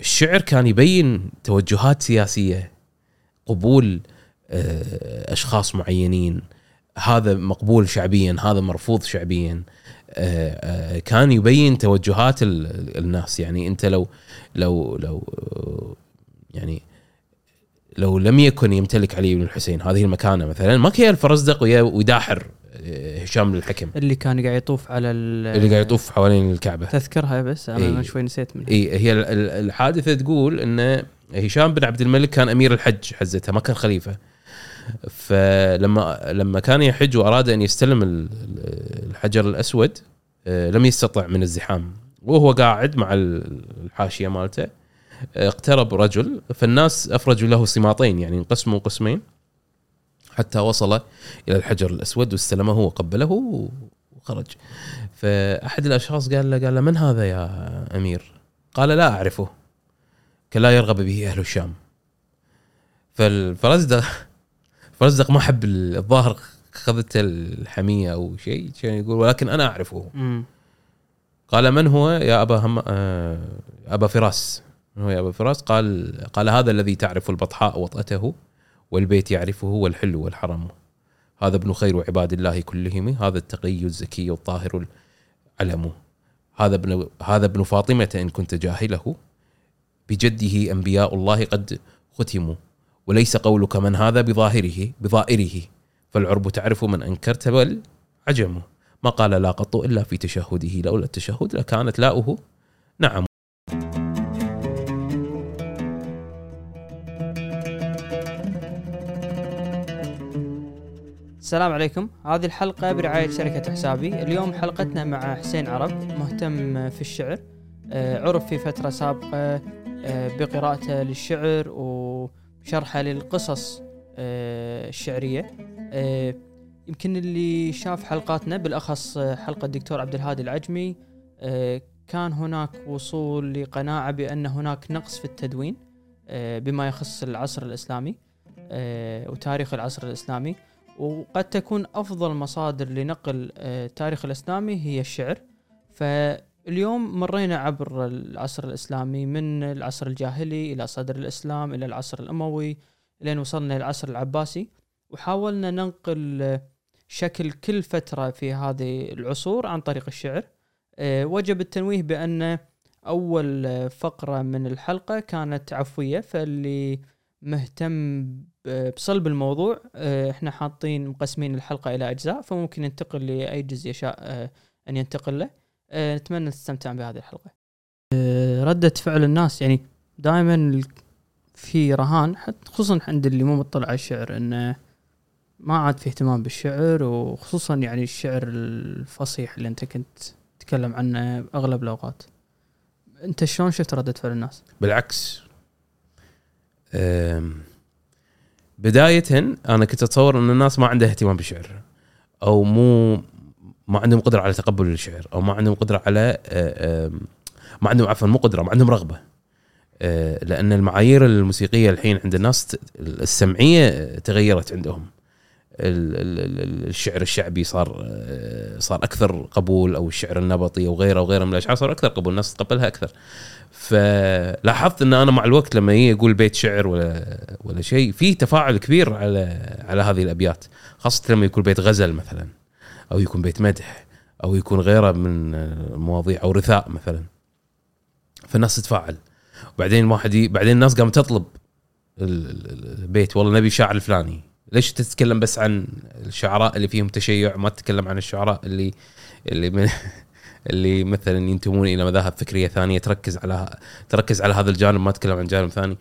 الشعر كان يبين توجهات سياسية قبول آه، أشخاص معينين. هذا مقبول شعبيا هذا مرفوض شعبيا. آه، آه، كان يبين توجهات ال- الناس. يعني أنت لو لو لو يعني لو لم يكن يمتلك علي بن الحسين هذه المكانة مثلا ما كان الفرزدق ويداحر آه، هشام الحكم. اللي كان قاعد يطوف على ال- اللي قاعد يطوف حوالين الكعبة. تذكرها بس أنا إي. من شوي نسيت منها. اي هي ال- ال- الحادثة تقول إن هشام بن عبد الملك كان أمير الحج حزتها ما كان خليفة. فلما لما كان يحج وأراد أن يستلم ال- ال- الحجر الأسود آه، لم يستطع من الزحام. وهو قاعد مع ال- الحاشية مالته. اقترب رجل فالناس أفرجوا له سماطين يعني انقسموا قسمين حتى وصل إلى الحجر الأسود واستلمه وقبله وخرج فأحد الأشخاص قال له قال له من هذا يا أمير؟ قال لا أعرفه كان لا يرغب به أهل الشام فالفرزدق فرزدق ما حب الظاهر اخذته الحمية أو شيء كان يقول ولكن أنا أعرفه مم. قال من هو يا أبا هم آه أبا فراس هو يا ابا فراس؟ قال قال هذا الذي تعرف البطحاء وطأته والبيت يعرفه والحل والحرم. هذا ابن خير عباد الله كلهم هذا التقي الزكي الطاهر العلم هذا ابن هذا ابن فاطمة إن كنت جاهله بجده أنبياء الله قد ختموا. وليس قولك من هذا بظاهره بظائره. فالعرب تعرف من أنكرت بل عجم ما قال لا قط إلا في تشهده لولا التشهد لكانت لاؤه. نعم. السلام عليكم. هذه الحلقة برعاية شركة حسابي. اليوم حلقتنا مع حسين عرب مهتم في الشعر. آه، عرف في فترة سابقة آه، بقراءته للشعر وشرحه للقصص آه، الشعرية. يمكن اللي شاف حلقاتنا بالأخص حلقة الدكتور عبد الهادي العجمي كان هناك وصول لقناعة بأن هناك نقص في التدوين بما يخص العصر الإسلامي وتاريخ العصر الإسلامي. وقد تكون أفضل مصادر لنقل آه، التاريخ الإسلامي هي الشعر. فاليوم مرينا عبر العصر الإسلامي من العصر الجاهلي إلى صدر الإسلام إلى العصر الأموي لين وصلنا للعصر العباسي. وحاولنا ننقل آه، شكل كل فترة في هذه العصور عن طريق الشعر. آه، وجب التنويه بأن أول آه، فقرة من الحلقة كانت عفوية فاللي مهتم بصلب الموضوع آه، إحنا حاطين مقسمين الحلقة إلى أجزاء فممكن ينتقل لأي جزء يشاء آه، أن ينتقل له. آه، نتمنى تستمتعون بهذه الحلقة. آه، ردة فعل الناس يعني دائما في رهان حتى خصوصا عند اللي مو مطلع على الشعر إنه ما عاد في اهتمام بالشعر وخصوصا يعني الشعر الفصيح اللي أنت كنت تتكلم عنه أغلب الأوقات. أنت شلون شفت ردة فعل الناس؟ بالعكس. أم، بداية أنا كنت أتصور أن الناس ما عندها اهتمام بالشعر أو مو ما عندهم قدرة على تقبل الشعر أو ما عندهم قدرة على أم، ما عندهم عفوا مو قدرة ما عندهم رغبة. أه، لأن المعايير الموسيقية الحين عند الناس السمعية تغيرت عندهم. الشعر الشعبي صار أه، صار أكثر قبول أو الشعر النبطي أو غيره وغيره من الأشعار صار أكثر قبول الناس تقبلها أكثر. فلاحظت إن أنا مع الوقت لما يجي يقول بيت شعر ولا ولا شيء في تفاعل كبير على على هذه الأبيات خاصة لما يكون بيت غزل مثلا أو يكون بيت مدح أو يكون غيره من المواضيع أو رثاء مثلا. فالناس تتفاعل. وبعدين واحد. بعدين الناس قامت تطلب ال- ال- البيت والله نبي شاعر الفلاني. ليش تتكلم بس عن الشعراء اللي فيهم تشيع ما تتكلم عن الشعراء اللي اللي من اللي مثلا ينتمون إلى مذاهب فكرية ثانية تركز على تركز على هذا الجانب ما تتكلم عن جانب ثاني.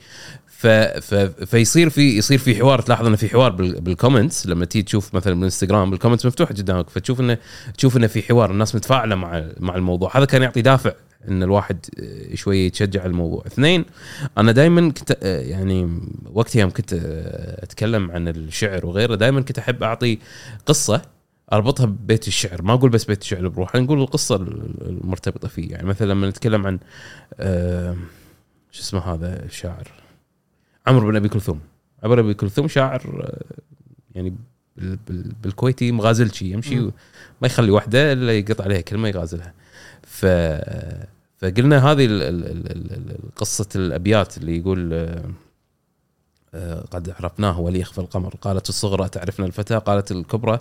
ف... ف... فيصير في يصير في حوار تلاحظ إنه في حوار بال... بال comments لما تيجي تشوف مثلا بالإنستغرام بال comments مفتوحة قدامك فتشوف انه تشوف إنه في حوار الناس متفاعلة مع مع الموضوع. هذا كان يعطي دافع إن الواحد آه، شوية يتشجع الموضوع. اثنين أنا دائما كنت آه، يعني وقت يوم كنت آه، أتكلم عن الشعر وغيره دائما كنت أحب أعطي قصة أربطها ببيت الشعر. ما أقول بس بيت الشعر بروحه نقول القصة المرتبطة فيه. يعني مثلا لما نتكلم عن شو اسمه هذا الشاعر؟ عمرو بن أبي كلثوم. عمرو بن أبي كلثوم شاعر يعني بال- بال- بالكويتي مغازلشي يمشي. ما يخلي واحدة إلا يقط عليها كلمة يغازلها. ف فقلنا هذه ال- ال- ال- ال- ال- قصة الأبيات اللي يقول آه، آه، قد عرفناه ولي يخفى القمر. قالت الصغرى تعرفنا الفتى؟ قالت الكبرى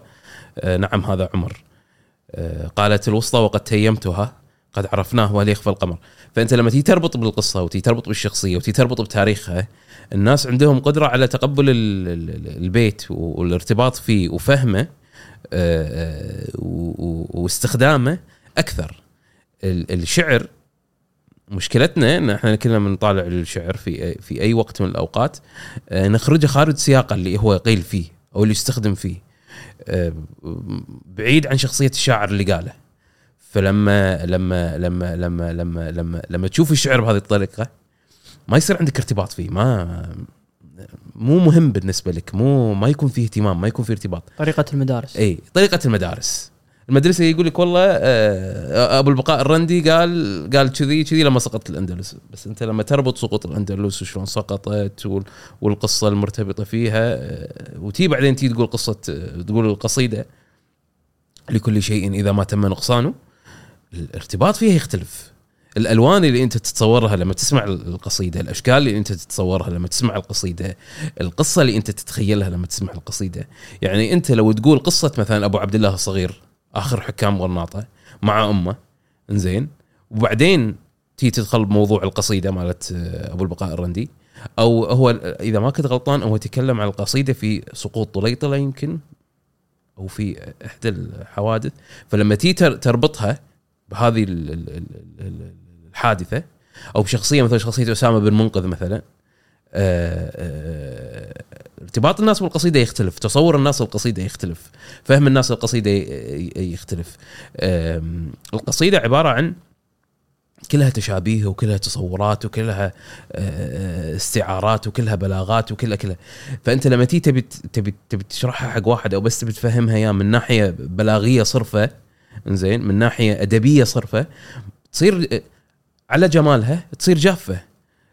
آه، نعم هذا عمر. قالت الوسطى وقد تيمتها قد عرفناه ولي يخفى القمر. فأنت لما تيجي تربط بالقصة وتيجي تربط بالشخصية وتيجي تربط بتاريخها الناس عندهم قدرة على تقبل ال- ال- البيت والارتباط فيه وفهمه واستخدامه أكثر. الشعر مشكلتنا إن إحنا كلنا لما نطالع الشعر في في أي وقت من الأوقات. آه، نخرجه خارج سياقه اللي هو قيل فيه أو اللي يستخدم فيه. آه، بعيد عن شخصية الشاعر اللي قاله. فلما لما لما لما لما لما لما تشوف الشعر بهذه الطريقة ما يصير عندك ارتباط فيه ما مو مهم بالنسبة لك مو ما يكون فيه اهتمام ما يكون فيه ارتباط. طريقة المدارس. اي طريقة المدارس. المدرسة يقول لك والله آه، أبو البقاء الرندي قال قال كذي كذي لما سقطت الأندلس. بس أنت لما تربط سقوط الأندلس وشلون سقطت وال- والقصة المرتبطة فيها آه، وتي بعدين تي تقول قصة آه، تقول القصيدة لكل شيء إذا ما تم نقصانه الارتباط فيها يختلف. الألوان اللي أنت تتصورها لما تسمع القصيدة الأشكال اللي أنت تتصورها لما تسمع القصيدة القصة اللي أنت تتخيلها لما تسمع القصيدة. يعني أنت لو تقول قصة مثلا أبو عبد الله الصغير آخر حكام غرناطه مع أمه. إنزين. وبعدين تيجي تدخل بموضوع القصيدة مالت آه، أبو البقاء الرندي. أو هو إذا ما كنت غلطان هو تكلم عن القصيدة في سقوط طليطلة يمكن أو في إحدى الحوادث. فلما تر- تربطها بهذه ال- ال- ال- ال- الحادثة أو بشخصية مثل شخصية أسامة بن منقذ مثلا ارتباط الناس بالقصيده يختلف تصور الناس القصيده يختلف فهم الناس القصيده يختلف. القصيدة عبارة عن كلها تشابيه وكلها تصورات وكلها آه، استعارات وكلها بلاغات وكلها كلها. فأنت لما تيجي تبي تبي تبي تشرحها حق واحد أو بس تبي تفهمها اياه من ناحية بلاغية صرفة زين من ناحية أدبية صرفة تصير آه، على جمالها تصير جافة.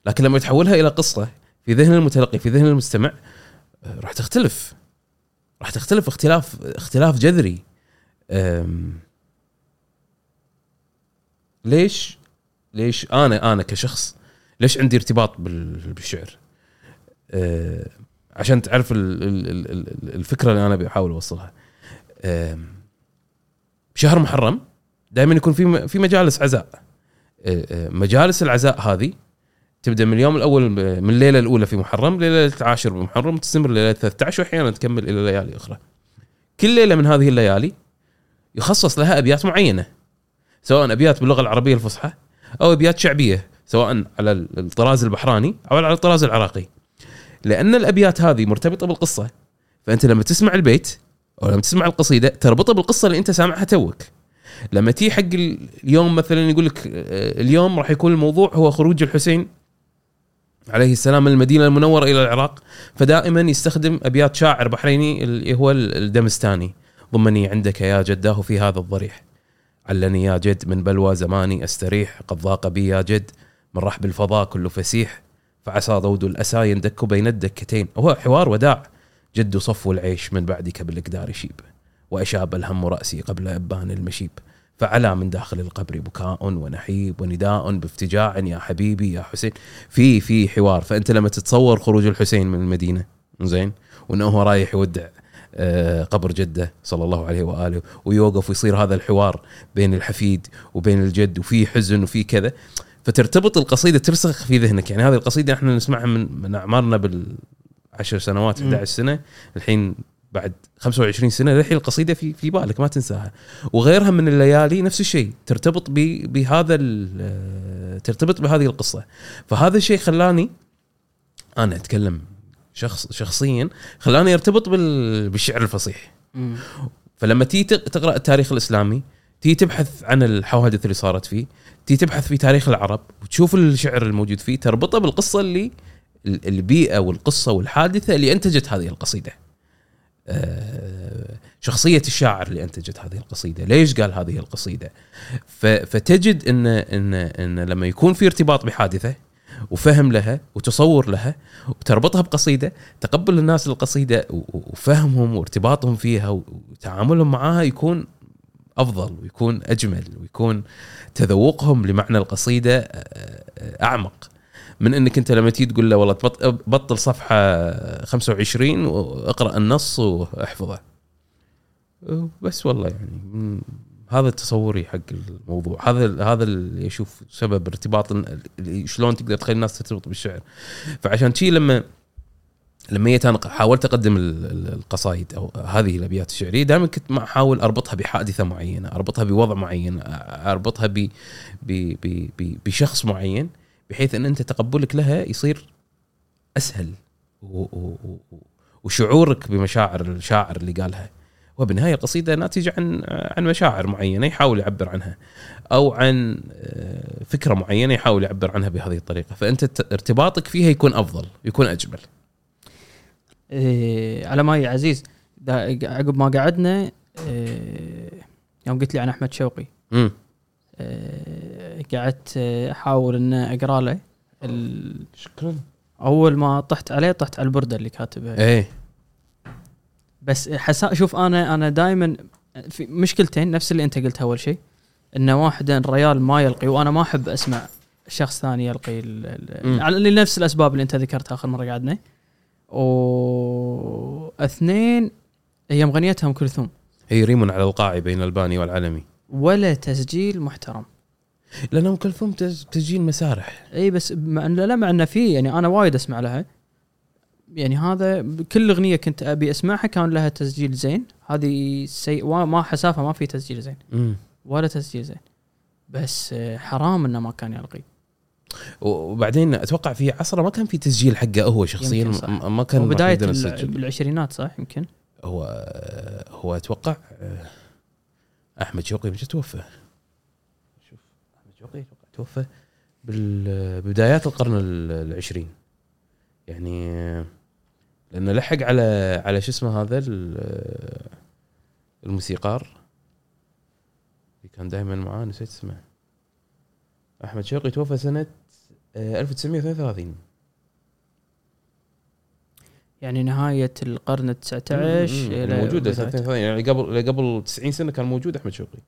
لكن لما تحولها إلى قصة في ذهن المتلقي في ذهن المستمع آه، راح تختلف. راح تختلف اختلاف اختلاف جذري. ليش؟ ليش أنا أنا كشخص ليش عندي ارتباط بال- بالشعر؟ أه، عشان تعرف ال- ال- ال- ال- الفكرة اللي أنا بحاول أوصلها. شهر محرم دائما يكون في في مجالس عزاء. أه، مجالس العزاء هذه تبدأ من اليوم الأول من الليلة الأولى في محرم ليله العاشر بمحرم تستمر ليله 13 وأحيانا تكمل إلى ليالي أخرى. كل ليلة من هذه الليالي يخصص لها أبيات معينة سواء أبيات باللغة العربية الفصحى أو أبيات شعبية سواء على الطراز البحراني أو على الطراز العراقي. لأن الأبيات هذه مرتبطة بالقصة فأنت لما تسمع البيت أو لما تسمع القصيدة تربطها بالقصة اللي أنت سامعها توك. لما تي حق اليوم مثلا يقول لك آه، اليوم راح يكون الموضوع هو خروج الحسين عليه السلام من المدينة المنورة إلى العراق فدائما يستخدم أبيات شاعر بحريني اللي هو الدمستاني. ضمني عندك يا جداه في هذا الضريح. علني يا جد من بلوى زماني أستريح قد ضاق بي يا جد من رحب الفضاء كل فسيح. فعسى ضود الأسى يندك بين الدكتين. هو حوار وداع. جد صفو العيش من بعدك بالإقدار شيب. وأشاب الهم رأسي قبل أبان المشيب. فعلى من داخل القبر بكاء ونحيب ونداء بافتجاع يا حبيبي يا حسين. في في حوار. فأنت لما تتصور خروج الحسين من المدينة زين وأنه هو رايح يودع آه، قبر جدة صلى الله عليه وآله ويوقف ويصير هذا الحوار بين الحفيد وبين الجد وفي حزن وفي كذا فترتبط القصيدة ترسخ في ذهنك. يعني هذه القصيدة إحنا نسمعها من من أعمارنا بالعشر سنوات مم. 11 سنة الحين بعد 25 سنة للحين القصيدة في في بالك ما تنساها. وغيرها من الليالي نفس الشيء ترتبط ب- بهذا ال- ترتبط بهذه القصة. فهذا الشيء خلاني أنا أتكلم شخص شخصيا خلاني أرتبط بال- بالشعر الفصيح. فلما تيجي تق- تقرأ التاريخ الإسلامي تيجي تبحث عن الحوادث اللي صارت فيه تيجي تبحث في تاريخ العرب وتشوف الشعر الموجود فيه تربطه بالقصة اللي ال- البيئة والقصة والحادثة اللي أنتجت هذه القصيدة. شخصية الشاعر اللي أنتجت هذه القصيدة. ليش قال هذه القصيدة؟ ف- فتجد ان ان إن لما يكون في ارتباط بحادثة وفهم لها وتصور لها وتربطها بقصيدة تقبل الناس و- وفهمهم وارتباطهم فيها وتعاملهم معاها يكون أفضل ويكون أجمل ويكون تذوقهم لمعنى القصيدة آه، أعمق. من إنك أنت لما تيجي تقول له والله بطل صفحة 25 واقرأ النص واحفظه. بس والله يعني هذا تصوري حق الموضوع. هذا هذا اللي أشوف سبب ارتباط شلون تقدر تخلي الناس ترتبط بالشعر. فعشان شي لما لما جيت أنا حاولت أقدم ال- ال- القصايد أو هذه الأبيات الشعرية دائما كنت أحاول أربطها بحادثة معينة أربطها بوضع معين أربطها ب بشخص معين. بحيث إن أنت تقبلك لها يصير أسهل و- و- و- وشعورك بمشاعر الشاعر اللي قالها. وبالنهاية القصيده ناتجة عن عن مشاعر معينة يحاول يعبر عنها. أو عن آه، فكرة معينة يحاول يعبر عنها بهذه الطريقة. فأنت ارتباطك فيها يكون أفضل يكون أجمل. إيه على ما يا عزيز عقب ما قعدنا إيه يوم قلت لي عن أحمد شوقي. قعدت إيه، أحاول ان أقرأ له. شكرا. أول ما طحت عليه طحت على البرده اللي كاتبها إيه. بس حسا شوف أنا أنا دائما في مشكلتين نفس اللي أنت قلتها أول شيء إن واحدا الريال ما يلقي وأنا ما أحب أسمع شخص ثاني يلقي ال- ال- مم. على لنفس الأسباب اللي أنت ذكرتها آخر مرة قعدنا واثنين هي مغنيتها أم كلثوم؟ هي ريم على القاع بين الباني والعلمي ولا تسجيل محترم. لأن ام كلثوم تز- تسجيل مسارح. إي بس مع إن لا مع انه في يعني أنا وايد أسمع لها. يعني هذا كل أغنية كنت أبي أسمعها كان لها تسجيل زين. هذه سي... ما حسافة ما في تسجيل زين. امم ولا تسجيل زين. بس حرام إنه ما كان يلقي. وبعدين أتوقع في عصره ما كان في تسجيل حقه هو شخصيا ما كان يسجل. بالعشرينات صح يمكن؟ هو هو أتوقع آه، أحمد شوقي متى توفى؟ شوف أحمد شوقي أتوقع توفى بال- ببدايات القرن ال- العشرين. يعني آه، لأنه لحق على على شو اسمه هذا ال- آه، الموسيقار اللي كان دائما معاه نسيت اسمه. أحمد شوقي توفى سنة آه، 1932 يعني نهاية القرن ال 19 مم، إلى موجودة بداية. 32 يعني قبل قبل 90 سنة كان موجود أحمد شوقي.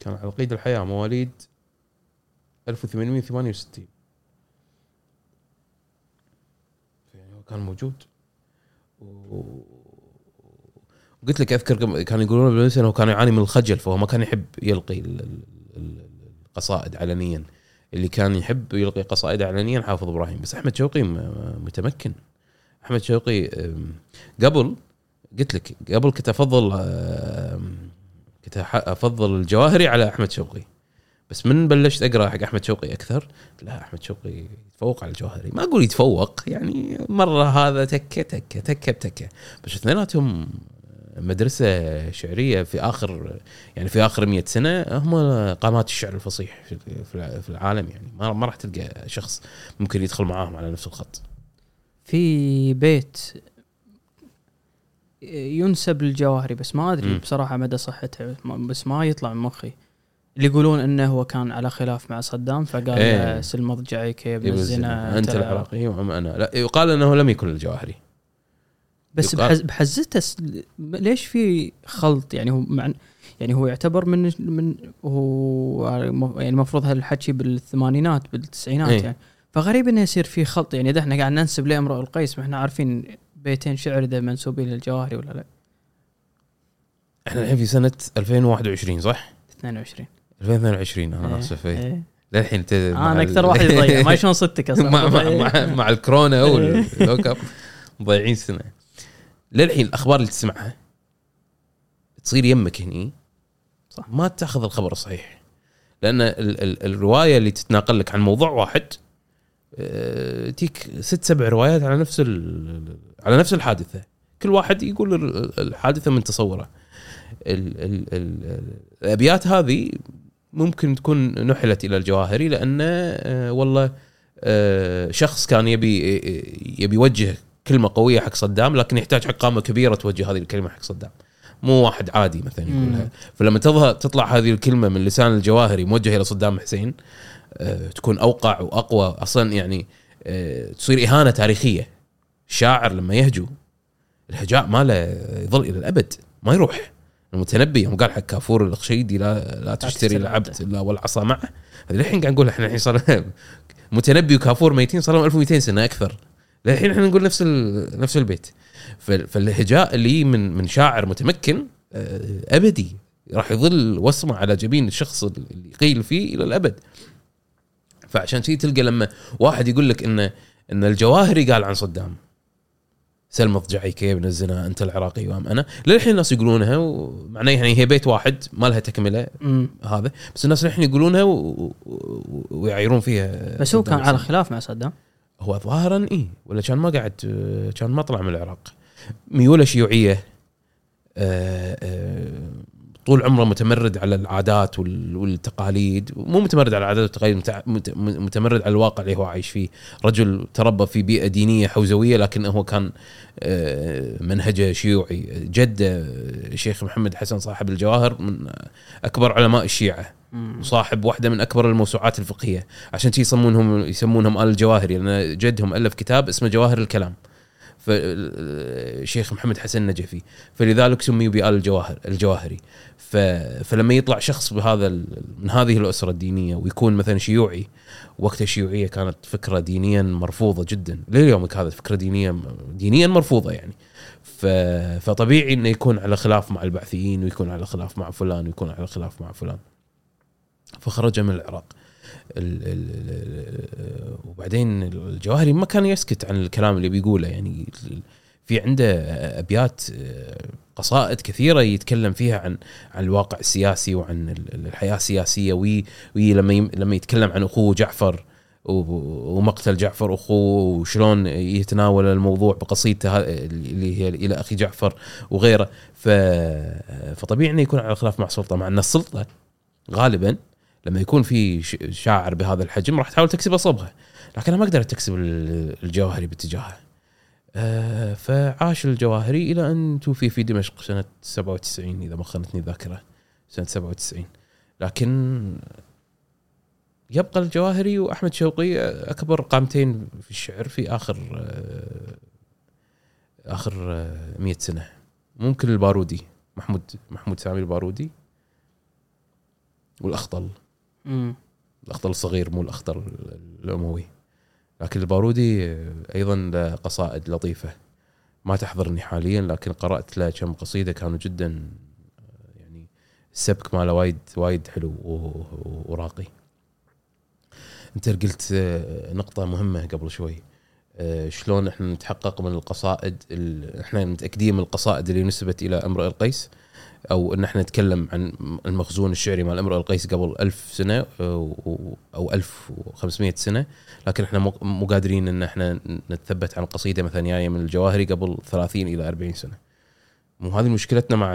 كان على قيد الحياة مواليد 1868 يعني كان موجود. و... وقلت لك أذكر كانوا يقولون بالنسبة إنه كان يعاني من الخجل فهو ما كان يحب يلقي ال- ال- ال- القصائد علنيا. اللي كان يحب يلقي قصائد علنيا حافظ إبراهيم. بس أحمد شوقي متمكن. أحمد شوقي قبل قلت لك قبل كنت أفضل كنت أفضل الجواهري على أحمد شوقي. بس من بلشت أقرأ حق أحمد شوقي أكثر لا أحمد شوقي يتفوق على الجواهري. ما أقول يتفوق يعني مرة هذا تكة تكة تكة بتكة. بس اثنيناتهم مدرسة شعرية في آخر يعني في آخر 100 سنة هم قامات الشعر الفصيح في العالم يعني. ما راح تلقى شخص ممكن يدخل معاهم على نفس الخط. في بيت ينسب للجواهري بس ما أدري مم. بصراحة مدى صحته بس ما يطلع من مخي. اللي يقولون إنه هو كان على خلاف مع صدام فقال إيه. له سل مضجعك يا ابن الزنا أنت العراقي وأم أنا. لا يقال إنه لم يكن الجواهري بس يقال- بحز بحزته ليش في خلط يعني هو مع يعني هو يعتبر من من هو يعني المفروض هالحكي بالثمانينات بالتسعينات إيه. يعني فغريب إنه يصير في خلط يعني إذا إحنا قاعد ننسب لامرؤ القيس ما إحنا عارفين بيتين شعر إذا منسوبين للجواهري ولا لا إحنا الحين في سنة 2021 صح؟ 22 2022 أنا إيه. آسف إيه. إيه. للحين ت- مع أنا أكثر واحد يضيع ما شلون صدتك أصلا مع, مع, مع, مع الكورونا واللوك اب مضيعين سنة للحين الأخبار اللي تسمعها تصير يمك هني. صح. ما تأخذ الخبر الصحيح لأن ال ال الرواية اللي تتناقل لك عن موضوع واحد آه، تيك ست سبع روايات على نفس ال- على نفس الحادثة. كل واحد يقول ال- الحادثة من تصوره. ال ال ال الأبيات هذه ممكن تكون نحلت إلى الجواهري لأنه آه، والله آه، شخص كان يبي يبي يوجه كلمة قوية حق صدام لكن يحتاج حق قامه كبيرة توجه هذه الكلمة حق صدام. مو واحد عادي مثلا يقولها. فلما تظهر تطلع هذه الكلمة من لسان الجواهري موجهة إلى صدام حسين آه، تكون أوقع وأقوى. أصلا يعني آه، تصير إهانة تاريخية. الشاعر لما يهجو الهجاء ماله يظل إلى الأبد ما يروح. المتنبي يوم قال حق كافور الخشيدي لا لا تشتري تشتري العبد إلا والعصا معه. هذه الحين قاعد نقول إحنا الحين صار متنبي وكافور ميتين صار لهم 1200 سنة أكثر. للحين إحنا نقول نفس نفس البيت. فال- فالهجاء اللي من من شاعر متمكن آه، أبدي. راح يظل وصمة على جبين الشخص اللي قيل فيه إلى الأبد. فعشان شي تلقى لما واحد يقول لك ان إن الجواهري قال عن صدام. سلم اضجعيك يا ابن الزنا أنت العراقي وأم أنا. للحين الناس يقولونها ومعناه يعني هي بيت واحد ما لها تكملة مم. هذا. بس الناس الحين يقولونها و... و... ويعيرون فيها بس هو كان على. خلاف مع صدام. هو ظاهرا إي ولا كان ما قاعد كان ما طلع من العراق. ميولة شيوعية آه، آه، طول عمره متمرد على العادات وال- والتقاليد مو متمرد على العادات والتقاليد متمرد على الواقع اللي هو عايش فيه. رجل تربى في بيئة دينية حوزوية لكن هو كان آه، منهجه شيوعي. جده الشيخ محمد حسن صاحب الجواهر من أكبر علماء الشيعة. مم. وصاحب واحدة من أكبر الموسوعات الفقهية عشان شي يسمونهم يسمونهم آل الجواهري لأن جدهم ألف كتاب اسمه جواهر الكلام فالشيخ محمد حسن نجفي فلذلك سمي بآل الجواهر الجواهري. فلما يطلع شخص بهذا. من هذه الأسرة الدينية ويكون مثلا شيوعي وقت الشيوعية كانت فكرة دينيا مرفوضة جدا لليومك هذا فكرة دينيه دينيا مرفوضة يعني. فطبيعي إنه يكون على خلاف مع البعثيين ويكون على خلاف مع فلان ويكون على خلاف مع فلان فخرج من العراق. ال ال ال وبعدين الجواهري ما كان يسكت عن الكلام اللي بيقوله. يعني في عنده أبيات قصائد كثيرة يتكلم فيها عن عن الواقع السياسي وعن ال- الحياة السياسية. وي, وي لما لما يتكلم عن أخوه جعفر ومقتل جعفر أخوه وشلون يتناول الموضوع بقصيدته اللي هي إلى أخي جعفر وغيره. ف فطبيعي إنه يكون على خلاف مع السلطة مع أن السلطة غالبا لما يكون في شاعر بهذا الحجم راح تحاول تكسبه صبغه لكن ما قدرت تكسب ال- الجواهري باتجاهه. آه، فعاش الجواهري إلى أن توفي في دمشق سنة 97 إذا ما خانتني الذاكرة. سنة 97 لكن يبقى الجواهري وأحمد شوقي أكبر قامتين في الشعر في آخر آه، آخر آه، 100 سنة. ممكن البارودي محمود محمود سامي البارودي والاخطل مم. الاخطل الصغير مو الاخضر الاموي لكن البارودي أيضا له قصائد لطيفة. ما تحضرني حاليا لكن قرأت له كم قصيدة كانوا جدا يعني السبك ماله وايد وايد حلو وراقي. أنت قلت آه، نقطة مهمة قبل شوي. آه، شلون إحنا نتحقق من القصائد ال- إحنا متأكدين من القصائد اللي نسبت إلى امرؤ القيس؟ أو إن إحنا نتكلم عن المخزون الشعري مال امرؤ القيس قبل ألف سنة أو 1500 سنة. لكن إحنا مو قادرين إن إحنا نتثبت عن قصيدة مثلا جاية من الجواهري قبل 30 إلى 40 سنة. مو هذه مشكلتنا مع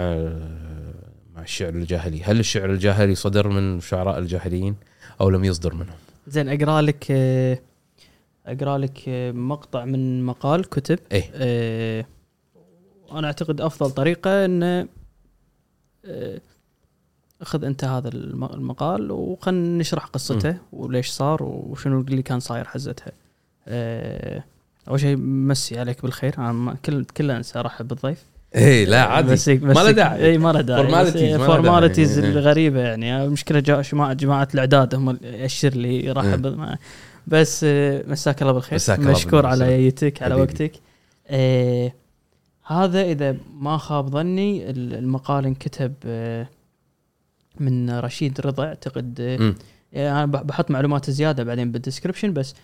مع الشعر الجاهلي. هل الشعر الجاهلي صدر من شعراء الجاهليين أو لم يصدر منهم؟ زين أقرأ لك أقرأ لك مقطع من مقال كتب. إيه. آه، أنا أعتقد أفضل طريقة انه آه، أخذ أنت هذا الم- المقال وخلنا نشرح قصته وليش صار وشنو اللي كان صاير حزتها. آه، أول شيء مسي عليك بالخير أنا كل كل أنسى ارحب بالضيف إيه لا عادي بس ما له داعي اي ما له داعي. Formalities إيه. الغريبة يعني المشكلة جماعة جماعة الأعداد هم اللي يأشر لي يرحب مع- بس آه، مساك الله بالخير مساك الله مشكور. على يتك على. وقتك هذا إذا ما خاب ظني ال- المقال انكتب آه من رشيد رضا أعتقد آه. يعني أنا بح- بحط معلومات زيادة بعدين بال description بس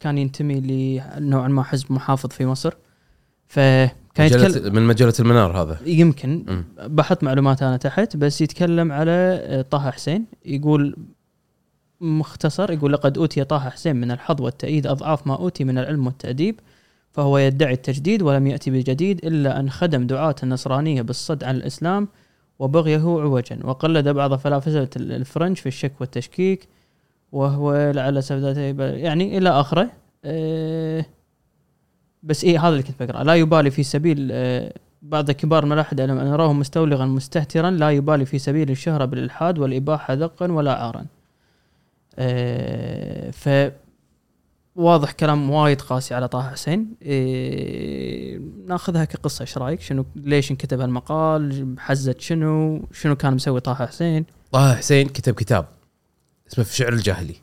كان ينتمي لنوعا ما حزب محافظ في مصر فكان يتكلم مجلة من مجلة المنار هذا يمكن. بحط معلومات أنا تحت بس يتكلم على آه، طه حسين يقول مختصر يقول لقد أوتي طه حسين من الحظ والتأييد أضعاف ما أوتي من العلم والتأديب فهو يدعي التجديد ولم يأتي بجديد إلا أن خدم دعاة النصرانية بالصد عن الإسلام وبغيه عوجا. وقلد بعض فلاسفه الفرنج في الشك والتشكيك وهو لعل سبب يعني إلى آخره. أه بس إيه هذا اللي كنت بقرا لا يبالي في سبيل أه بعض كبار الملاحدة لما نراه مستولغا مستهترا لا يبالي في سبيل الشهرة بالإلحاد والإباحة ذقا ولا عارا أه ف واضح كلام وايد قاسي على طه حسين إيه ناخذها كقصة إيش رأيك؟ شنو ليش انكتب هالمقال؟ حزت شنو؟ شنو كان مسوي طه حسين؟ طه حسين كتب كتاب اسمه في الشعر الجاهلي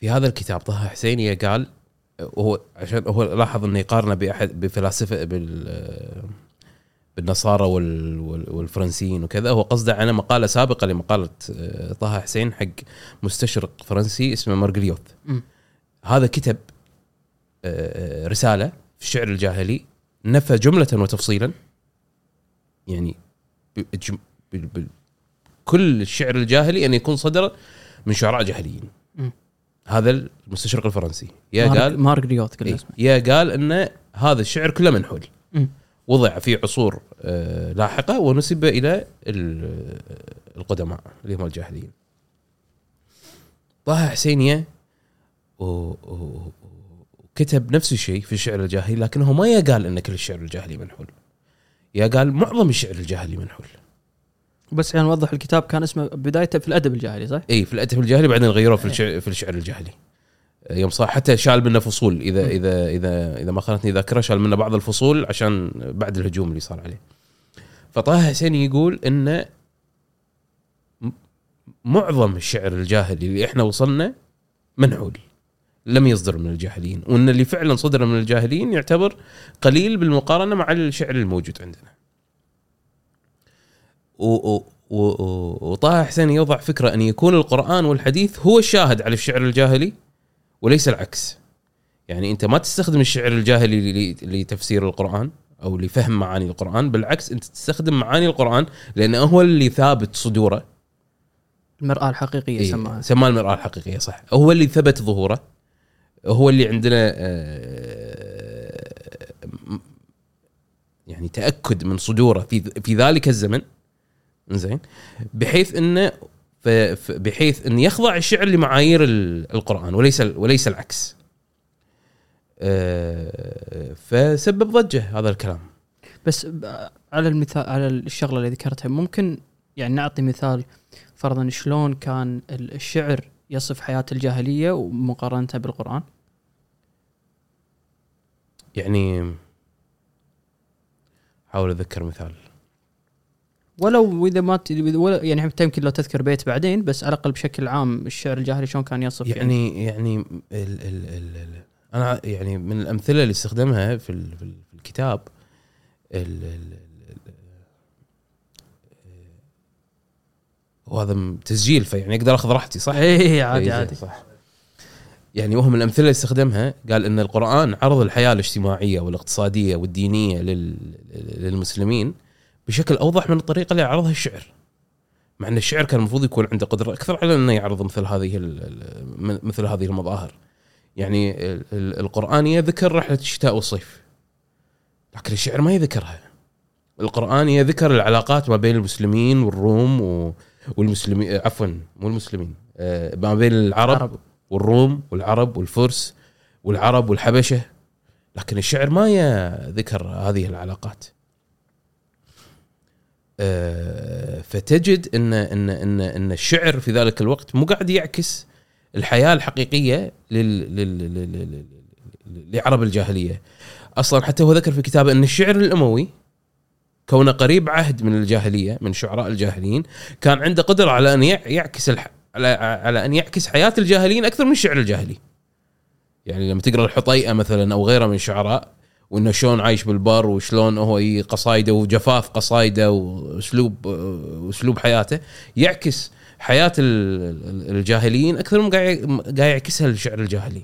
في هذا الكتاب طه حسين قال وهو عشان هو لاحظ إنه يقارنه بأحد بفلاسفة بال بالنصارى وال وال والفرنسيين وكذا هو قصده على مقالة سابقة لمقالة آه، طه حسين حق مستشرق فرنسي اسمه مارجليوث مم. هذا كتب آه، رسالة في الشعر الجاهلي نفى جملة وتفصيلا. يعني كل الشعر الجاهلي أن يكون صدر من شعراء جاهليين. هذا المستشرق الفرنسي. يا مارك- قال مارك ريوث قلنا إيه، اسمه. يا قال إن هذا الشعر كله منحول. وضع في عصور آه، لاحقة ونسب إلى ال- القدماء اللي هم الجاهليين. طه حسينية وكتب نفس الشيء في الشعر الجاهلي لكنه ما قال إن كل الشعر الجاهلي منحول. يا قال معظم الشعر الجاهلي منحول. بس عشان نوضح الكتاب كان اسمه بدايته في الأدب الجاهلي صح؟ اي في الأدب الجاهلي بعدين غيروه في الشعر في الشعر الجاهلي. يوم صار حتى شال منه فصول اذا اذا اذا إذا ما خانتني ذاكرة شال منه بعض الفصول عشان بعد الهجوم اللي صار عليه. فطه حسين يقول إن معظم الشعر الجاهلي اللي إحنا وصلنا منحول. لم يصدر من الجاهليين وإن اللي فعلا صدر من الجاهليين يعتبر قليل بالمقارنة مع الشعر الموجود عندنا. و- وطه حسين يوضع فكرة أن يكون القرآن والحديث هو الشاهد على الشعر الجاهلي وليس العكس. يعني أنت ما تستخدم الشعر الجاهلي لتفسير القرآن أو لفهم معاني القرآن بالعكس أنت تستخدم معاني القرآن لأنه هو اللي ثابت صدوره. المرآة الحقيقية إيه، سماها. سماه المرآة الحقيقية صح. هو اللي ثبت ظهوره. هو اللي عندنا آه، يعني تأكد من صدوره في في ذلك الزمن. زين بحيث إنه بحيث إن يخضع الشعر لمعايير ال- القرآن وليس وليس العكس. آه، فسبب ضجة هذا الكلام. بس ب- على المثال على الشغلة اللي ذكرتها ممكن يعني نعطي مثال فرضا شلون كان ال- الشعر يصف حياة الجاهلية ومقارنتها بالقرآن؟ يعني حاول اتذكر مثال. ولو إذا ما ت- ولا يعني حتى يمكن لو تذكر بيت بعدين بس على الأقل بشكل عام الشعر الجاهلي شلون كان يصف يعني؟ يعني ال ال ال ال أنا يعني من الأمثلة اللي استخدمها في ال- في ال- في الكتاب ال ال وهذا تسجيل فيعني أقدر أخذ راحتي صح؟ اي عادي إيه، عادي. صح. يعني وهم الأمثلة اللي استخدمها قال إن القرآن عرض الحياة الاجتماعية والاقتصادية والدينية لل للمسلمين بشكل أوضح من الطريقة اللي عرضها الشعر. مع إن الشعر كان المفروض يكون عنده قدرة أكثر على إنه يعرض مثل هذه مثل هذه المظاهر. يعني ال- ال- القرآن يذكر رحلة الشتاء والصيف لكن الشعر ما يذكرها. القرآن يذكر العلاقات ما بين المسلمين والروم والمسلمين عفوا مو المسلمين آه، ما بين العرب. والروم والعرب والفرس والعرب والحبشة لكن الشعر ما يذكر هذه العلاقات آه، فتجد ان ان ان إن الشعر في ذلك الوقت مو قاعد يعكس الحياة الحقيقية لل لل لل- لعرب الجاهلية أصلا حتى هو ذكر في كتابه إن الشعر الأموي كونه قريب عهد من الجاهلية من شعراء الجاهليين كان عنده قدرة على أن يع- يعكس. على على أن يعكس حياة الجاهليين أكثر من الشعر الجاهلي. يعني لما تقرأ الحطيئة مثلا أو غيره من الشعراء وإنه شلون عايش بالبر وشلون هو قصايده وجفاف قصايده وأسلوب وأسلوب حياته يعكس حياة ال- ال- الجاهليين أكثر من قاعد يعكسها الشعر الجاهلي.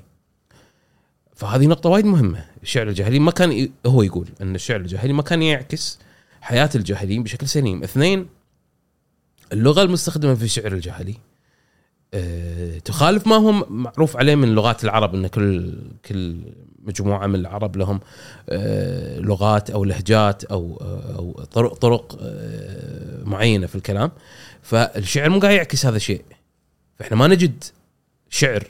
فهذه نقطة وايد مهمة، الشعر الجاهلي ما كان هو يقول إن الشعر الجاهلي ما كان يعكس حياة الجاهليين بشكل سليم، اثنين اللغة المستخدمة في الشعر الجاهلي تخالف ما هو معروف عليه من لغات العرب إن كل كل مجموعة من العرب لهم آه، لغات أو لهجات أو أو طرق طرق آه، معينة في الكلام. فالشعر مو قاعد يعكس هذا الشيء. فإحنا ما نجد شعر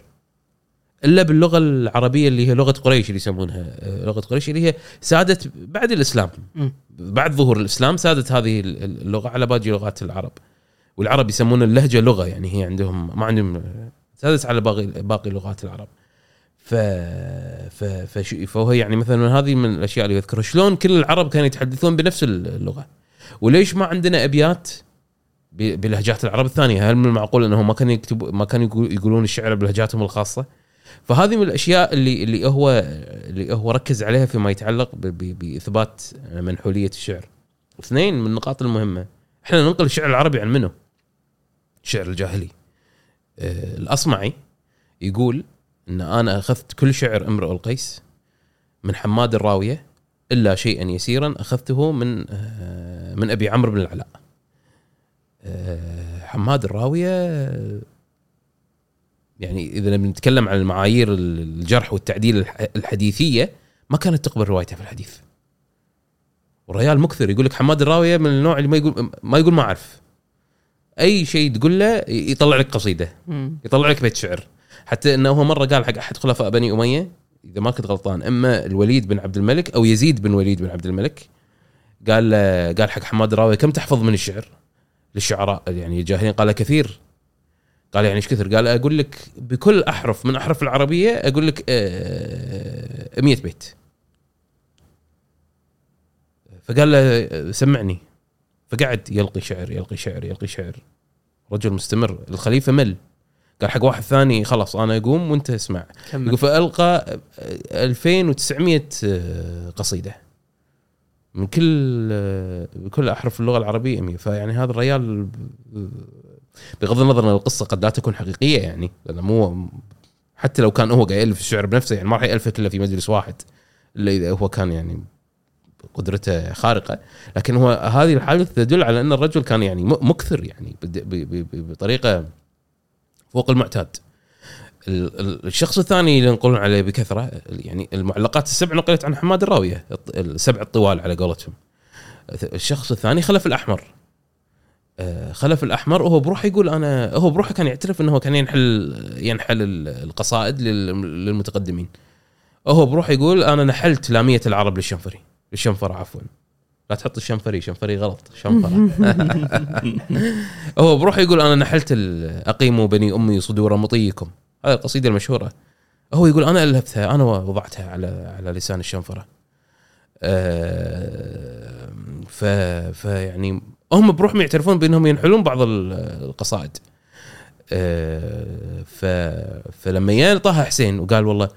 إلا باللغة العربية اللي هي لغة قريش اللي يسمونها آه، لغة قريش اللي هي سادت بعد الإسلام. بعد ظهور الإسلام سادت هذه اللغة على باقي لغات العرب. والعرب يسمون اللهجة لغة يعني هي عندهم ما عندهم سادت على باقي باقي لغات العرب. ف ف فش... فهو يعني مثلا هذه من الأشياء اللي يذكرها. شلون كل العرب كانوا يتحدثون بنفس اللغة؟ وليش ما عندنا أبيات بلهجات العرب الثانية؟ هل من المعقول إنهم ما كانوا يكتبوا ما كانوا يقول- يقولون الشعر بلهجاتهم الخاصة؟ فهذه من الأشياء اللي اللي هو اللي هو ركز عليها فيما يتعلق بإثبات منحولية الشعر. اثنين من النقاط المهمة إحنا ننقل الشعر العربي عن منه. الشعر الجاهلي. آه، الأصمعي يقول إن أنا أخذت كل شعر امرؤ القيس من حماد الراوية إلا شيئا يسيرا أخذته من آه، من أبي عمرو بن العلاء. آه، حماد الراوية يعني إذا بنتكلم عن المعايير الجرح والتعديل الح- الحديثية ما كانت تقبل روايته في الحديث. والريال مكثر يقول لك حماد الراوية من النوع اللي ما يقول ما يقول ما أعرف. أي شيء تقول له يطلع لك قصيدة مم. يطلع لك بيت شعر. حتى إنه هو مرة قال حق أحد خلفاء بني أمية إذا ما كنت غلطان أما الوليد بن عبد الملك أو يزيد بن وليد بن عبد الملك قال له- قال حق حماد الراوي كم تحفظ من الشعر؟ للشعراء يعني الجاهلين قال كثير. قال يعني إيش كثر قال أقول لك بكل أحرف من أحرف العربية أقول لك آه، 100 بيت. فقال له سمعني. فقعد يلقي شعر يلقي شعر يلقي شعر. رجل مستمر. الخليفة مل. قال حق واحد ثاني خلاص أنا أقوم وأنت اسمع. كمل. يقول فألقى 2900 قصيدة. من كل بكل أحرف اللغة العربية 100 فيعني هذا الريال بغض النظر إن القصة قد لا تكون حقيقية يعني لأنه مو حتى لو كان هو قاعد يالف الشعر بنفسه يعني ما راح يالفه كله في مجلس واحد إلا إذا هو كان يعني قدرته خارقة. لكن هو هذه الحادثة تدل على أن الرجل كان يعني مكثر يعني بطريقة فوق المعتاد. ال- ال- الشخص الثاني اللي ينقلون عليه بكثرة يعني المعلقات السبع نقلت عن حماد الراويه السبع الطوال على قولتهم. الشخص الثاني خلف الأحمر. آه، خلف الأحمر وهو بروحه يقول أنا هو بروحه كان يعترف أنه كان ينحل ينحل ال- القصائد لل- للمتقدمين. هو بروحه يقول أنا نحلت لامية العرب للشنفري. للشنفره عفوا. لا تحط الشنفري شنفري غلط شنفرة. هو بروحه يقول أنا نحلت أقيموا بني أمي صدور مطيكم. هذه القصيدة المشهورة. هو يقول أنا الفتها أنا وضعتها على على لسان الشنفرة. آه، ف فيعني هم بروحهم يعترفون بأنهم ينحلون بعض ال- القصائد. آه، ف فلما جاء طه حسين وقال والله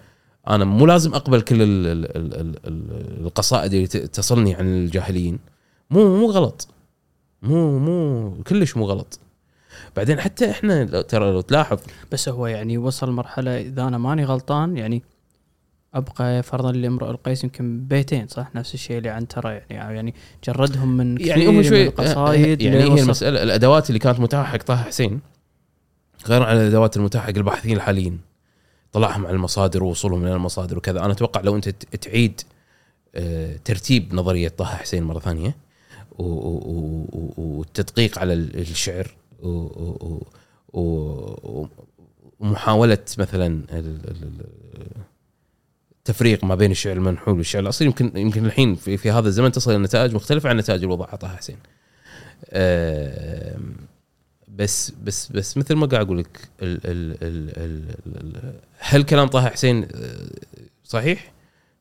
أنا مو لازم أقبل كل ال ال ال ال ال القصائد اللي تصلني عن الجاهليين. مو مو غلط. مو مو كلش مو غلط. بعدين حتى إحنا لو- ترى لو تلاحظ بس هو يعني وصل مرحلة إذا أنا ماني غلطان يعني أبقى فرضا لامرؤ القيس يمكن بيتين صح؟ نفس الشيء اللي عنتره يعني. يعني جردهم من يعني كثير هم من شوي القصايد يعني هي المسألة الأدوات اللي كانت متاحة حق طه حسين غير عن الأدوات المتاحة حق الباحثين الحاليين. طلعهم على المصادر ووصولهم إلى المصادر وكذا أنا أتوقع لو أنت تعيد آه، ترتيب نظرية طه حسين مرة ثانية والتدقيق على ال- الشعر ومحاولة مثلا التفريق ما بين الشعر المنحول والشعر الأصيل يمكن يمكن الحين في, هذا الزمن تصل إلى نتائج مختلفة عن نتائج اللي وضعها طه حسين. بس بس بس مثل ما قاعد أقول لك هل كلام طه حسين آه، صحيح؟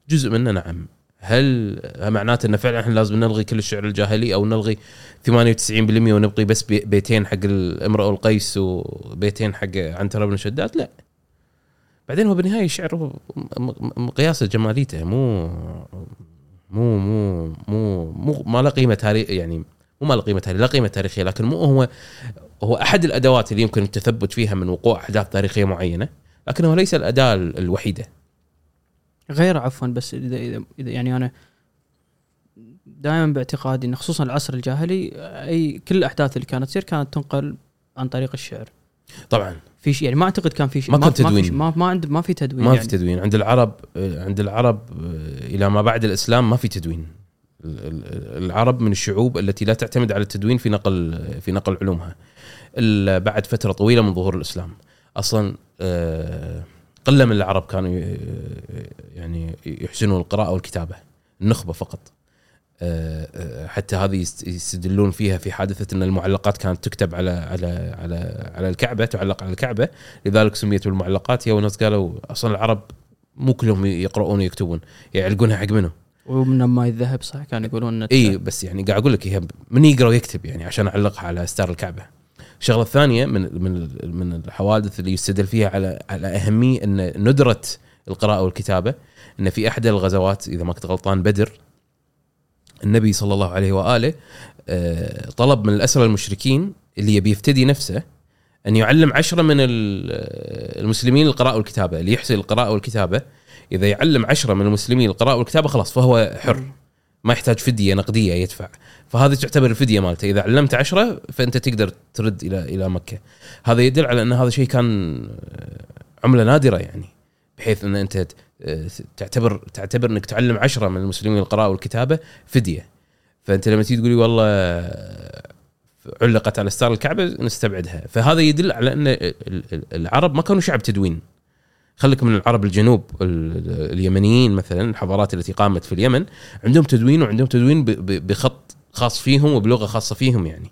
جزء منه نعم. هل معناته إنه فعلا إحنا لازم نلغي كل الشعر الجاهلي أو نلغي 98% ونبقي بس بي- بيتين حق الامرأ والقيس وبيتين حق عنترة بن شداد؟ لا. بعدين هو بالنهاية الشعر مقياس جماليته مو مو مو مو مو ما له قيمة تاريخ يعني مو ما له قيمة تاريخيه لا قيمة تاريخية لكن مو هو هو أحد الأدوات اللي يمكن التثبت فيها من وقوع أحداث تاريخية معينة لكنه ليس الأداة الوحيدة. غير عفوا بس اذا اذا إذا يعني أنا دائما باعتقادي إن خصوصا العصر الجاهلي أي كل الأحداث اللي كانت تصير كانت تنقل عن طريق الشعر. طبعا. في شيء يعني ما أعتقد كان في شيء ما كان ما في تدوين. ما ما عند ما في تدوين ما في يعني. تدوين. عند العرب عند العرب إلى ما بعد الإسلام ما في تدوين. ال- ال- العرب من الشعوب التي لا تعتمد على التدوين في نقل في نقل علومها. إلا بعد فترة طويلة من ظهور الإسلام. أصلا آه، قلة من العرب كانوا ي- يعني يحسنون القراءة والكتابة النخبة فقط. آه، آه، حتى هذه يست- يستدلون فيها في حادثة إن المعلقات كانت تكتب على على على على الكعبة تعلق على الكعبة. لذلك سميت بالمعلقات. هي وناس قالوا أصلا العرب مو كلهم يقرؤون ويكتبون يعلقونها حق منه ومن ما الذهب صح كانوا يقولون إي بس يعني قاعد أقول لك هي من يقرأ ويكتب يعني عشان أعلقها على ستار الكعبة. الشغلة الثانية من من من الحوادث اللي يستدل فيها على على أهمية إن ندرة القراءة والكتابة إن في احدى الغزوات إذا ما كنت غلطان بدر النبي صلى الله عليه وآله آه، طلب من الاسرى المشركين اللي يبي يفتدي نفسه أن يعلم عشرة من ال- المسلمين القراءة والكتابة اللي يحسن القراءة والكتابة إذا يعلم عشرة من المسلمين القراءة والكتابة خلاص فهو حر. ما يحتاج فدية نقدية يدفع. فهذه تعتبر الفدية مالته. إذا علمت عشرة فأنت تقدر ترد إلى إلى مكة. هذا يدل على أن هذا شيء كان آه، عملة نادرة يعني. بحيث أن أنت آه، تعتبر تعتبر أنك تعلم عشرة من المسلمين القراءة والكتابة فدية. فأنت لما تيجي تقولي والله آه، علقت على ستار الكعبة نستبعدها. فهذا يدل على أن ال- ال- العرب ما كانوا شعب تدوين. خليك من العرب الجنوب ال- اليمنيين مثلا الحضارات التي قامت في اليمن عندهم تدوين وعندهم تدوين بخط خاص فيهم وبلغة خاصة فيهم يعني.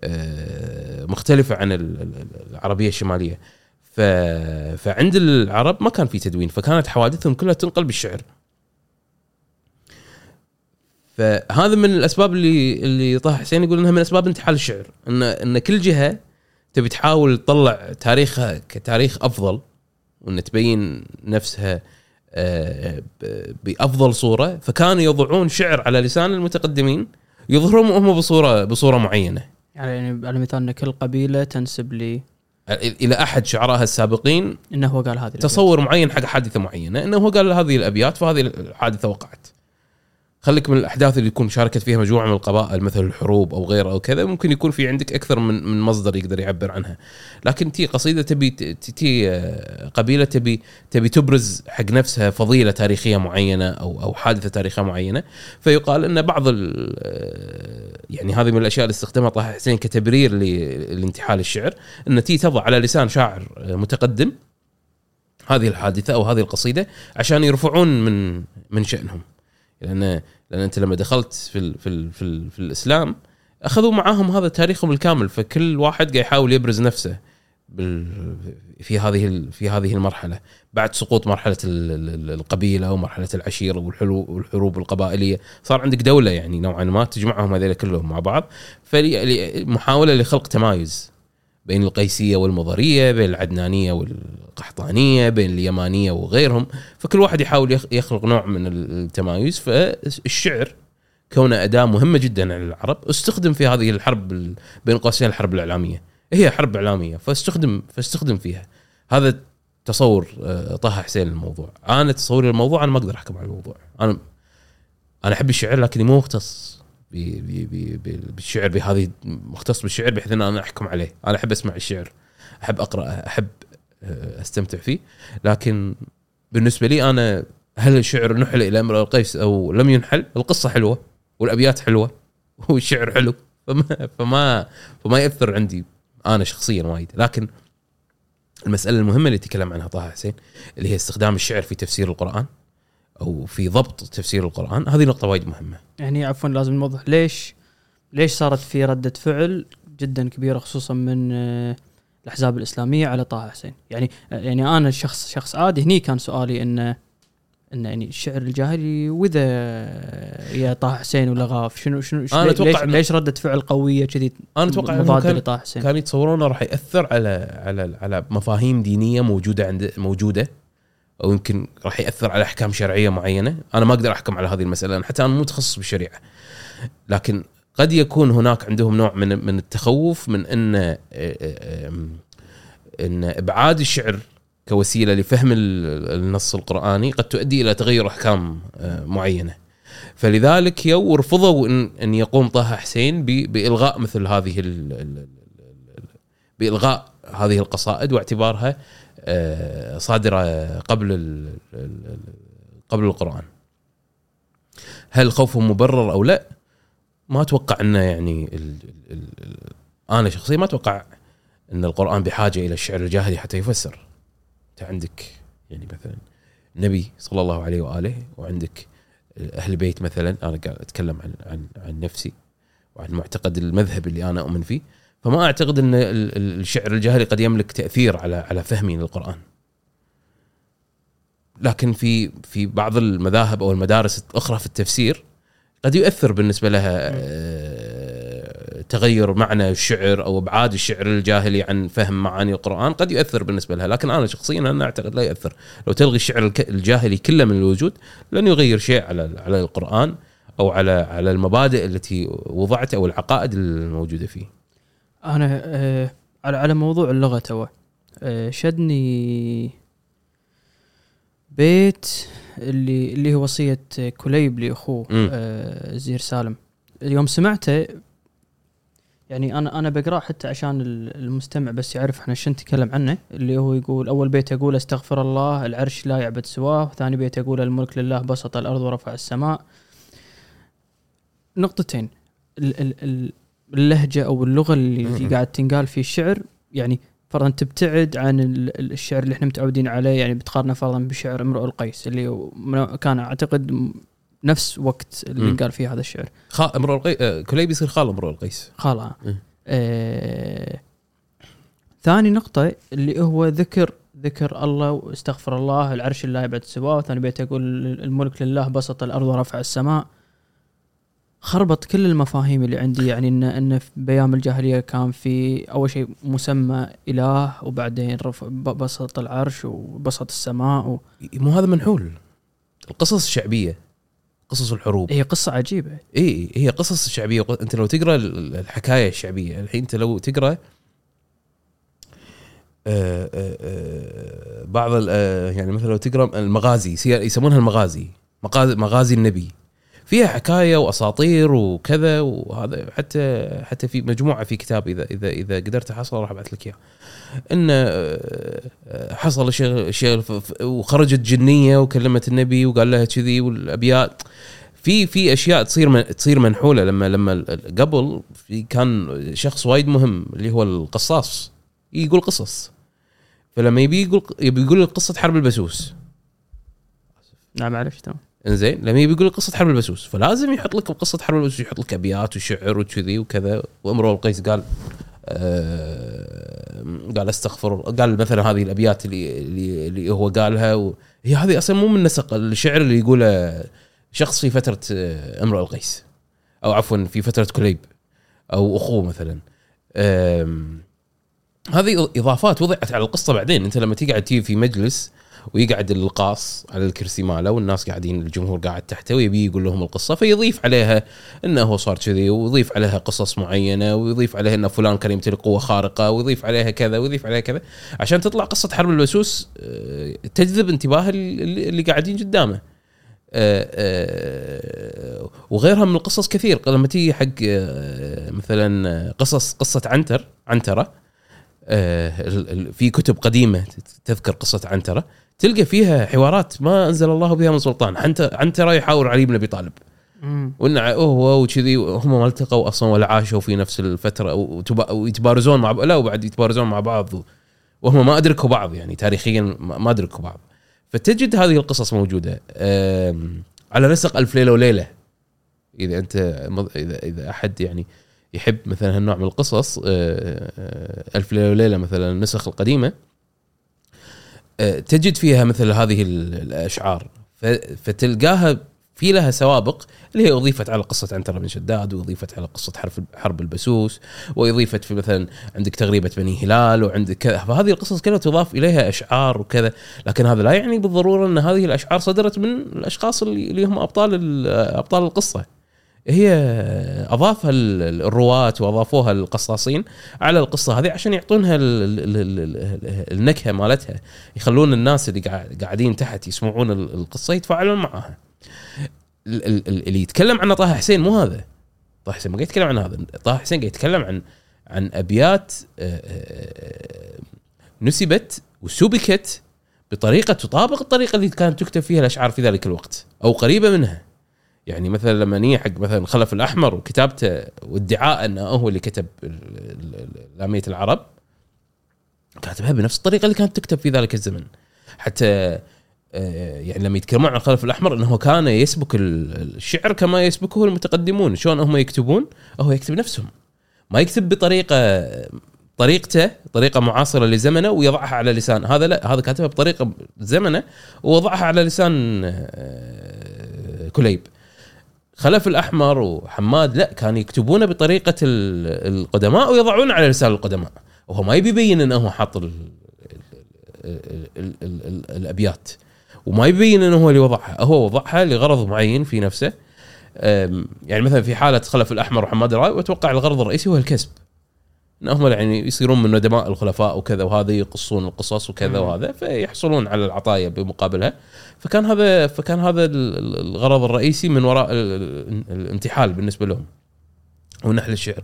آه، مختلفة عن ال- ال- العربية الشمالية. فعند العرب ما كان في تدوين فكانت حوادثهم كلها تنقل بالشعر. فهذا من الأسباب اللي اللي طه حسين يقول إنها من أسباب انتحال الشعر. ان إن كل جهة تبي تحاول تطلع تاريخها كتاريخ أفضل. وان تبين نفسها آه، بأفضل صورة. فكانوا يضعون شعر على لسان المتقدمين يظهرون هم بصورة بصورة معينة. يعني على مثال إن كل قبيلة تنسب لي. إلى أحد شعرائها السابقين إنه هو قال هذه. تصور معين حق حادثة معينة إنه هو قال هذه الأبيات فهذه الحادثة وقعت. خليك من الأحداث اللي يكون شاركت فيها مجموعة من القبائل مثل الحروب أو غيره أو كذا ممكن يكون في عندك أكثر من من مصدر يقدر يعبر عنها. لكن تي قصيدة تبي تي آه، قبيلة تبي تبي تبرز حق نفسها فضيلة تاريخية معينة أو أو حادثة تاريخية معينة فيقال إن بعض آه، يعني هذه من الأشياء اللي استخدمها طه حسين كتبرير لانتحال الشعر إن تي تضع على لسان شاعر آه، متقدم هذه الحادثة أو هذه القصيدة عشان يرفعون من من شأنهم. لأن لأن أنت لما دخلت في ال في ال في, ال في الإسلام أخذوا معاهم هذا تاريخهم الكامل فكل واحد قاعد يحاول يبرز نفسه في هذه في هذه المرحلة. بعد سقوط مرحلة ال- ال- القبيلة ومرحلة العشيرة والحروب القبائلية صار عندك دولة يعني نوعا ما تجمعهم هذول كلهم مع بعض. فمحاوله لخلق تمايز. بين القيسية والمضرية بين العدنانية والقحطانية بين اليمانية وغيرهم. فكل واحد يحاول يخ- يخلق نوع من التمايز. فالشعر كونه أداة مهمة جدا على العرب استخدم في هذه الحرب ال- بين قوسين الحرب الإعلامية. هي حرب إعلامية فاستخدم فاستخدم فيها. هذا تصور آه، طه حسين للموضوع. أنا تصوري للموضوع أنا ما أقدر أحكم على الموضوع. أنا أنا أحب الشعر لكني مو مختص. ب- ب- ب- ب- بالشعر بهذه مختص بالشعر بحيث إن أنا أحكم عليه. أنا أحب أسمع الشعر أحب أقرأ أحب آه، أستمتع فيه. لكن بالنسبة لي أنا هل الشعر نحل إلى امرؤ القيس أو لم ينحل؟ القصة حلوة والأبيات حلوة والشعر حلو. فما فما فما يأثر عندي أنا شخصيا وايد. لكن المسألة المهمة اللي تكلم عنها طه حسين اللي هي استخدام الشعر في تفسير القرآن. أو في ضبط تفسير القرآن هذه نقطة وايد مهمة. يعني عفوا لازم نوضح ليش ليش صارت في ردة فعل جدا كبيرة خصوصا من آه، الأحزاب الإسلامية على طه حسين؟ يعني يعني أنا شخص شخص عادي هني كان سؤالي انه إن يعني الشعر الجاهلي واذا يا طه حسين ولا غاف؟ شنو شنو أنا ليش, أتوقع ليش, ليش ردة فعل قوية كذي أنا أتوقع مضادة كان لطه حسين؟ كانوا يتصورونه راح يأثر على على على مفاهيم دينية موجودة عند موجودة. أو يمكن راح يأثر على أحكام شرعية معينة. أنا ما أقدر أحكم على هذه المسألة حتى أنا مو متخصص بالشريعة. لكن قد يكون هناك عندهم نوع من من التخوف من إن آه، آه، إن إبعاد الشعر كوسيلة لفهم ال- النص القرآني قد تؤدي إلى تغير أحكام آه، معينة. فلذلك يو رفضوا ان إن يقوم طه حسين بإلغاء مثل هذه ال ال ال ال بإلغاء هذه القصائد واعتبارها صادرة قبل قبل القرآن. هل خوفهم مبرر أو لا؟ ما أتوقع انه يعني أنا شخصيا ما أتوقع أن القرآن بحاجة إلى الشعر الجاهلي حتى يفسر. أنت عندك يعني مثلا النبي صلى الله عليه وآله وعندك أهل البيت مثلا أنا قاعد أتكلم عن عن عن نفسي وعن معتقد المذهب اللي أنا أؤمن فيه. فما أعتقد إن ال- ال- الشعر الجاهلي قد يملك تأثير على على فهمي للقرآن. لكن في في بعض المذاهب أو المدارس الأخرى في التفسير قد يؤثر بالنسبة لها آه، تغير معنى الشعر أو أبعاد الشعر الجاهلي عن فهم معاني القرآن قد يؤثر بالنسبة لها. لكن أنا شخصيا أنا أعتقد لا يؤثر. لو تلغي الشعر الجاهلي كله من الوجود لن يغير شيء على على القرآن أو على على المبادئ التي وضعت أو العقائد الموجودة فيه. أنا آه على على موضوع اللغة تو آه شدني بيت اللي اللي هو وصية كليب لأخوه. آه زير سالم. يوم سمعته يعني أنا أنا بقرأه حتى عشان ال- المستمع بس يعرف إحنا شو نتكلم عنه. اللي هو يقول أول بيت يقول أستغفر الله العرش لا يعبد سواه. ثاني بيت يقول الملك لله بسط الأرض ورفع السماء. نقطتين. ال- ال- ال- اللهجة أو اللغة اللي. قاعد تنقال في الشعر يعني فرضا تبتعد عن ال- ال- الشعر اللي إحنا متعودين عليه يعني بتقارنه فرضا بشعر امرؤ القيس اللي كان أعتقد نفس وقت اللي. قال فيه هذا الشعر خا امرؤ القيس آه، كليب يصير خال امرؤ القيس خالها إيه. آه ثاني نقطة اللي هو ذكر ذكر الله واستغفر الله العرش لا يبعد سواه ثاني بيت يقول الملك لله بسط الأرض ورفع السماء خربط كل المفاهيم اللي عندي يعني إن إن في بيام الجاهلية كان في أول شيء مسمى إله وبعدين رفع بسط العرش وبسط السماء و... مو هذا منحول. القصص الشعبية قصص الحروب. هي قصة عجيبة. إي هي قصص شعبية. أنت لو تقرأ ال- الحكاية الشعبية الحين أنت لو تقرأ آه، آه، آه، بعض يعني مثلا لو تقرأ المغازي يسمونها المغازي مغازي النبي. فيها حكاية وأساطير وكذا وهذا حتى حتى في مجموعة في كتاب إذا إذا إذا قدرت احصله راح أبعث لك إياه. إن آه، آه، حصل شيء شيء وخرجت جنية وكلمت النبي وقال لها كذي والأبيات. في في أشياء تصير من تصير منحولة. لما لما قبل كان شخص وايد مهم اللي هو القصاص يقول قصص. فلما يبي يقول يبي يقول قصة حرب البسوس. نعم عرفت. تمام إنزين لما يبي يقول لك قصة حرب البسوس فلازم يحط لك قصه حرب البسوس يحط لك أبيات وشعر وكذي وكذا. وامرؤ القيس قال آه قال استغفر قال مثلا هذه الأبيات اللي اللي, اللي هو قالها. هي هذه أصلا مو من نسق الشعر اللي يقوله شخص في فترة آه، امرؤ القيس أو عفوا في فترة كليب أو أخوه مثلا. هذه إضافات وضعت على القصة بعدين. أنت لما تقعد في مجلس ويقعد القاص على الكرسي ماله والناس قاعدين الجمهور قاعد تحته ويبي يقول لهم القصة فيضيف عليها إنه هو صار كذي ويضيف عليها قصص معينة ويضيف عليها ان فلان كان يمتلك قوة خارقة ويضيف عليها كذا ويضيف عليها كذا عشان تطلع قصة حرب البسوس آه، تجذب انتباه اللي قاعدين قدامه. آه، آه، وغيرها من القصص كثير لما تيجي حق مثلا قصص قصة عنتر عنترة في كتب قديمة تذكر قصة عنترة تلقى فيها حوارات ما أنزل الله بها من سلطان. عنتر عنتره يحاور علي بن أبي طالب. وإن هو وكذي هم ما التقوا أصلا ولا عاشوا في نفس الفترة. ويتبارزون مع لا وبعد يتبارزون مع بعض. وهم ما أدركوا بعض يعني تاريخيا ما أدركوا بعض. فتجد هذه القصص موجودة. على نسق ألف ليلة وليلة. إذا أنت اذا إذا أحد يعني يحب مثلا هالنوع من القصص آه، آه، ألف ليلة وليلة مثلا النسخ القديمة. تجد فيها مثل هذه ال- الأشعار. فتلقاها في لها سوابق اللي هي أضيفت على قصة عنتر بن شداد وأضيفت على قصة حرب حرب البسوس وأضيفت في مثلا عندك تغريبة بني هلال وعندك كذا. فهذه القصص كلها تضاف إليها أشعار وكذا. لكن هذا لا يعني بالضرورة إن هذه الأشعار صدرت من الأشخاص اللي هم أبطال ال- أبطال القصة. هي أضافها ال- الرواة وأضافوها القصاصين على القصة هذه عشان يعطونها ال- ال- ال- ال- النكهة مالتها. يخلون الناس اللي قاعد- قاعدين تحت يسمعون ال- القصة يتفاعلون معها. ال- ال- ال- اللي يتكلم عنه طه حسين مو هذا. طه حسين ما قاعد يتكلم عن هذا. طه حسين قاعد يتكلم عن عن أبيات آه، آه، نسبت وسبكت بطريقة تطابق الطريقة اللي كانت تكتب فيها الأشعار في ذلك الوقت أو قريبة منها. يعني مثلا لما نيجي حق مثلا خلف الأحمر وكتابته وادعاء أنه هو اللي كتب لاميه العرب كاتبها بنفس الطريقة اللي كانت تكتب في ذلك الزمن. حتى آه، يعني لما يتكلمون عن الخلف الأحمر إنه كان يسبك ال- الشعر كما يسبكه المتقدمون. شلون هم يكتبون؟ هو يكتب نفسهم. ما يكتب بطريقة طريقته طريقة معاصرة لزمنه ويضعها على لسان. هذا لا هذا كاتبها بطريقة زمنه ووضعها على لسان آه، كليب. خلف الأحمر وحماد لا كانوا يكتبونه بطريقة ال- القدماء ويضعونه على لسان القدماء. وهو ما يبي يبين إنه هو حاط ال- ال- ال- ال- ال- الأبيات. وما يبين إنه هو اللي وضعها. هو وضعها لغرض معين في نفسه. يعني مثلا في حالة خلف الأحمر وحماد الراي وأتوقع الغرض الرئيسي هو الكسب. إنهم يعني يصيرون من ندماء الخلفاء وكذا وهذا يقصون القصص وكذا مم. وهذا فيحصلون على العطايا بمقابلها. فكان هذا فكان هذا ال- ال- الغرض الرئيسي من وراء ال- ال- الانتحال بالنسبة لهم ونحل الشعر.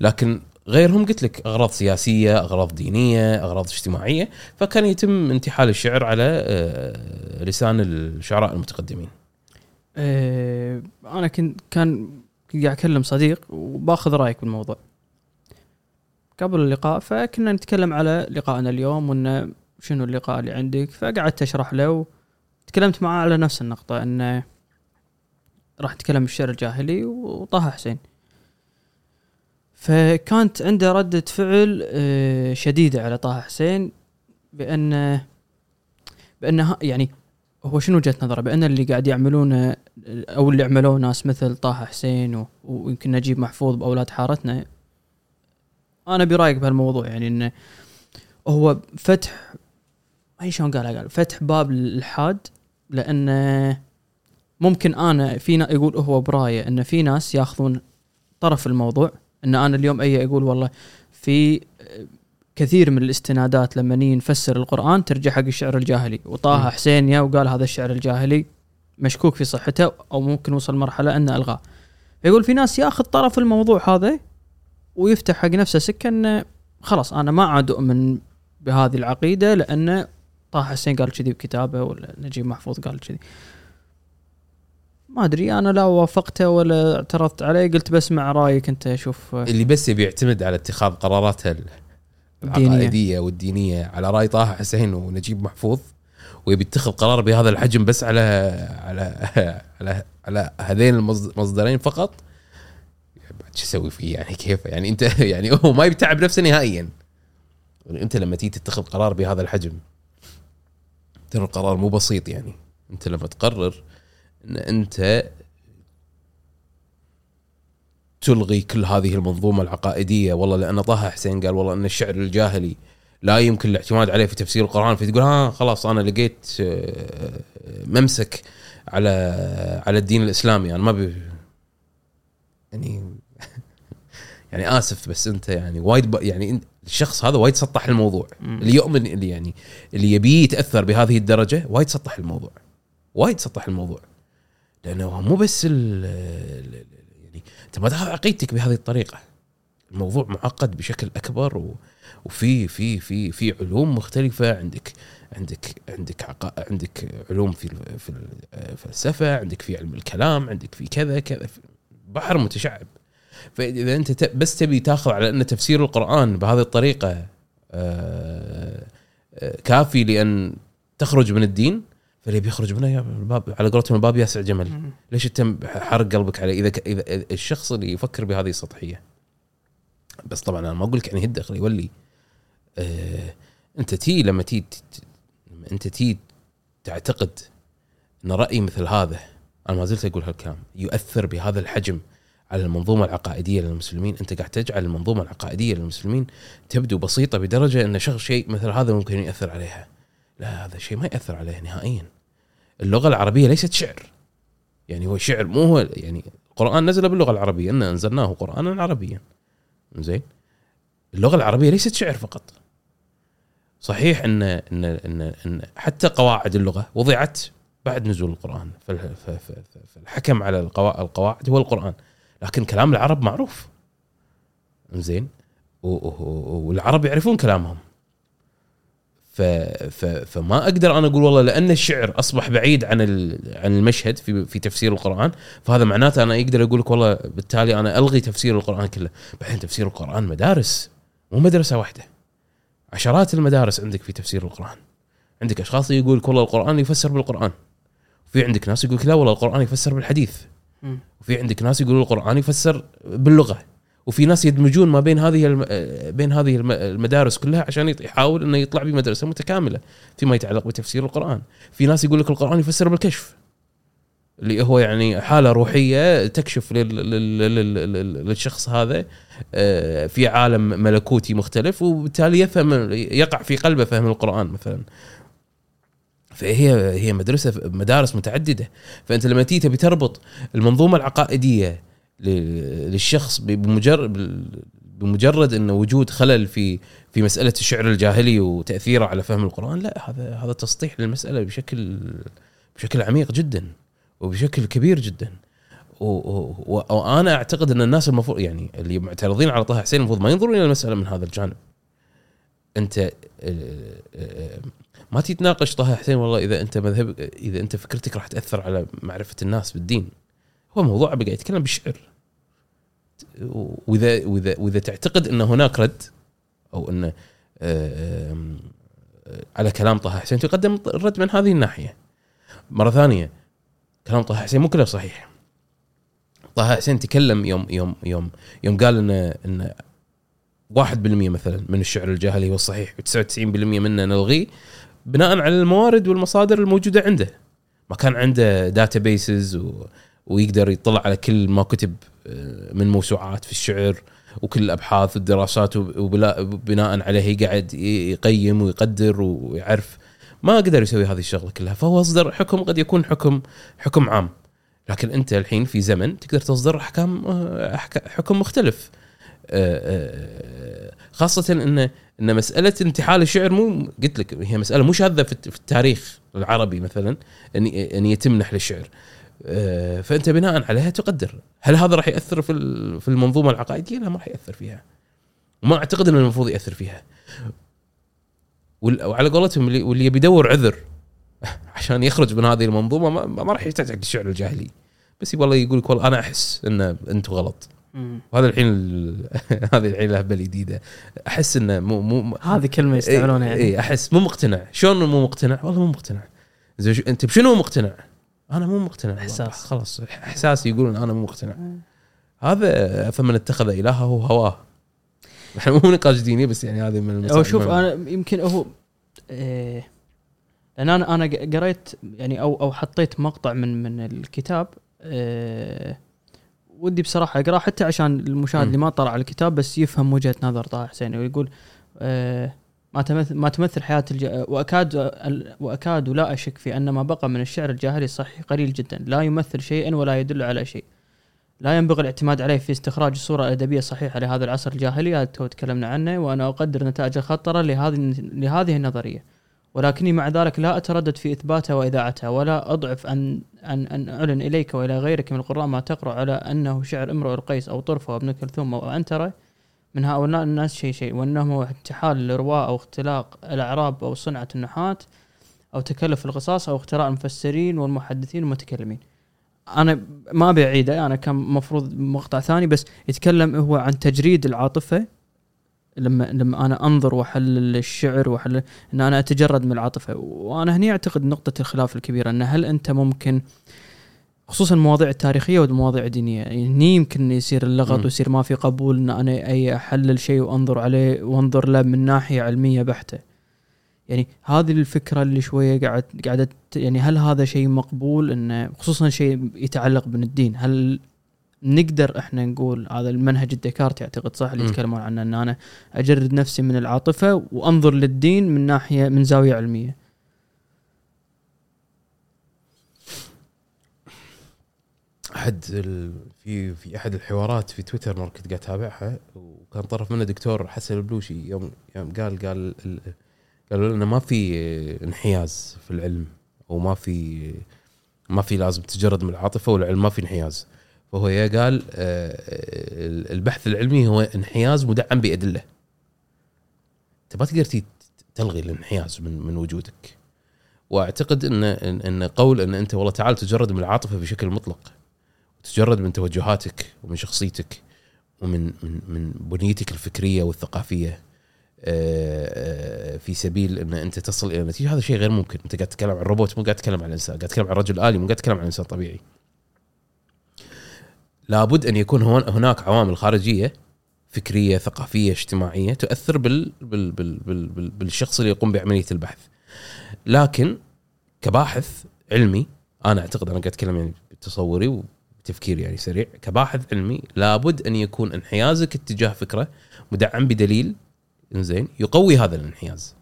لكن غيرهم قلت لك أغراض سياسية أغراض دينية أغراض اجتماعية فكان يتم انتحال الشعر على آه، لسان الشعراء المتقدمين. آه، أنا كنت كان قاعد أكلم صديق وباخذ رأيك بالموضوع. قبل اللقاء فكنا نتكلم على لقائنا اليوم وانه شنو اللقاء اللي عندك. فقعدت أشرح له وتكلمت معاه على نفس النقطة إنه راح نتكلم الشعر الجاهلي وطه حسين. فكانت عنده ردة فعل آه، شديدة على طه حسين بأن بأن يعني هو شنو وجهة نظره؟ بأن اللي قاعد يعملونه أو اللي عملوه ناس مثل طه حسين ويمكن نجيب محفوظ بأولاد حارتنا أنا برأيك بهالموضوع يعني إنه هو فتح ما شلون قالها قال فتح باب للالحاد لأنه ممكن أنا في يقول هو برأيه إن في ناس ياخذون طرف الموضوع إن أنا اليوم أي أقول والله في كثير من الاستنادات لما نيجي نفسر القرآن ترجع حق الشعر الجاهلي وطه. حسين يا وقال هذا الشعر الجاهلي مشكوك في صحته أو ممكن وصل مرحلة إنه ألغاه يقول في ناس ياخذ طرف الموضوع هذا ويفتح حق نفسه سكة إنه خلاص أنا ما عاد أؤمن بهذه العقيدة لأن طه حسين قال كذي بكتابه ولا نجيب محفوظ قال كذي ما أدري أنا لا وافقته ولا اعترضت عليه قلت بسمع رأيك أنت شوف اللي بس يبي يعتمد على اتخاذ قراراته. العقائدية والدينية على رأي طه حسين ونجيب محفوظ ويبي يتخذ قرار بهذا الحجم بس على على على على هذين المصدرين فقط شو أسوي فيه؟ يعني كيف؟ يعني أنت يعني هو ما يتعب نفسه نهائيا. يعني أنت لما تيجي تتخذ قرار بهذا الحجم ترى القرار مو بسيط يعني. أنت لما تقرر إن أنت تلغي كل هذه المنظومة العقائدية والله لأن طه حسين قال والله إن الشعر الجاهلي لا يمكن الاعتماد عليه في تفسير القرآن فتقول ها خلاص أنا لقيت آه، ممسك على على الدين الإسلامي أنا ما بي يعني يعني آسف بس أنت يعني وايد ب- يعني الشخص هذا وايد سطح الموضوع. مم. اللي يؤمن اللي يعني اللي يبيه يتأثر بهذه الدرجة وايد سطح الموضوع. وايد سطح الموضوع. لأنه مو بس ال يعني أنت ما تاخذ عقيدتك بهذه الطريقة. الموضوع معقد بشكل أكبر و وفي في في في علوم مختلفة. عندك عندك عندك عقا عندك علوم في في الفلسفه عندك في علم الكلام عندك في كذا كذا بحر متشعب. فإذا أنت بس تبي تاخذ على أن تفسير القرآن بهذه الطريقة آه، آه، كافي لأن تخرج من الدين فاللي بيخرج منه يا الباب على قولتهم الباب يوسع جمل. ليش انت حرق قلبك عليه إذا إذا الشخص اللي يفكر بهذه السطحية؟ بس طبعا أنا ما أقول لك يعني هد دخل يولي آه أنت تي لما تي أنت تي تعتقد إن رأي مثل هذا أنا ما زلت أقول هالكلام يؤثر بهذا الحجم. على المنظومة العقائدية للمسلمين. أنت قاعد تجعل المنظومة العقائدية للمسلمين تبدو بسيطة بدرجة أن شخص شيء مثل هذا ممكن يأثر عليها. لا هذا الشيء ما يأثر عليه نهائيا. اللغة العربية ليست شعر. يعني هو شعر مو هو يعني القرآن نزل باللغة العربية إن أنزلناه قرانا عربيا. زين اللغة العربية ليست شعر فقط. صحيح إن إن إن, إن حتى قواعد اللغة وضعت بعد نزول القرآن. فالحكم على القوا- القواعد هو القرآن. لكن كلام العرب معروف. زين؟ والعرب يعرفون كلامهم. ف ف فما أقدر أنا أقول والله لأن الشعر أصبح بعيد عن ال- عن المشهد في في تفسير القرآن فهذا معناته أنا أقدر أقول لك والله بالتالي أنا ألغي تفسير القرآن كله. بعدين تفسير القرآن مدارس مو مدرسة واحدة. عشرات المدارس عندك في تفسير القرآن. عندك أشخاص يقول لك والله القرآن يفسر بالقرآن. وفي عندك ناس يقول لك لا والله القرآن يفسر بالحديث. وفي عندك ناس يقولوا القرآن يفسر باللغة. وفي ناس يدمجون ما بين هذه الم... بين هذه الم- المدارس كلها عشان يحاول إنه يطلع بمدرسة متكاملة فيما يتعلق بتفسير القرآن. في ناس يقول لك القرآن يفسر بالكشف اللي هو يعني حالة روحية تكشف لل... لل... لل... لل... للشخص هذا آه، في عالم ملكوتي مختلف وبالتالي يفهم يقع في قلبه فهم القرآن مثلا. فهي هي مدرسة مدارس متعددة. فأنت لما تيجي تبي تربط المنظومة العقائدية للشخص بمجرد بمجرد إنه وجود خلل في في مسألة الشعر الجاهلي وتأثيره على فهم القرآن لا هذا هذا تسطيح للمسألة بشكل بشكل عميق جدا وبشكل كبير جدا. وأنا أعتقد إن الناس المفروض يعني اللي معترضين على طه حسين المفروض ما ينظرون إلى المسألة من هذا الجانب. أنت آه، آه، ما تتناقش طه حسين والله إذا أنت مذهب إذا أنت فكرتك راح تأثر على معرفة الناس بالدين. هو موضوع بقى يتكلم بالشعر. وإذا وإذا وإذا تعتقد إن هناك رد أو إن آه، آه، على كلام طه حسين تقدم الرد من هذه الناحية. مرة ثانية كلام طه حسين مو كله صحيح. طه حسين تكلم يوم يوم يوم يوم قال إن إن 1% مثلا من الشعر الجاهلي هو الصحيح و99% منه نلغيه. بناء على الموارد والمصادر الموجودة عنده. ما كان عنده databases و... ويقدر يطلع على كل ما كتب آه، من موسوعات في الشعر وكل الأبحاث والدراسات وبناء عليه قاعد يقيم ويقدر ويعرف. ما قدر يسوي هذه الشغلة كلها. فهو أصدر حكم قد يكون حكم حكم عام. لكن أنت الحين في زمن تقدر تصدر أحكام آه، حكم مختلف. خاصة ان إن مسألة انتحال الشعر مو قلت لك هي مسألة مو شاذة في الت- في التاريخ العربي مثلا ان إن يتم نحل الشعر آه، فأنت بناء عليها تقدر. هل هذا راح يأثر في في المنظومة العقائدية؟ لا ما راح يأثر فيها. وما أعتقد انه المفروض يأثر فيها. وعلى قولتهم اللي واللي يبي يدور عذر عشان يخرج من هذه المنظومة ما, ما راح يحتاج الشعر الجاهلي. بس والله يقول لك والله أنا أحس إن أنتم غلط. وهذا الحين ال- هذه الحين لهبه جديدة. أحس إنه مو مو هذه كلمة يستعملونها يعني. اي أحس مو مقتنع. شلون مو مقتنع؟ والله مو مقتنع. زين أنت بشنو مقتنع؟ أنا مو مقتنع. والله. إحساس. خلاص إحساسي يقولون أنا مو مقتنع. هذا فمن اتخذ إلهه هواه. إحنا مو نقاش ديني بس يعني هذه من المسائل هو شوف. أنا يمكن هو إيه لأن أنا أنا قريت يعني أو أو حطيت مقطع من من الكتاب إيه ودي بصراحة اقراه حتى عشان المشاهد. اللي ما طلع على الكتاب بس يفهم وجهة نظر طه حسين ويقول إيه ما تمثل ما تمثل حياة الج... وأكاد وأكاد لا أشك في أن ما بقى من الشعر الجاهلي الصحيح قليل جدا. لا يمثل شيئا ولا يدل على شيء. لا ينبغي الاعتماد عليه في استخراج صورة أدبية صحيحة لهذا العصر الجاهلي هذا تكلمنا عنه وأنا أقدر نتائج الخطرة لهذه لهذه النظرية. ولكني مع ذلك لا أتردد في إثباتها وإذاعتها ولا أضعف أن أن أن أعلن إليك وإلى غيرك من القراء ما تقرأ على أنه شعر امرؤ القيس أو طرفة وابن كلثوم أو أنترة من هؤلاء الناس شيء شيء وأنه انتحال الرواة أو اختلاق الأعراب أو صنعة النحاة أو تكلف القصاص أو اختراع المفسرين والمحدثين والمتكلمين. أنا ما أبي أعيده أنا كان مفروض مقطع ثاني بس يتكلم هو عن تجريد العاطفة لما لما أنا أنظر وأحلل الشعر وأحلل إن أنا أتجرد من العاطفة. وأنا هني أعتقد نقطة الخلاف الكبيرة إن هل أنت ممكن خصوصا المواضيع التاريخية والمواضيع الدينية. يعني هني يمكن يصير اللغط. ويصير ما في قبول إن أنا أي أحلل شيء وأنظر عليه وأنظر له من ناحية علمية بحتة. يعني هذه الفكرة اللي شوية قاعد قاعدة يعني هل هذا شيء مقبول انه خصوصا شيء يتعلق بالدين؟ هل نقدر إحنا نقول هذا المنهج الديكارتي اعتقد صح اللي. يتكلمون عنه إن أنا أجرد نفسي من العاطفة وأنظر للدين من ناحية من زاوية علمية أحد ال... في في أحد الحوارات في تويتر مرة كنت قاعد أتابعها وكان طرف منه دكتور حسن البلوشي يوم يوم قال قال ال... قالوا لنا ما في انحياز في العلم وما في ما في لازم تجرد من العاطفة والعلم ما في انحياز فهو قال آه، البحث العلمي هو انحياز مدعم بأدلة. انت ما تقدر تلغي الانحياز من من وجودك. واعتقد إن إن قول إن أنت والله تعال تجرد من العاطفة بشكل مطلق تجرد من توجهاتك ومن شخصيتك ومن من من بنيتك الفكرية والثقافية آه، آه، في سبيل إن أنت تصل إلى نتيجة. هذا شيء غير ممكن. أنت قاعد تتكلم عن روبوت مو قاعد تتكلم عن إنسان. قاعد تتكلم عن رجل آلي مو قاعد تتكلم عن إنسان طبيعي. لابد أن يكون هناك عوامل خارجية فكرية ثقافية اجتماعية تؤثر بال بال بال بال بال بالشخص اللي يقوم بعملية البحث. لكن كباحث علمي أنا أعتقد أنا قاعد أتكلم يعني بتصوري وتفكيري يعني سريع كباحث علمي لابد أن يكون انحيازك اتجاه فكرة مدعم بدليل إنزين يقوي هذا الانحياز.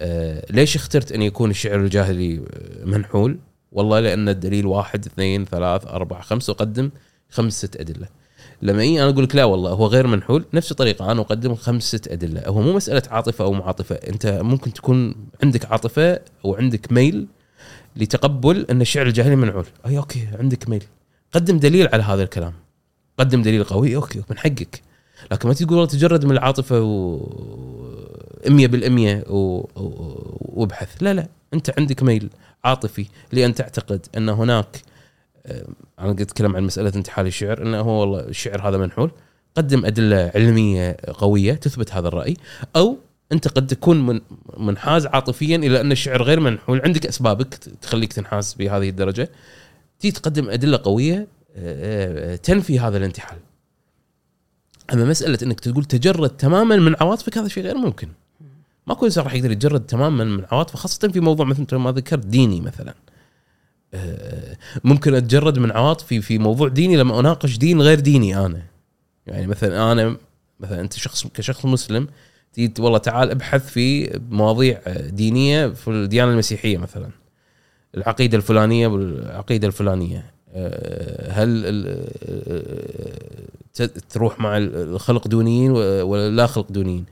آه ليش اخترت أن يكون الشعر الجاهلي آه، منحول؟ والله لأن الدليل واحد اثنين ثلاث أربع خمس اقدم خمس ست أدلة. لما اي أنا أقول لك لا والله هو غير منحول نفس الطريقة. أنا أقدم خمس ست أدلة. هو مو مسألة عاطفة أو معاطفة. أنت ممكن تكون عندك عاطفة أو عندك ميل لتقبل أن الشعر الجاهلي منحول. أي okay عندك ميل. قدم دليل على هذا الكلام. قدم دليل قوي. okay من حقك. لكن ما تقول تجرد من العاطفة و 100% و... وابحث. لا لا أنت عندك ميل عاطفي لأن تعتقد أن هناك أنا قد أتكلم عن مسألة انتحال الشعر إنه هو والله الشعر هذا منحول قدم أدلة علمية قوية تثبت هذا الرأي أو أنت قد تكون من منحاز عاطفيا إلى أن الشعر غير منحول عندك أسبابك تخليك تنحاز بهذه الدرجة تيجي تقدم أدلة قوية آه، آه، تنفي هذا الانتحال. أما مسألة إنك تقول تجرد تماما من عواطفك هذا شيء غير ممكن. ماكو إنسان راح يقدر يتجرد تماما من عواطفه خاصة في موضوع مثل ما ذكرت ديني مثلا. ممكن أتجرد من عواطفي في موضوع ديني لما أناقش دين غير ديني أنا. يعني مثلا أنا مثلا أنت شخص كشخص مسلم تيجي والله تعال ابحث في مواضيع دينية في الديانة المسيحية مثلا. العقيدة الفلانية والعقيدة الفلانية. آه، هل آه، تروح مع الخلق دونيين ولا لا خلق دونيين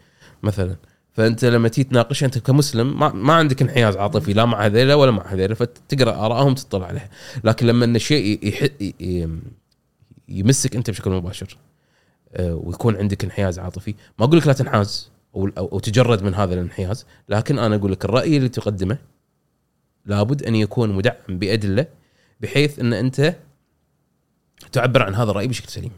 مثلا. فأنت لما تيجي تناقش أنت كمسلم ما, ما عندك انحياز عاطفي لا مع هذيلا ولا مع هذيلا فتقرأ آرائهم تطلع عليها. لكن لما إن الشيء يمسك أنت بشكل مباشر آه، ويكون عندك انحياز عاطفي ما أقول لك لا تنحاز أو أو تجرد من هذا الانحياز لكن أنا أقول لك الرأي اللي تقدمه لابد أن يكون مدعم بأدلة بحيث إن أنت تعبر عن هذا الرأي بشكل سليم.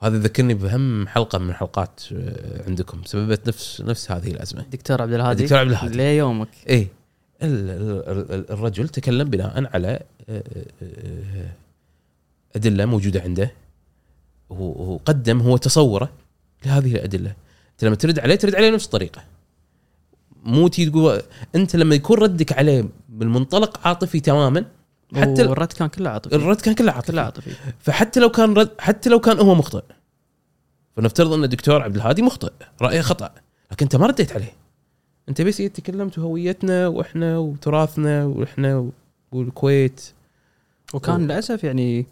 هذا يذكرني بهم حلقة من حلقات آه، عندكم. سببت نفس نفس هذه الأزمة. دكتور عبد الهادي. دكتور عبد الهادي. ليومك اي الرجل تكلم بناء على آه، آه، أدلة موجودة عنده. وقدم هو تصوره لهذه الأدلة. أنت لما ترد عليه ترد عليه نفس الطريقة مو تقول أنت لما يكون ردك عليه بالمنطلق عاطفي تماما حتى الرد كان كله عاطفي. الرد كان كله عاطفي. كله عاطفي. فحتى لو كان رد حتى لو كان هو مخطئ. فنفترض أن الدكتور عبد الهادي مخطئ. رأيه خطأ. لكن أنت ما رديت عليه. أنت بس تكلمت هويتنا وإحنا وتراثنا وإحنا والكويت. وكان للأسف يعني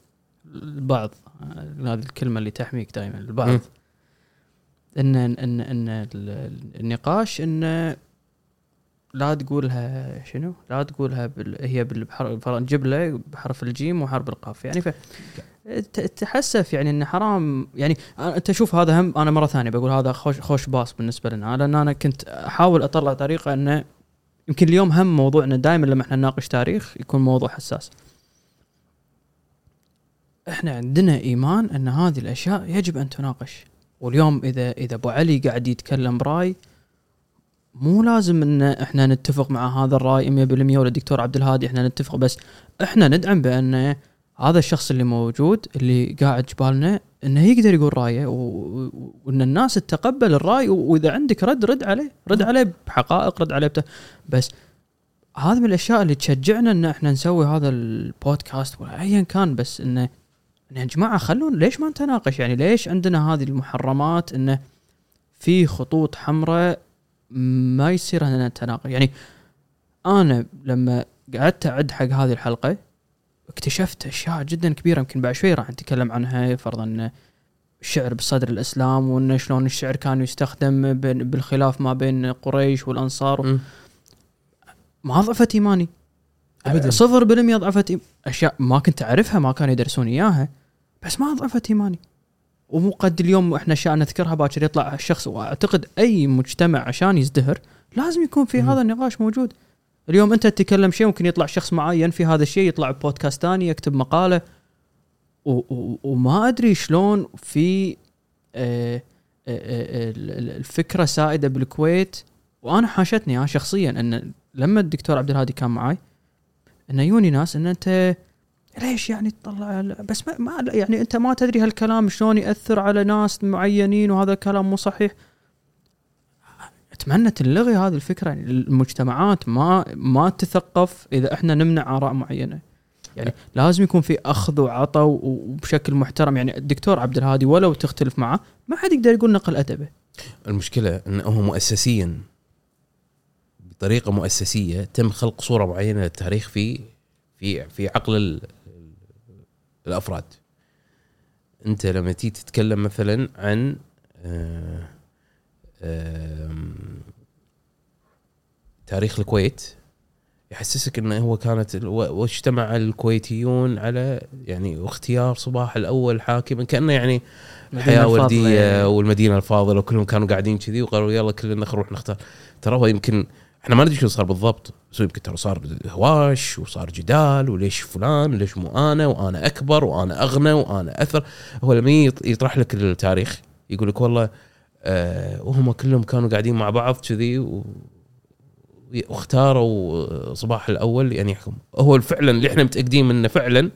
البعض هذه الكلمة اللي تحميك دائما البعض. م. ان ان إن النقاش إنه لا تقولها شنو؟ لا تقولها بال... هي بالحرف نجيب بحرف الجيم وحرف القاف يعني ف تحسف يعني إنه حرام يعني أنت شوف هذا هم أنا مرة ثانية بقول هذا خوش خوش باص بالنسبة لنا لأن أنا كنت أحاول أطلع طريقة إنه يمكن اليوم هم موضوعنا دائما لما إحنا نناقش تاريخ يكون موضوع حساس. إحنا عندنا إيمان إن هذه الأشياء يجب أن تناقش واليوم إذا إذا أبو علي قاعد يتكلم برأي مو لازم إن إحنا نتفق مع هذا الرأي 100% ولا الدكتور عبد الهادي إحنا نتفق بس إحنا ندعم بأن هذا الشخص اللي موجود اللي قاعد جبالنا إنه يقدر يقول رأيه وإن الناس تتقبل الرأي وإذا عندك رد رد عليه رد عليه بحقائق رد عليه بتا بس هذه من الأشياء اللي تشجعنا إن إحنا نسوي هذا البودكاست ولا ايا كان بس إنه يا جماعة خلونا ليش ما نتناقش؟ يعني ليش عندنا هذه المحرمات إنه في خطوط حمراء ما يصير اننا نتناقش يعني أنا لما قعدت أعد حق هذه الحلقة اكتشفت أشياء جدا كبيرة يمكن بعد شوي راح نتكلم عنها فرضا الشعر بصدر الإسلام وإن شلون الشعر كان يستخدم بالخلاف ما بين قريش والأنصار. ما ضعفت إيماني. ابدا. صفر بالمية ضعفت أشياء ما كنت أعرفها ما كانوا يدرسون إياها بس ما ضعفت إيماني. ومو قد اليوم إحنا اشياء نذكرها باكر يطلع الشخص وأعتقد أي مجتمع عشان يزدهر لازم يكون في هذا النقاش موجود. اليوم أنت تتكلم شيء ممكن يطلع شخص معين في هذا الشيء يطلع بودكاست ثاني يكتب مقالة. و و وما أدري شلون في آه، آه، آه، الفكرة سائدة بالكويت. وأنا حاشتني أنا شخصيا إن لما الدكتور عبد الهادي كان معاي إنه يوني ناس إن أنت ليش يعني تطلع بس ما, ما يعني أنت ما تدري هالكلام شلون يأثر على ناس معينين وهذا الكلام مو صحيح؟ أتمنى تلغي هذه الفكرة. يعني المجتمعات ما ما تثقف إذا إحنا نمنع آراء معينة. يعني لازم يكون في أخذ وعطاء وبشكل محترم. يعني الدكتور عبد الهادي ولو تختلف معه ما حد يقدر يقول نقل أدبه. المشكلة انه مؤسسيا بطريقة مؤسسية تم خلق صورة معينة للتاريخ في في في عقل ال- الأفراد أنت لما تيجي تتكلم مثلا عن آه، آم، تاريخ الكويت يحسسك إنه هو كانت واجتمع الكويتيون على يعني اختيار صباح الأول حاكما كأنه يعني الحياة وردية يعني. والمدينة الفاضلة وكلهم كانوا قاعدين كذي وقالوا يلا كلنا نروح نختار ترى هو يمكن إحنا ما ندري شو صار بالضبط. بس يمكن ترى صار هواش وصار جدال وليش فلان وليش مو أنا وأنا أكبر وأنا أغنى وأنا أثر. هو لما يط- يطرح لك التاريخ يقول لك والله آه وهم كلهم كانوا قاعدين مع بعض كذي و- واختاروا صباح الأول أن يحكم. هو فعلا اللي إحنا متأكدين منه فعلا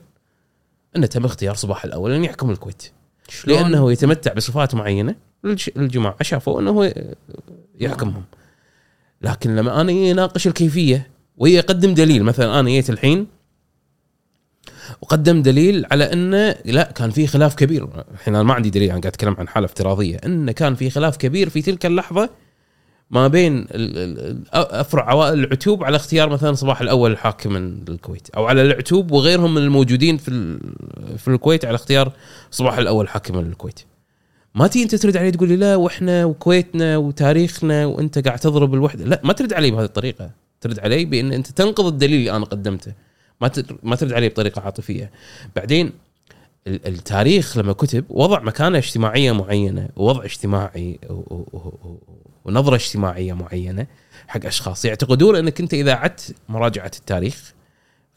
إنه تم اختيار صباح الأول أن يحكم الكويت. لأنه يتمتع بصفات معينة. الج- الجماعة شافوا إنه هو يحكمهم. لكن لما أنا يناقش الكيفية ويقدم دليل مثلا أنا جيت الحين وقدم دليل على إنه لا كان في خلاف كبير. الحين أنا ما عندي دليل أنا قاعد أتكلم عن حالة افتراضية. انه كان في خلاف كبير في تلك اللحظة ما بين أفرع عوائل العتوب على اختيار مثلا صباح الأول حاكما للكويت أو على العتوب وغيرهم من الموجودين في في الكويت على اختيار صباح الأول حاكما للكويت ما تيجي أنت ترد علي تقول لي لا وإحنا وكويتنا وتاريخنا وأنت قاعد تضرب الوحدة. لا ما ترد علي بهذه الطريقة. ترد علي بأن أنت تنقض الدليل اللي أنا قدمته. ما ما ترد علي بطريقة عاطفية. بعدين ال- التاريخ لما كتب وضع مكانة اجتماعية معينة ووضع اجتماعي ونظرة اجتماعية معينة حق أشخاص. يعتقدون أنك أنت إذا عدت مراجعة التاريخ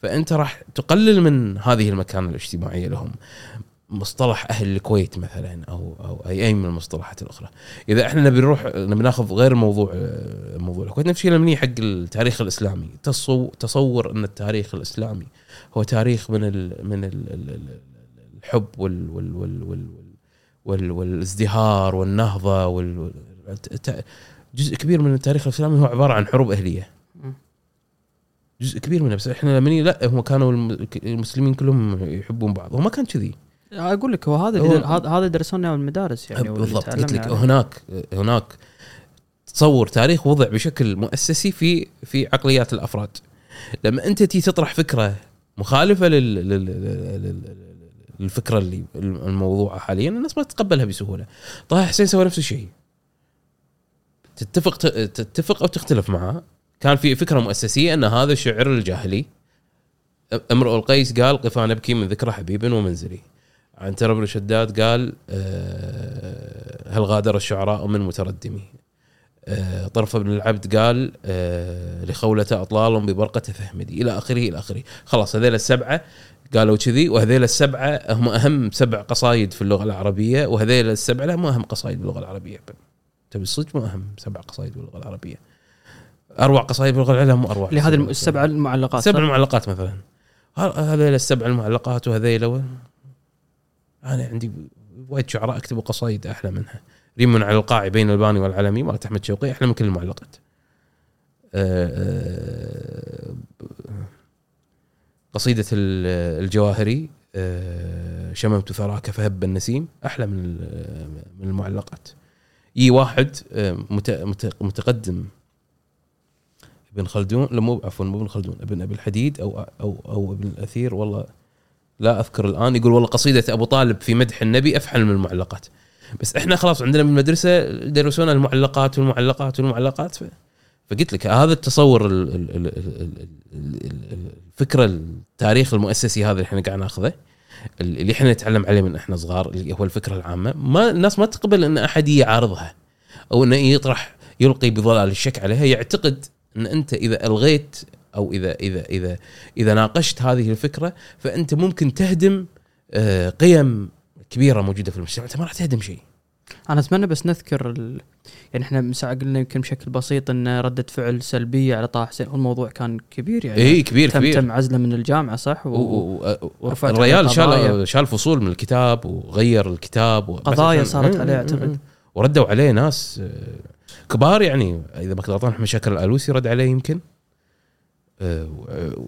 فأنت راح تقلل من هذه المكانة الاجتماعية لهم. مصطلح أهل الكويت مثلا أو أو اي أي من المصطلحات الأخرى. إذا إحنا نبي نروح نبي ناخذ غير الموضوع آه، موضوع الكويت. نفس الشيء حق التاريخ الإسلامي. تصو تصور أن التاريخ الإسلامي هو تاريخ من ال من ال ال- ال- الحب وال وال وال وال وال والازدهار والنهضة وال جزء كبير من التاريخ الإسلامي هو عبارة عن حروب أهلية. جزء كبير منه بس إحنا لا هم كانوا الم- المسلمين كلهم يحبون بعض. هو ما كان كذي. أقول لك هو هذا هذا هذا درسونا بالمدارس يعني بالضبط. قلت لك عليه. هناك هناك تصور تاريخ وضع بشكل مؤسسي في في عقليات الأفراد. لما أنت تيجي تطرح فكرة مخالفة لل لل- لل- لل- للفكرة اللي الموضوعه حاليا الناس ما تتقبلها بسهولة. طه حسين سوى نفس الشيء. تتفق تتفق أو تختلف معه. كان في فكرة مؤسسية أن هذا الشعر الجاهلي أمرؤ القيس قال قفا نبكي من ذكرى حبيب ومنزلي. عنتر بن شداد قال آه، هل غادر الشعراء من متردمي؟ آه، طرف بن العبد قال آه، لخولة أطلال ببرقة فهمدي. إلى آخره إلى آخره. خلاص هذيل السبعة قالوا كذي وهذيل السبعة هم أهم سبع قصايد في اللغة العربية وهذيل السبعة لا مو أهم قصايد باللغة العربية. تبي الصدق مو أهم سبع قصايد باللغة العربية. أروع قصايد باللغة العربية؟ مو أروع. اللي هذه الم- السبع المعلقات. سبع صح؟ معلقات مثلا هذيل السبع المعلقات وهذيل. أنا عندي وايد شعراء كتبوا قصايد أحلى منها. ريم على القاع بين الباني والعلمي مالت احمد شوقي أحلى من كل المعلقات. آه، آه، قصيدة ال- الجواهري آه، شممت ثراك فهب النسيم أحلى من من المعلقات. يجي واحد مت- مت- متقدم ابن خلدون لا مو عفوا مو ابن خلدون ابن أبي الحديد أو أو أو ابن الأثير والله لا أذكر الآن يقول والله قصيدة أبو طالب في مدح النبي أفحل من المعلقات. بس إحنا خلاص عندنا بالمدرسة درسونا المعلقات والمعلقات والمعلقات. فقلت لك هذا التصور ال- ال- ال- ال- ال- ال- ال- الفكرة التاريخ المؤسسي هذا اللي إحنا قاعد ناخذه اللي إحنا نتعلم عليه من إحنا صغار اللي هو الفكرة العامة. ما الناس ما تقبل إن أحد يعارضها أو إنه يطرح يلقي بظلال الشك عليها. يعتقد إن أنت إذا ألغيت أو إذا إذا إذا إذا ناقشت هذه الفكرة فأنت ممكن تهدم آه، قيم كبيرة موجودة في المجتمع أنت ما راح تهدم شيء أنا أتمنى بس نذكر ال... يعني إحنا من ساعه قلنا يمكن بشكل بسيط إن ردة فعل سلبية على طه حسين والموضوع كان كبير يعني اي كبير تم كبير تم عزله من الجامعة صح؟ و- و... و- الريال شال قضايا. شال فصول من الكتاب وغير الكتاب و- قضايا عشان- صارت مم، عليه مم، أعتقد. مم. وردوا عليه ناس آه، كبار يعني إذا ما كنت غلطان احمد شاكر الألوسي رد عليه يمكن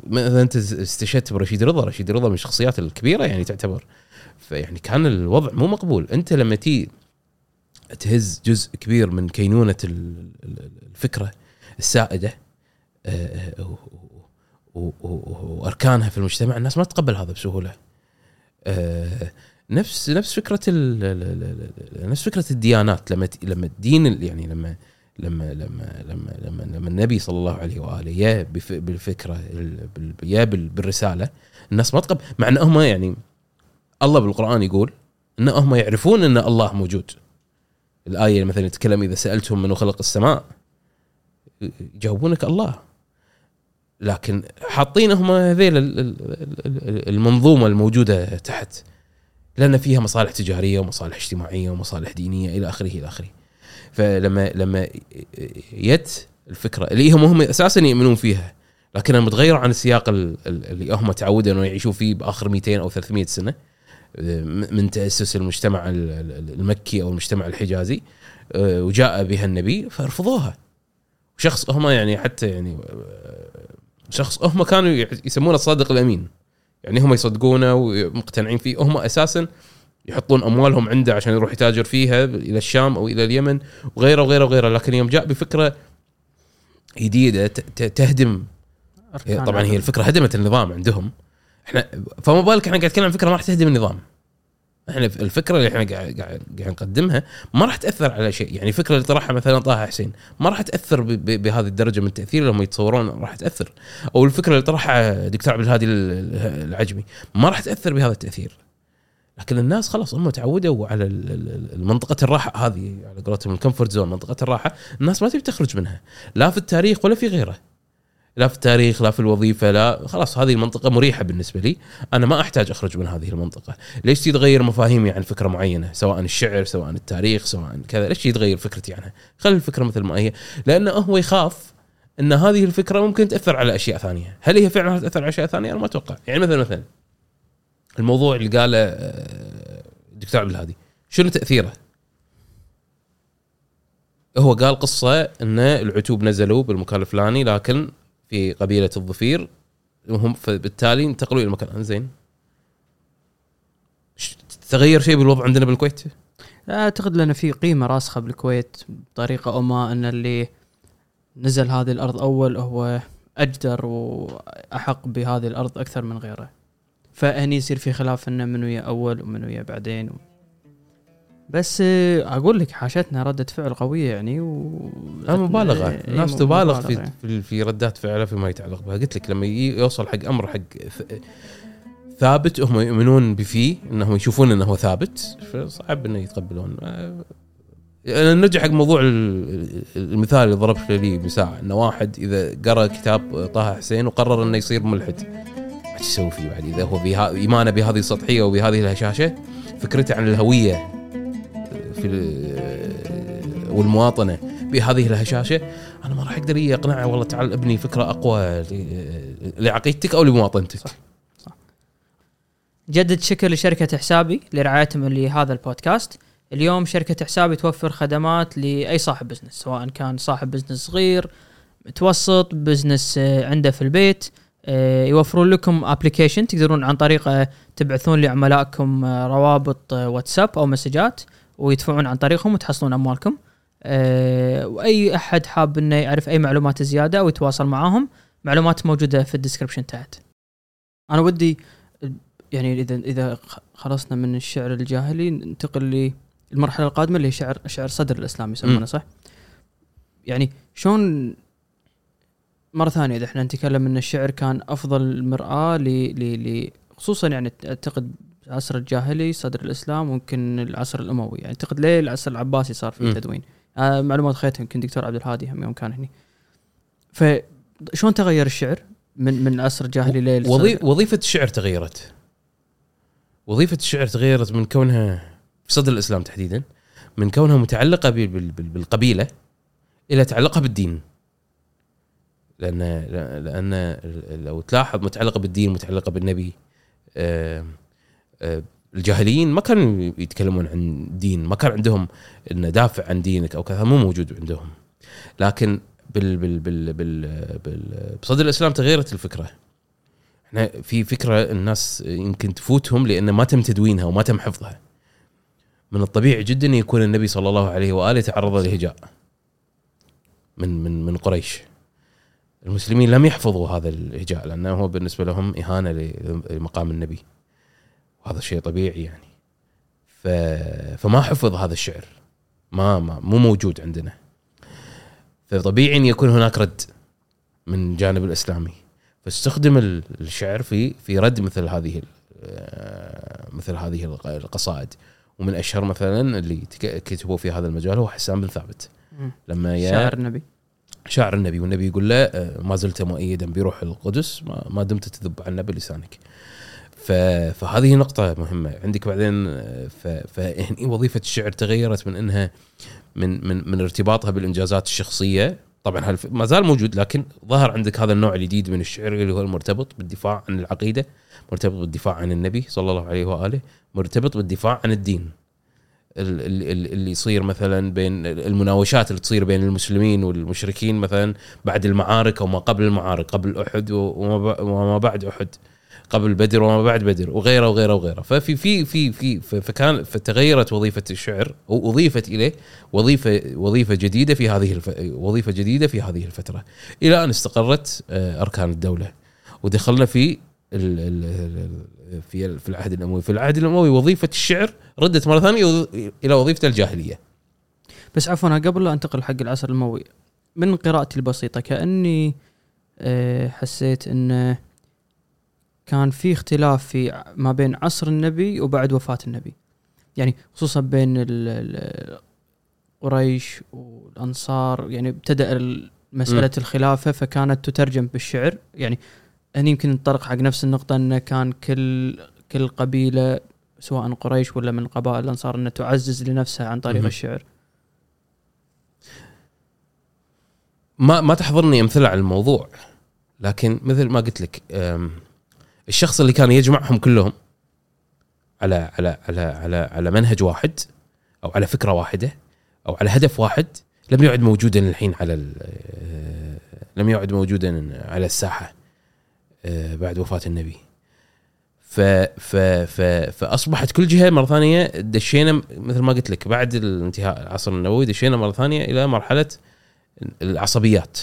مثلا انت استشهدت برشيد رضا. رشيد رضا من الشخصيات الكبيرة يعني تعتبر. فيعني كان الوضع مو مقبول. انت لما تي تهز جزء كبير من كينونة ال- ال- الفكرة السائدة آه، آه، وأركانها في المجتمع الناس ما تتقبل هذا بسهولة. آه، نفس نفس فكرة نفس فكرة الديانات. لما لما الدين ال- يعني لما لما لما لما لما, لما النبي صلى الله عليه وآله يا بالفكرة ال- بال- يا بال- بالرسالة الناس ما تقبل مع إن هم يعني الله بالقرآن يقول إن هم يعرفون إن الله موجود. الآية مثلا يتكلم إذا سألتهم من خلق السماء يجاوبونك الله. لكن حاطين هم هذيل ال- ال- ال- المنظومة الموجودة تحت. لأن فيها مصالح تجارية ومصالح اجتماعية ومصالح دينية إلى آخره إلى آخره. فلما لما يت الفكرة اللي هم هم أساسا يؤمنون فيها لكنها متغيره عن السياق ال- ال- اللي هم تعودوا إنه يعيشوا فيه بآخر 200 أو 300 سنة من تأسس المجتمع ال- ال- المكي أو المجتمع الحجازي أه، وجاء بها النبي فرفضوها شخص هم يعني حتى يعني أه، شخص هم كانوا يسمونه الصادق الأمين. يعني هم يصدقونه ومقتنعين فيه. هم أساسا يحطون أموالهم عنده عشان يروح يتاجر فيها إلى الشام أو إلى اليمن وغيره وغيره وغيره. لكن يوم جاء بفكرة جديدة تهدم. أركان طبعا هي. الفكرة هدمت النظام عندهم. إحنا فما بالك إحنا قاعد نتكلم عن فكرة ما راح تهدم النظام. إحنا الفكرة اللي إحنا قاعد قاعد نقدمها ما راح تأثر على شيء. يعني الفكرة اللي طرحها مثلا طه حسين ما راح تأثر ب- ب- بهذه الدرجة من التاثير هم يتصورون راح تأثر. أو الفكرة اللي طرحها دكتور عبد الهادي ال- العجمي ما راح تأثر بهذا التأثير. لكن الناس خلاص هم تعودوا على منطقة الراحة. هذه على قولتهم الكمفورت زون منطقة الراحة. الناس ما تبي تخرج منها. لا في التاريخ ولا في غيره. لا في التاريخ لا في الوظيفة لا. خلاص هذه المنطقة مريحة بالنسبة لي. أنا ما أحتاج أخرج من هذه المنطقة. ليش تتغير مفاهيمي عن فكرة معينة؟ سواء الشعر سواء التاريخ سواء كذا. ليش يتغير فكرتي عنها؟ خلي الفكرة مثل ما هي. لأنه هو يخاف إن هذه الفكرة ممكن تأثر على أشياء ثانية. هل هي فعلا تأثر على أشياء ثانية؟ أنا ما أتوقع. يعني مثلا مثلا. الموضوع اللي قاله آه، الدكتور عبد الهادي. شنو تأثيره؟ هو قال قصة إن العتوب نزلوا بالمكان الفلاني لكن في قبيلة الظفير وهم فبالتالي انتقلوا إلى مكان زين. تغير شيء بالوضع عندنا بالكويت؟ أعتقد لأن في قيمة راسخة بالكويت بطريقة أو ما إن اللي نزل هذه الأرض أول هو أجدر وأحق بهذه الأرض أكثر من غيره. فهني يصير في خلاف إنه منو يا أول ومنو يا بعدين. و... بس أقول لك حاشتنا ردة فعل قوية يعني و مبالغة. الناس مو- تبالغ في يعني. في, ردات فعلها فيما يتعلق بها. قلت لك لما يوصل حق أمر حق ثابت هم يؤمنون بفيه إنهم يشوفون إنه هو ثابت فصعب إنه يتقبلون. نرجع حق موضوع ال- المثال اللي ضربت لي من ساعه إنه واحد إذا قرأ كتاب طه حسين وقرر إنه يصير ملحد. إيش يسوي فيه بعد. إذا هو بها إيمانه بهذه السطحية وبهذه الهشاشة فكرته عن الهوية في ال- والمواطنة بهذه الهشاشة أنا ما راح أقدر اقنعه والله تعال ابني فكرة أقوى لعقيدتك أو لمواطنتك. صح. جدد شكر لشركة حسابي لرعايتهم لهذا البودكاست. اليوم شركة حسابي توفر خدمات لأي صاحب business سواء كان صاحب business صغير متوسط business آه، عنده في البيت. يوفرون لكم application تقدرون عن طريقه تبعثون لعملائكم آه، روابط آه، واتساب أو مسجات ويدفعون عن طريقهم وتحصلون أموالكم آه، وأي أحد حاب إنه يعرف أي معلومات زيادة أو يتواصل معاهم معلومات موجودة في الديسكربشن تحت أنا ودي يعني إذا إذا خلصنا من الشعر الجاهلي ننتقل للمرحلة القادمة اللي هي شعر شعر صدر الإسلام يسمونه. صح؟ يعني شلون مرة ثانية إذا إحنا نتكلم إن الشعر كان أفضل مراه ل ل ل خصوصا يعني أعتقد العصر الجاهلي صدر الإسلام ممكن العصر الأموي. يعني أعتقد ليه العصر العباسي صار في. تدوين؟ آه معلومات خيتها يمكن دكتور عبد الهادي هم يوم كان هني. فشلون تغير الشعر من من العصر الجاهلي ليه وظي... وظيفة الشعر تغيرت. وظيفة الشعر تغيرت من كونها في صدر الإسلام تحديدا من كونها متعلقة بال- بال- بال- بالقبيلة إلى تعلقها بالدين. لأن لأن لو تلاحظ متعلقة بالدين متعلقة بالنبي آه، آه، الجاهليين ما كانوا يتكلمون عن دين ما كان عندهم إن دافع عن دينك أو كذا مو موجود عندهم. لكن بال بال بال بال بال بصدر الإسلام تغيرت الفكرة. إحنا في فكرة الناس يمكن تفوتهم لأن ما تم تدوينها وما تم حفظها. من الطبيعي جدا يكون النبي صلى الله عليه وآله تعرض لهجاء من من من قريش. المسلمين لم يحفظوا هذا الهجاء لأنه هو بالنسبة لهم إهانة لمقام النبي. وهذا شيء طبيعي يعني. ف... فما حفظ هذا الشعر. ما, ما مو موجود عندنا. فطبيعي أن يكون هناك رد من الجانب الإسلامي. فاستخدم ال- الشعر في في رد مثل هذه آه، مثل هذه الق- القصائد. ومن أشهر مثلا اللي كتبوا في هذا المجال هو حسان بن ثابت. لما شاعر النبي. شاعر النبي والنبي يقول له آه، ما زلت مؤيدا بروح القدس ما, دمت تذب عنا بلسانك. فهذه نقطة مهمة عندك بعدين آه،. فهني وظيفة الشعر تغيرت من إنها من من من ارتباطها بالإنجازات الشخصية طبعا ما زال موجود لكن ظهر عندك هذا النوع الجديد من الشعر اللي هو المرتبط بالدفاع عن العقيدة مرتبط بالدفاع عن النبي صلى الله عليه وآله مرتبط بالدفاع عن الدين ال- ال- ال- اللي يصير مثلا بين المناوشات اللي تصير بين المسلمين والمشركين مثلا بعد المعارك أو ما قبل المعارك قبل أحد وما بعد أحد قبل بدر وما بعد بدر وغيره وغيره وغيره. ففي في في في فكان فتغيرت وظيفة الشعر أو اضيفت إليه وظيفة وظيفة جديدة في هذه الف... وظيفة جديدة في هذه الفترة. إلى أن استقرت آه، أركان الدولة ودخلنا في في في العهد الأموي. في العهد الأموي وظيفة الشعر ردت مرة ثانية إلى وظيفة الجاهلية. بس عفوا قبل لا أنتقل حق العصر الأموي من قراءتي البسيطة؟ كأني آه، حسيت انه كان في اختلاف في ما بين عصر النبي وبعد وفاة النبي. يعني خصوصا بين قريش والأنصار يعني ابتدأ ال- مسألة م. الخلافة فكانت تترجم بالشعر. يعني هني يمكن نطرق حق نفس النقطة انه كان كل كل قبيلة سواء قريش ولا من قبائل الأنصار إنها تعزز لنفسها عن طريق مهم. الشعر ما ما تحضرني أمثلة على الموضوع لكن مثل ما قلت لك الشخص اللي كان يجمعهم كلهم على على على على على منهج واحد أو على فكرة واحدة أو على هدف واحد لم يعد موجودا الحين على آه، لم يعد موجودا على الساحة بعد وفاة النبي. ف ف ف فأصبحت كل جهة مرة ثانية دشينا مثل ما قلت لك بعد الانتهاء العصر النبوي دشينا مرة ثانية إلى مرحلة العصبيات.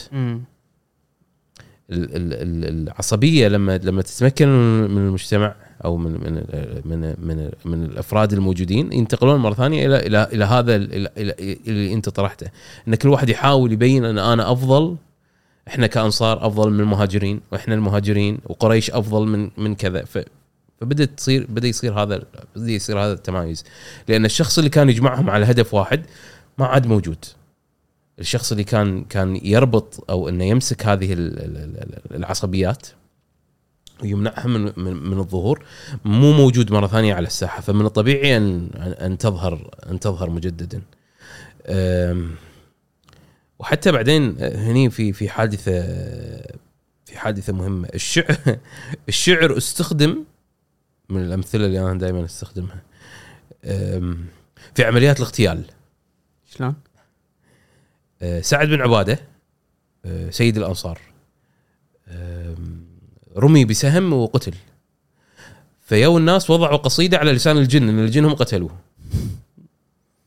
ال- ال- ال- العصبية لما لما تتمكن من المجتمع أو من من من من, من الأفراد الموجودين ينتقلون مرة ثانية إلى إلى إلى هذا اللي أنت طرحته. إن كل واحد يحاول يبين أن أنا أفضل إحنا كأنصار أفضل من المهاجرين وإحنا المهاجرين وقريش أفضل من من كذا. ف فبدت تصير بدأ يصير هذا بدأ يصير هذا التمايز. لأن الشخص اللي كان يجمعهم على هدف واحد ما عاد موجود. الشخص اللي كان كان يربط أو إنه يمسك هذه ال- ال- ال- العصبيات ويمنعها من من, من الظهور مو موجود مرة ثانية على الساحة. فمن الطبيعي أن أن تظهر أن تظهر مجددا. وحتى بعدين هني في في حادثة في حادثة مهمة. الشعر الشعر استخدم من الأمثلة اللي أنا دائما أستخدمها. في عمليات الاغتيال. شلون؟ آه، سعد بن عبادة آه، سيد الأنصار. رمي بسهم وقتل. فيو الناس وضعوا قصيدة على لسان الجن إن الجن هم قتلوه.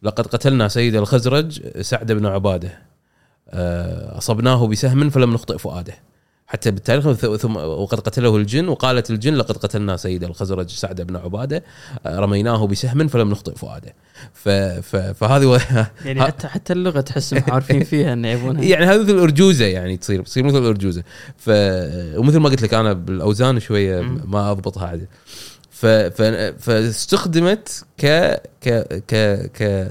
لقد قتلنا سيد الخزرج سعد بن عبادة. آه، أصبناه بسهم فلم نخطئ فؤاده. حتى بالتاريخ ثم وقد قتله الجن وقالت الجن لقد قتلنا سيد الخزرج سعد بن عباده. آه، رميناه بسهم فلم نخطئ فؤاده. ف- ف- فهذه و- يعني حتى حتى اللغة تحسهم عارفين فيها إنه يبونها. يعني هذه مثل الأرجوزة يعني تصير تصير مثل الأرجوزة. ف ومثل ما قلت لك أنا بالأوزان شوية. ما أضبطها عادي ف... ف... فاستخدمت ك ك ك ك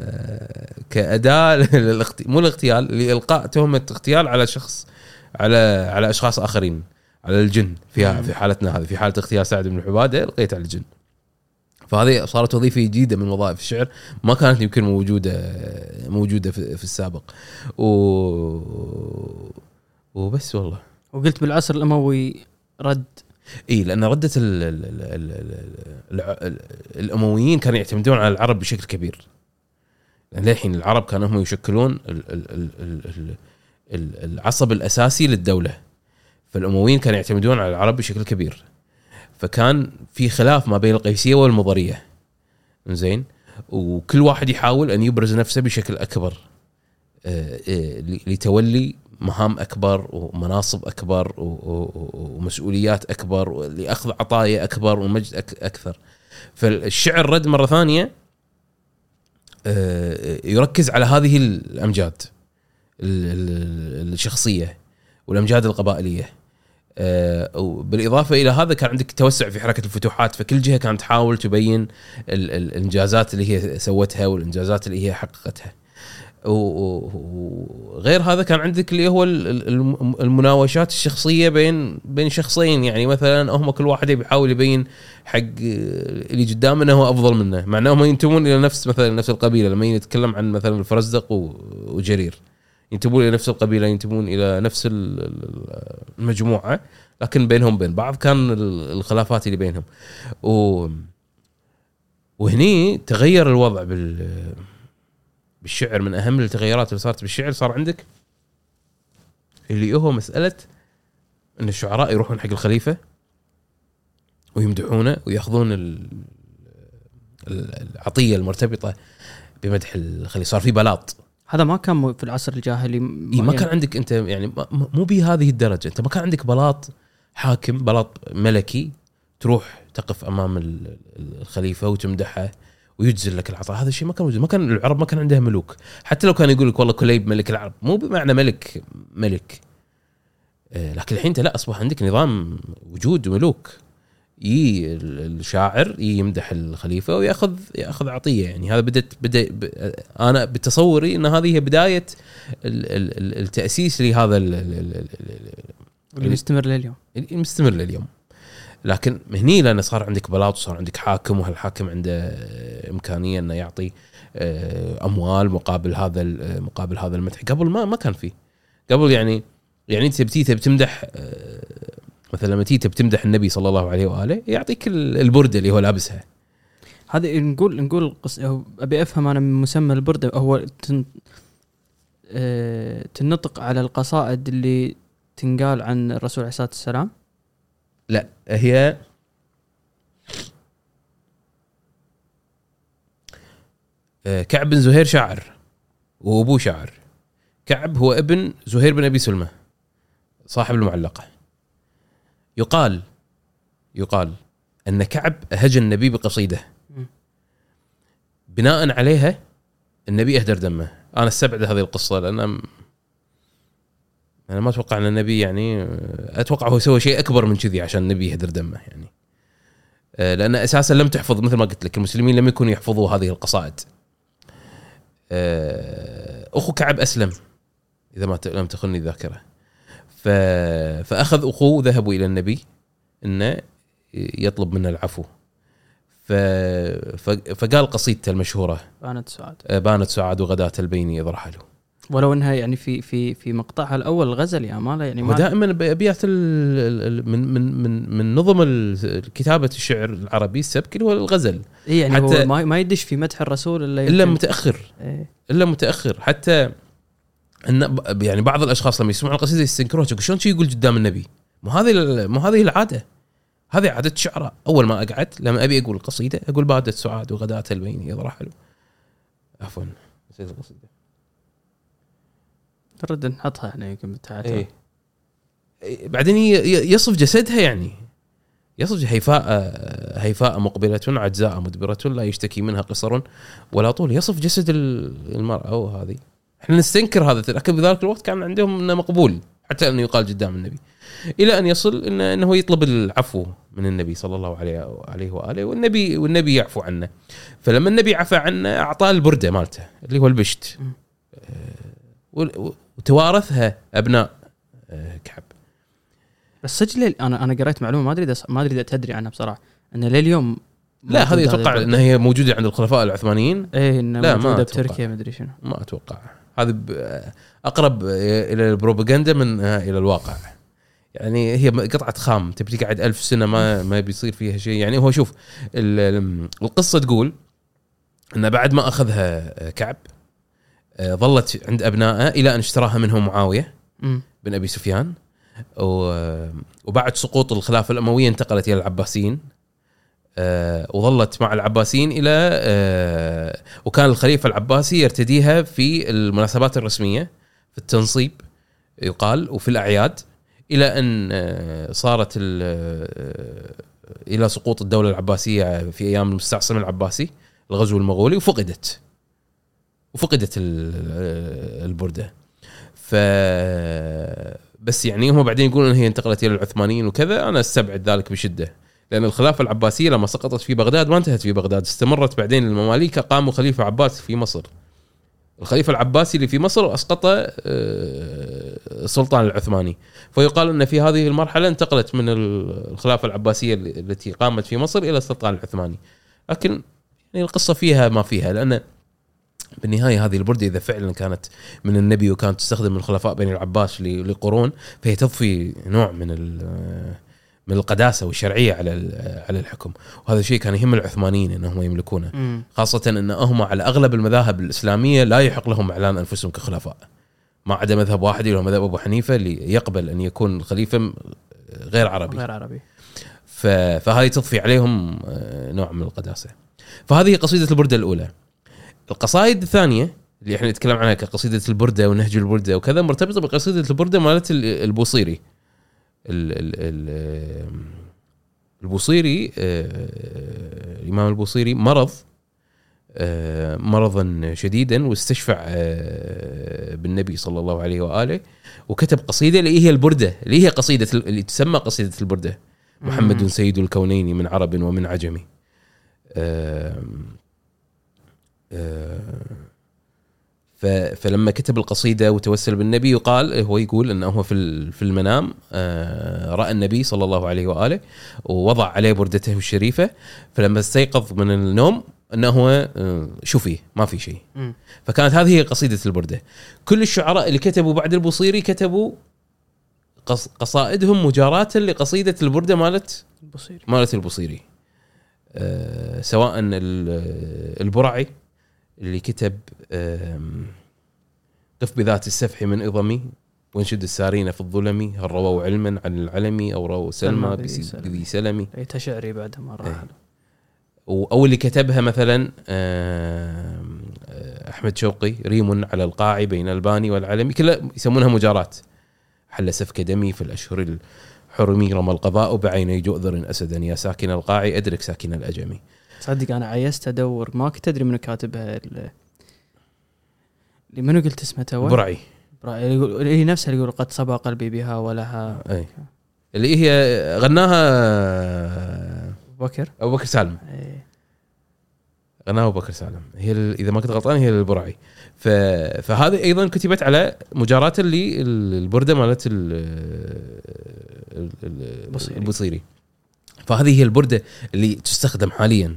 كأداة للاغت... مو الاغتيال لإلقاء تهمة اغتيال على شخص على على أشخاص آخرين على الجن. في. في حالتنا هذه في حالة اغتيال سعد بن عبادة لقيت على الجن. فهذه صارت وظيفة جديدة من وظائف الشعر ما كانت يمكن موجودة موجودة في, في السابق. و وبس والله. وقلت بالعصر الأموي رد اي لأن رده ال ال ال ال ال الامويين كانوا يعتمدون على العرب بشكل كبير يعني للحين العرب كانوا هم يشكلون ال ال ال ال ال ال العصب الاساسي للدوله فالامويين كانوا يعتمدون على العرب بشكل كبير فكان في خلاف ما بين القيسيه والمضريه زين وكل واحد يحاول ان يبرز نفسه بشكل اكبر آه، آه، لتولي مهام أكبر ومناصب أكبر ومسؤوليات أكبر لاخذ عطايا أكبر ومجد أكثر. فالشعر رد مرة ثانية آه، يركز على هذه الأمجاد ال- ال- الشخصية والأمجاد القبائلية. آه، وبالإضافة إلى هذا كان عندك توسع في حركة الفتوحات فكل جهة كانت تحاول تبين ال- ال- الإنجازات اللي هي سوتها والإنجازات اللي هي حققتها. وغير هذا كان عندك اللي هو ال- ال- الم- المناوشات الشخصية بين بين شخصين. يعني مثلا هم كل واحد يحاول يبين حق اللي قدامه إنه هو أفضل منه. مع إنهم ينتمون إلى نفس مثلا نفس القبيلة. لما يتكلم عن مثلا الفرزدق وجرير ينتمون إلى نفس القبيلة ينتمون إلى نفس ال- ال- المجموعة لكن بينهم بين بعض كان ال- الخلافات اللي بينهم. و وهني تغير الوضع بال بالشعر من أهم التغيرات اللي صارت بالشعر صار عندك اللي هو مسألة إن الشعراء يروحون حق الخليفة ويمدحونه ويأخذون ال- ال- العطية المرتبطة بمدح الخليفة. صار في بلاط. هذا ما كان في العصر الجاهلي إيه ما كان عندك أنت يعني ما- ما- مو بهذه الدرجة. أنت ما كان عندك بلاط حاكم بلاط ملكي تروح تقف أمام ال- ال- الخليفة وتمدحه. ويجزل لك العطاء. هذا الشيء ما كان موجود. ما كان العرب ما كان عندها ملوك. حتى لو كان يقول لك والله كليب ملك العرب مو بمعنى ملك ملك. آه، لكن الحين انت لا أصبح عندك نظام وجود ملوك. يي ال- الشاعر يي يمدح الخليفة ويأخذ يأخذ عطية. يعني هذا بدت بدأ ب- أنا بتصوري إن هذه هي بداية ال- ال- ال- التأسيس لهذا ال- ال- ال- ال- اللي مستمر لليوم. المستمر لليوم. لكن هني لأن صار عندك بلاط وصار عندك حاكم وهالحاكم عنده إمكانية إنه يعطي آه، أموال مقابل هذا ال- مقابل هذا المدح. قبل ما ما كان فيه قبل يعني يعني انت بتي تبي تمدح آه، مثلا لما تيجي تبي تمدح النبي صلى الله عليه وآله يعطيك ال- البرده اللي هو لابسها. هذا نقول نقول قص... أبي أفهم أنا من مسمى البرده هو تن... آه... تنطق على القصائد اللي تنقال عن الرسول عليه الصلاة والسلام؟ لا هي آه، كعب بن زهير شاعر وأبوه شاعر. كعب هو ابن زهير بن أبي سلمى صاحب المعلقة. يقال يقال أن كعب هجى النبي بقصيده. بناء عليها النبي أهدر دمه. أنا استبعد هذه القصة لأن أنا ما أتوقع أن النبي يعني أتوقع هو سوى شيء أكبر من كذي عشان النبي يهدر دمه يعني. آه، لأن أساسا لم تحفظ مثل ما قلت لك المسلمين لم يكونوا يحفظوا هذه القصائد. آه، أخو كعب أسلم إذا ما لم تخني الذاكرة. فأخذ أخوه ذهبوا إلى النبي إنه يطلب منه العفو. ف... فقال قصيدته المشهورة بانت سعاد آه، بانت سعاد وغداة البين اذ رحلوا. ولو إنها يعني في في في مقطعها الأول الغزل يا ماله يعني ما ودائما أبيات من من من من نظم كتابة الشعر العربي السبك اللي هو الغزل. إيه يعني حتى- هو ما, ما يدش في مدح الرسول إلا إلا متأخر. إيه. إلا متأخر. حتى إن يعني بعض الأشخاص لما يسمعون القصيدة يستنكروها يقول شلون يقول قدام النبي؟ مو هذه مو هذه العادة. هذه عادة الشعراء أول ما أقعد لما أبي أقول القصيدة أقول بادت سعاد وغداة البين رحلوا عفوا. نسيت القصيدة. نرد نحطها إحنا يمكن بالتعاتر إيه. إيه، بعدين ي- ي- يصف جسدها يعني. يصف هيفاء هيفاء مقبلة عجزاء مدبرة لا يشتكي منها قصر ولا طول. يصف جسد ال- المرأة وهذه إحنا نستنكر هذا لكن بذلك الوقت كان عندهم إنه مقبول حتى انه يقال قدام النبي. إلى أن يصل انه إنه يطلب العفو من النبي صلى الله عليه عليه وآله والنبي والنبي يعفو عنه. فلما النبي عفى عنه أعطاه البردة مالته اللي هو البشت. آه، وتوارثها أبناء آه، كعب. بس صدق أنا أنا قريت معلومة ما أدري ما أدري إذا تدري عنها بصراحة إن لليوم لا هذه أتوقع. إنها هي موجودة عند الخلفاء العثمانيين. إيه انه لا، ما موجوده. بتركيا مدري شنو. ما أتوقع. هذه أقرب إلى البروباغندا من إلى الواقع. يعني هي قطعة خام تبي تقعد ألف سنة ما ما بيصير فيها شيء. يعني هو شوف ال- القصة تقول إن بعد ما أخذها كعب آه، ظلت عند أبنائه إلى أن اشتراها منهم معاوية. بن أبي سفيان. و- وبعد سقوط الخلافة الأموية انتقلت إلى العباسيين. آه، وظلت مع العباسيين إلى آه، وكان الخليفة العباسي يرتديها في المناسبات الرسمية في التنصيب يقال وفي الأعياد إلى أن آه، صارت ال- آه، إلى سقوط الدولة العباسية في أيام المستعصم العباسي الغزو المغولي وفقدت. وفقدت ال- البردة. ف بس يعني هم بعدين يقولون هي انتقلت إلى العثمانيين وكذا أنا أستبعد ذلك بشدة. لأن الخلافة العباسية لما سقطت في بغداد ما انتهت في بغداد استمرت بعدين المماليك قاموا خليفة عباس في مصر. الخليفة العباسي اللي في مصر أسقط آه، السلطان العثماني. فيقال إن في هذه المرحلة انتقلت من ال- الخلافة العباسية التي قامت في مصر إلى السلطان العثماني. لكن يعني القصة فيها ما فيها لأن بالنهاية هذه البرده إذا فعلا كانت من النبي وكانت تستخدم من الخلفاء بني العباس لقرون فهي تضفي نوع من من القداسة والشرعية على على الحكم وهذا الشيء كان يهم العثمانيين انهم يملكونه. خاصة إن هم على أغلب المذاهب الإسلامية لا يحق لهم إعلان أنفسهم كخلفاء ما عدا مذهب واحد اللي هو مذهب أبو حنيفة اللي يقبل أن يكون الخليفة غير عربي غير عربي. فهذه تضفي عليهم آه، نوع من القداسة. فهذه قصيدة البرده الأولى. القصائد الثانية اللي إحنا نتكلم عنها كقصيدة البردة ونهج البردة وكذا مرتبطة بقصيدة البردة مالت ال- البوصيري. ال... ال... ال... البوصيري آه، الإمام البوصيري مرض آه، مرضا شديدا واستشفع آه، بالنبي صلى الله عليه وآله وكتب قصيدة اللي هي البردة اللي هي قصيدة اللي تسمى قصيدة البردة. محمد. سيد الكونين من عرب ومن عجم آم، آم، ف- فلما كتب القصيدة وتوسل بالنبي يقال هو يقول أنه هو في في المنام آه، رأى النبي صلى الله عليه وآله ووضع عليه بردته الشريفة فلما استيقظ من النوم أنه هو آه، شفي ما في شيء. فكانت هذه هي قصيدة البردة. كل الشعراء اللي كتبوا بعد البوصيري كتبوا قص- قصائدهم مجاراة لقصيدة البردة مالت بصيري مالت البوصيري أه سواء ال- البرعي اللي كتب قف بذات السفح من إضمي وانشد السارين في الظلم هل رووا علما عن العلمي أو رووا سلمى بذي سلمي. أي تشعري بعد ما راح إيه. و- أو اللي كتبها مثلا آه، أحمد شوقي ريم على القاع بين الباني والعلمي كلها يسمونها مجارات حل سفك دمي في الأشهر الحرمي رمى القضاء بعيني جؤذر اسدا يا ساكن القاع أدرك ساكن الأجمي تصدق أنا عيست أدور ما كنت أدري منو كاتبها ال- اللي منو قلت اسمه تو؟ برعي. برا- اللي هي نفسها اللي يقول قد صبا قلبي بها ولها. أي. اللي هي غناها أبو بكر. أبو بكر سالم. غناها أبو بكر سالم. هي ال- إذا ما كنت غلطان هي البرعي. ف... فهذه أيضا كتبت على مجاراة اللي البردة مالت ال... ال- ال- البصيري. فهذه هي البردة اللي تستخدم حاليا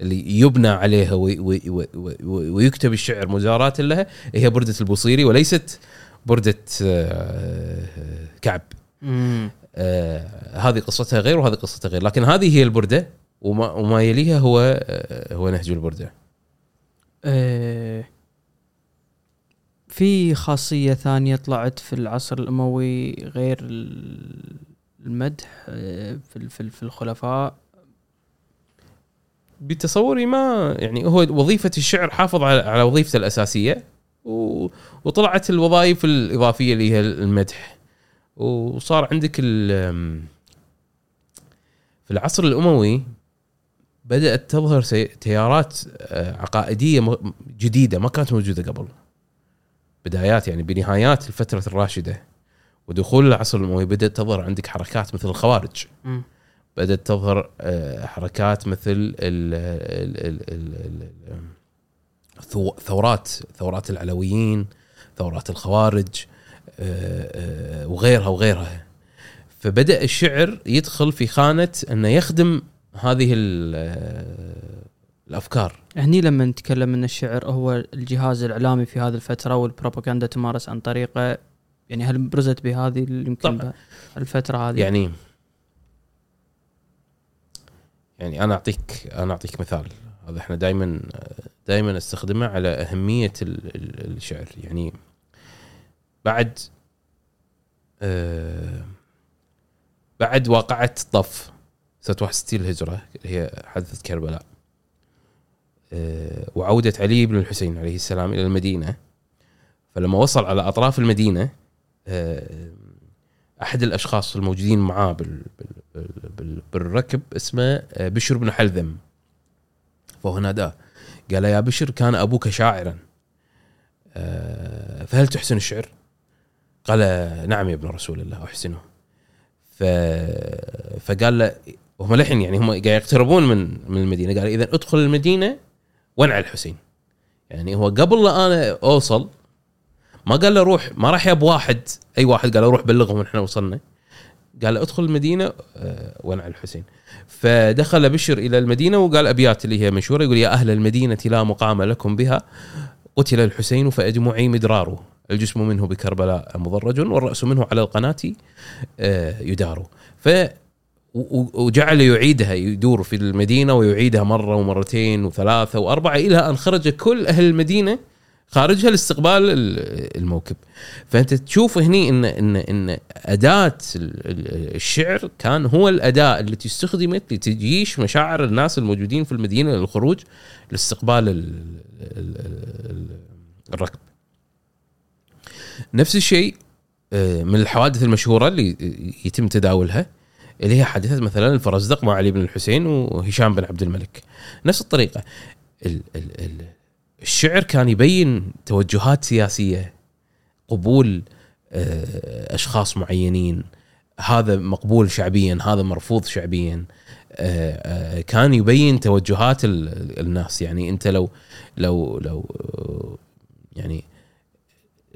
اللي يبنى عليها وي... وي... وي... وي... ويكتب الشعر مجاراة لها هي بردة البوصيري وليست بردة آه، كعب مم. آه هذه قصتها غير وهذه قصتها غير لكن هذه هي البردة وما, وما يليها هو آه هو نهج البردة. في خاصية ثانية طلعت في العصر الأموي غير ال- المدح إيه، في في ال- في الخلفاء بتصوري ما يعني هو وظيفة الشعر حافظ على, على وظيفته الأساسية. وطلعت الوظائف الإضافية اللي هي المدح وصار عندك. في العصر الأموي بدأت تظهر. تيارات آه، عقائدية جديدة ما كانت موجودة قبل بدايات يعني بنهايات الفترة الراشدة ودخول العصر الاموي بدأت تظهر عندك حركات مثل الخوارج. بدأت تظهر آه، حركات مثل ال ال ال ال ال الثو- ثورات ثورات العلويين ثورات الخوارج آه، آه، وغيرها وغيرها. فبدأ الشعر يدخل في خانة أنه يخدم هذه ال- الأفكار. هني لما نتكلم أن الشعر هو الجهاز الإعلامي في هذه الفترة والبروباغندا تمارس عن طريقه يعني هل برزت بهذه يمكن الفترة هذه. يعني يعني أنا أعطيك أنا أعطيك مثال. هذا إحنا دائما دائما استخدمه على أهمية ال- ال- الشعر. يعني بعد آه بعد واقعة طف سنه 61 الهجرة اللي هي حادثة كربلاء. آه وعودة علي بن الحسين عليه السلام إلى المدينة. فلما وصل على أطراف المدينة أحد الأشخاص الموجودين معاه بال بال بال بال بالركب اسمه آه، بشر بن حلذم. فهو ناداه. قال يا بشر كان أبوك شاعرا. آه، فهل تحسن الشعر؟ قال نعم يا ابن رسول الله أحسنه. ف فقال له هم للحين يعني هم قاعد يقتربون من من المدينة. قال اذا ادخل المدينة وانع الحسين. يعني هو قبل لا أنا أوصل ما قال له روح ما راح ياب واحد أي واحد قال له روح بلغهم إحنا وصلنا. قال له ادخل المدينة آه، وانع الحسين. فدخل بشر إلى المدينة وقال أبيات اللي هي مشهورة يقول يا أهل المدينة لا مقام لكم بها. قتل الحسين فأجمعي مدراره. الجسم منه بكربلاء مضرج والرأس منه على القناة آه، يدار. ف وجعل يعيدها يدور في المدينة ويعيدها مرة ومرتين وثلاثة وأربعة إلى أن خرج كل أهل المدينة خارجها لاستقبال ال- الموكب. فأنت تشوف هني ان ان إن أداة ال- ال- الشعر كان هو الأداة التي استخدمت لتجيش مشاعر الناس الموجودين في المدينة للخروج لاستقبال ال- ال- ال- الركب. نفس الشيء آه، من الحوادث المشهورة اللي يتم تداولها اللي هي حادثة مثلا الفرزدق مع علي بن الحسين وهشام بن عبد الملك. نفس الطريقة. ال ال ال الشعر كان يبين توجهات سياسية قبول آه، أشخاص معينين. هذا مقبول شعبيا هذا مرفوض شعبيا. آه، آه، كان يبين توجهات ال- ال- الناس. يعني أنت لو لو لو يعني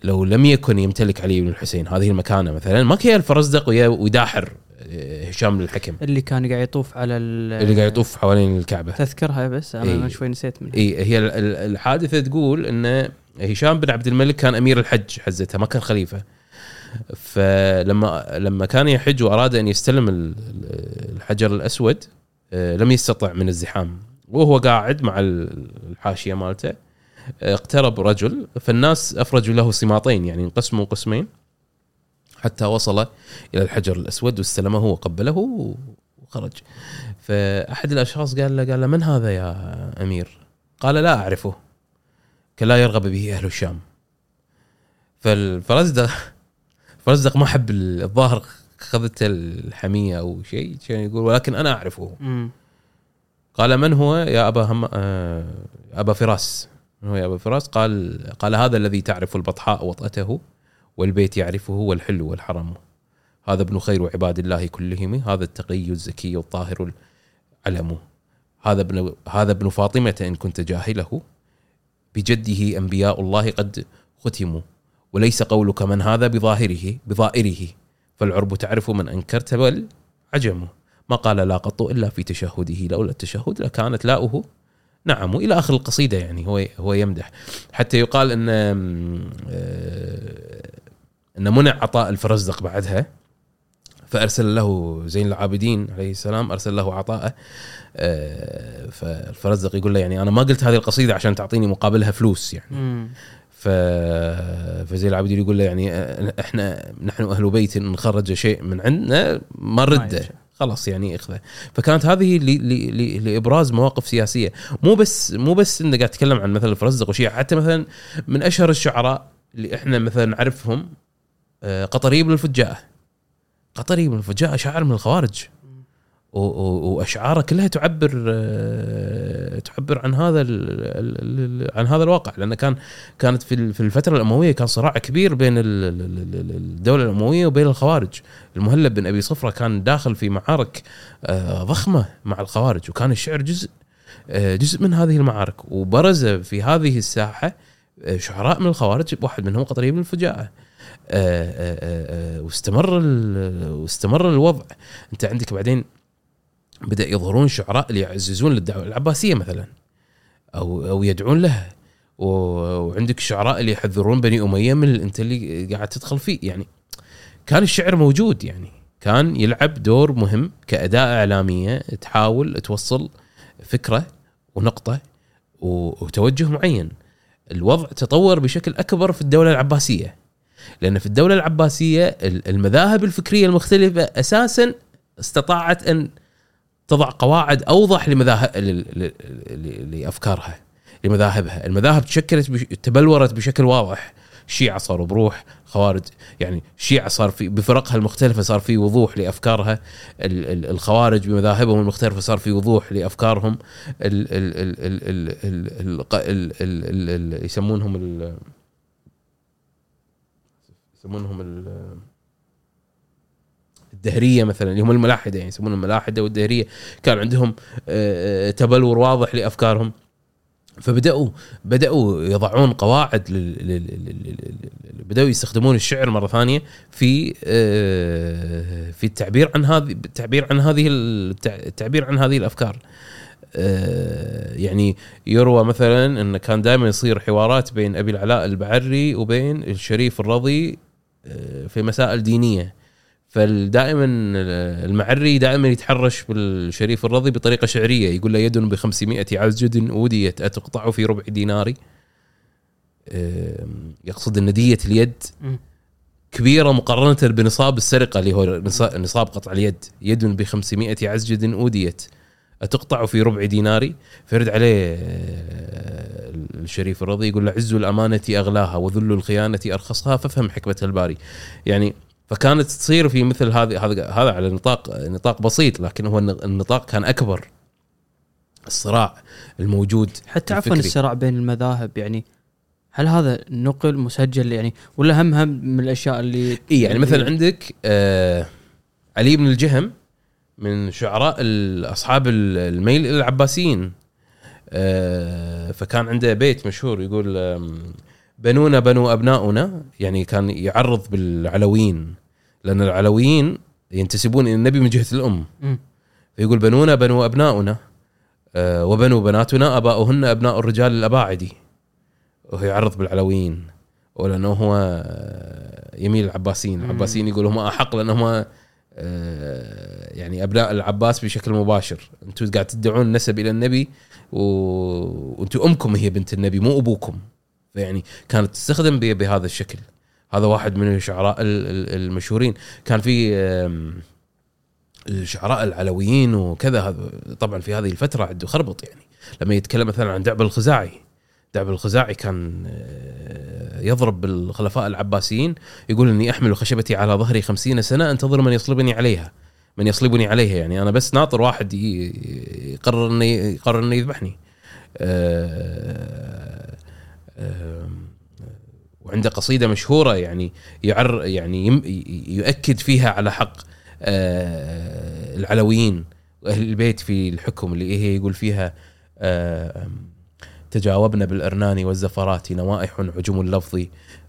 لو لم يكن يمتلك علي بن الحسين هذه المكانة مثلا ما كان الفرزدق ويداحر آه، هشام الحكم. اللي كان قاعد يطوف على ال- اللي قاعد يطوف حوالين الكعبة. تذكرها بس أنا إي. أنا شوي نسيت منها. اي هي ال- ال- الحادثة تقول إن هشام بن عبد الملك كان أمير الحج حزتها ما كان خليفة. فلما لما كان يحج وأراد أن يستلم ال- ال- الحجر الأسود آه، لم يستطع من الزحام. وهو قاعد مع ال- الحاشية مالته. اقترب رجل فالناس أفرجوا له سماطين يعني انقسموا قسمين حتى وصل إلى الحجر الأسود واستلمه وقبله وخرج فأحد الأشخاص قال له قال له من هذا يا أمير؟ قال لا أعرفه كان لا يرغب به أهل الشام فالفرزدق فرزدق ما حب الظاهر اخذته الحمية أو شيء كان يقول ولكن أنا أعرفه مم. قال من هو يا أبا هم آه أبا فراس هو يا ابا فراس؟ قال قال هذا الذي تعرف البطحاء وطأته والبيت يعرفه والحل والحرم. هذا ابن خير عباد الله كلهم هذا التقي الزكي الطاهر العلم هذا ابن هذا ابن فاطمة إن كنت جاهله. بجده أنبياء الله قد ختموا. وليس قولك من هذا بظاهره بظائره. فالعرب تعرف من أنكرت بل عجم ما قال لا قط إلا في تشهده. لولا التشهد لكانت لاؤه. نعم إلى آخر القصيدة يعني هو هو يمدح حتى يقال إن آه، إن منع عطاء الفرزدق بعدها فأرسل له زين العابدين عليه السلام أرسل له عطاءه آه، فالفرزدق يقول له يعني أنا ما قلت هذه القصيدة عشان تعطيني مقابلها فلوس يعني. ف فزين العابدين يقول له يعني آه، إحنا نحن أهل بيت إن خرج شيء من عندنا ما نرده. خلاص يعني إخذه. فكانت هذه ل... ل... لإبراز مواقف سياسية. مو بس مو بس انت قاعد تتكلم عن مثلا الفرزدق وشيء حتى مثلا من أشهر الشعراء اللي إحنا مثلا نعرفهم آه، قطري بن الفجاء قطري بن الفجاء شاعر من الخوارج. وأشعاره كلها تعبر آه، تعبر عن هذا عن هذا الواقع. لأن كان كانت في ال- في الفترة الأموية كان صراع كبير بين ال- ال- ال- ال- الدولة الأموية وبين الخوارج. المهلب بن أبي صفرة كان داخل في معارك آه، ضخمة مع الخوارج وكان الشعر جزء آه، جزء من هذه المعارك. وبرز في هذه الساحة شعراء من الخوارج واحد منهم قطري بن الفجاءة. واستمر واستمر الوضع. أنت عندك بعدين بدأ يظهرون شعراء اللي يعززون للدعوة العباسية مثلا أو أو يدعون لها. وعندك الشعراء اللي يحذرون بني أمية من أنت اللي قاعد تدخل فيه. يعني كان الشعر موجود يعني. كان يلعب دور مهم كأداة إعلامية تحاول توصل فكرة ونقطة وتوجه معين. الوضع تطور بشكل أكبر في الدولة العباسية. لأن في الدولة العباسية ال- المذاهب الفكرية المختلفة أساسا استطاعت أن تضع قواعد اوضح لمذاهب لافكارها لمذاهبها، المذاهب تشكلت بش... تبلورت بشكل واضح، الشيعه صاروا بروح، خوارج يعني الشيعه صار في بفرقها المختلفه صار في وضوح لافكارها، الخوارج بمذاهبهم المختلفه صار في وضوح لافكارهم، يسمونهم يسمونهم الدهرية مثلا اللي هم الملاحدة يعني يسمونهم الملاحدة والدهرية. كان عندهم آه، تبلور واضح لأفكارهم. فبدأوا بدأوا يضعون قواعد. بدأوا يستخدمون الشعر مرة ثانية في آه، في التعبير عن هذه التعبير عن هذه التع- التعبير عن هذه الأفكار. آه، يعني يروى مثلا إن كان دائما يصير حوارات بين أبي العلاء البعري وبين الشريف الرضي آه، في مسائل دينية. فدائما المعري دائما يتحرش بالشريف الرضي بطريقة شعرية يقول له يد ب 500 عزجد اوديت اتقطع في ربع دينار آم، يقصد أن دية اليد. كبيرة مقارنة بنصاب السرقة اللي هو نصا- نصاب قطع اليد. يد ب 500 عسجد وديت تقطع في ربع دينار فيرد عليه آه، الشريف الرضي يقول له عز الأمانة أغلاها وذل الخيانة أرخصها فافهم حكمة الباري. يعني فكانت تصير في مثل هذه هذا هذا على نطاق نطاق بسيط لكن هو الن- النطاق كان أكبر الصراع الموجود حتى عفوا. الصراع بين المذاهب يعني هل هذا نقل مسجل يعني ولا هم هم من الأشياء اللي إي يعني مثلا عندك آه علي بن الجهم من شعراء أصحاب ال- الميل العباسيين آه فكان عنده بيت مشهور يقول آم، بنونا بنو أبناؤنا يعني كان يعرض بالعلويين لأن العلويين ينتسبون إلى النبي من جهة الأم. مم. فيقول بنونا بنو أبناؤنا آه، وبنو بناتنا أباؤهن أبناء الرجال الأباعد. وهو يعرض بالعلويين. ولأنه هو آه، يميل العباسيين. العباسيين يقول هم أحق لانهم آه، يعني أبناء العباس بشكل مباشر. أنتم قاعد تدعون النسب إلى النبي و- وأنتم أمكم هي بنت النبي مو أبوكم. فيعني كانت تستخدم بهذا الشكل. هذا واحد من الشعراء ال- ال- المشهورين. كان في الشعراء العلويين وكذا. طبعا في هذه الفترة عنده خربط يعني. لما يتكلم مثلا عن دعبل الخزاعي دعبل الخزاعي كان آه، يضرب بالخلفاء العباسيين يقول إني أحمل خشبتي على ظهري خمسين سنة أنتظر من يصلبني عليها من يصلبني عليها يعني. أنا بس ناطر واحد يقرر إنه يقرر إنه يذبحني. آه، وعنده قصيدة مشهورة يعني يعر يعني يؤكد فيها على حق آه، العلويين وأهل البيت في الحكم اللي هي يقول فيها آه، تجاوبنا بالأرنان والزفرات نوائح عجم اللفظ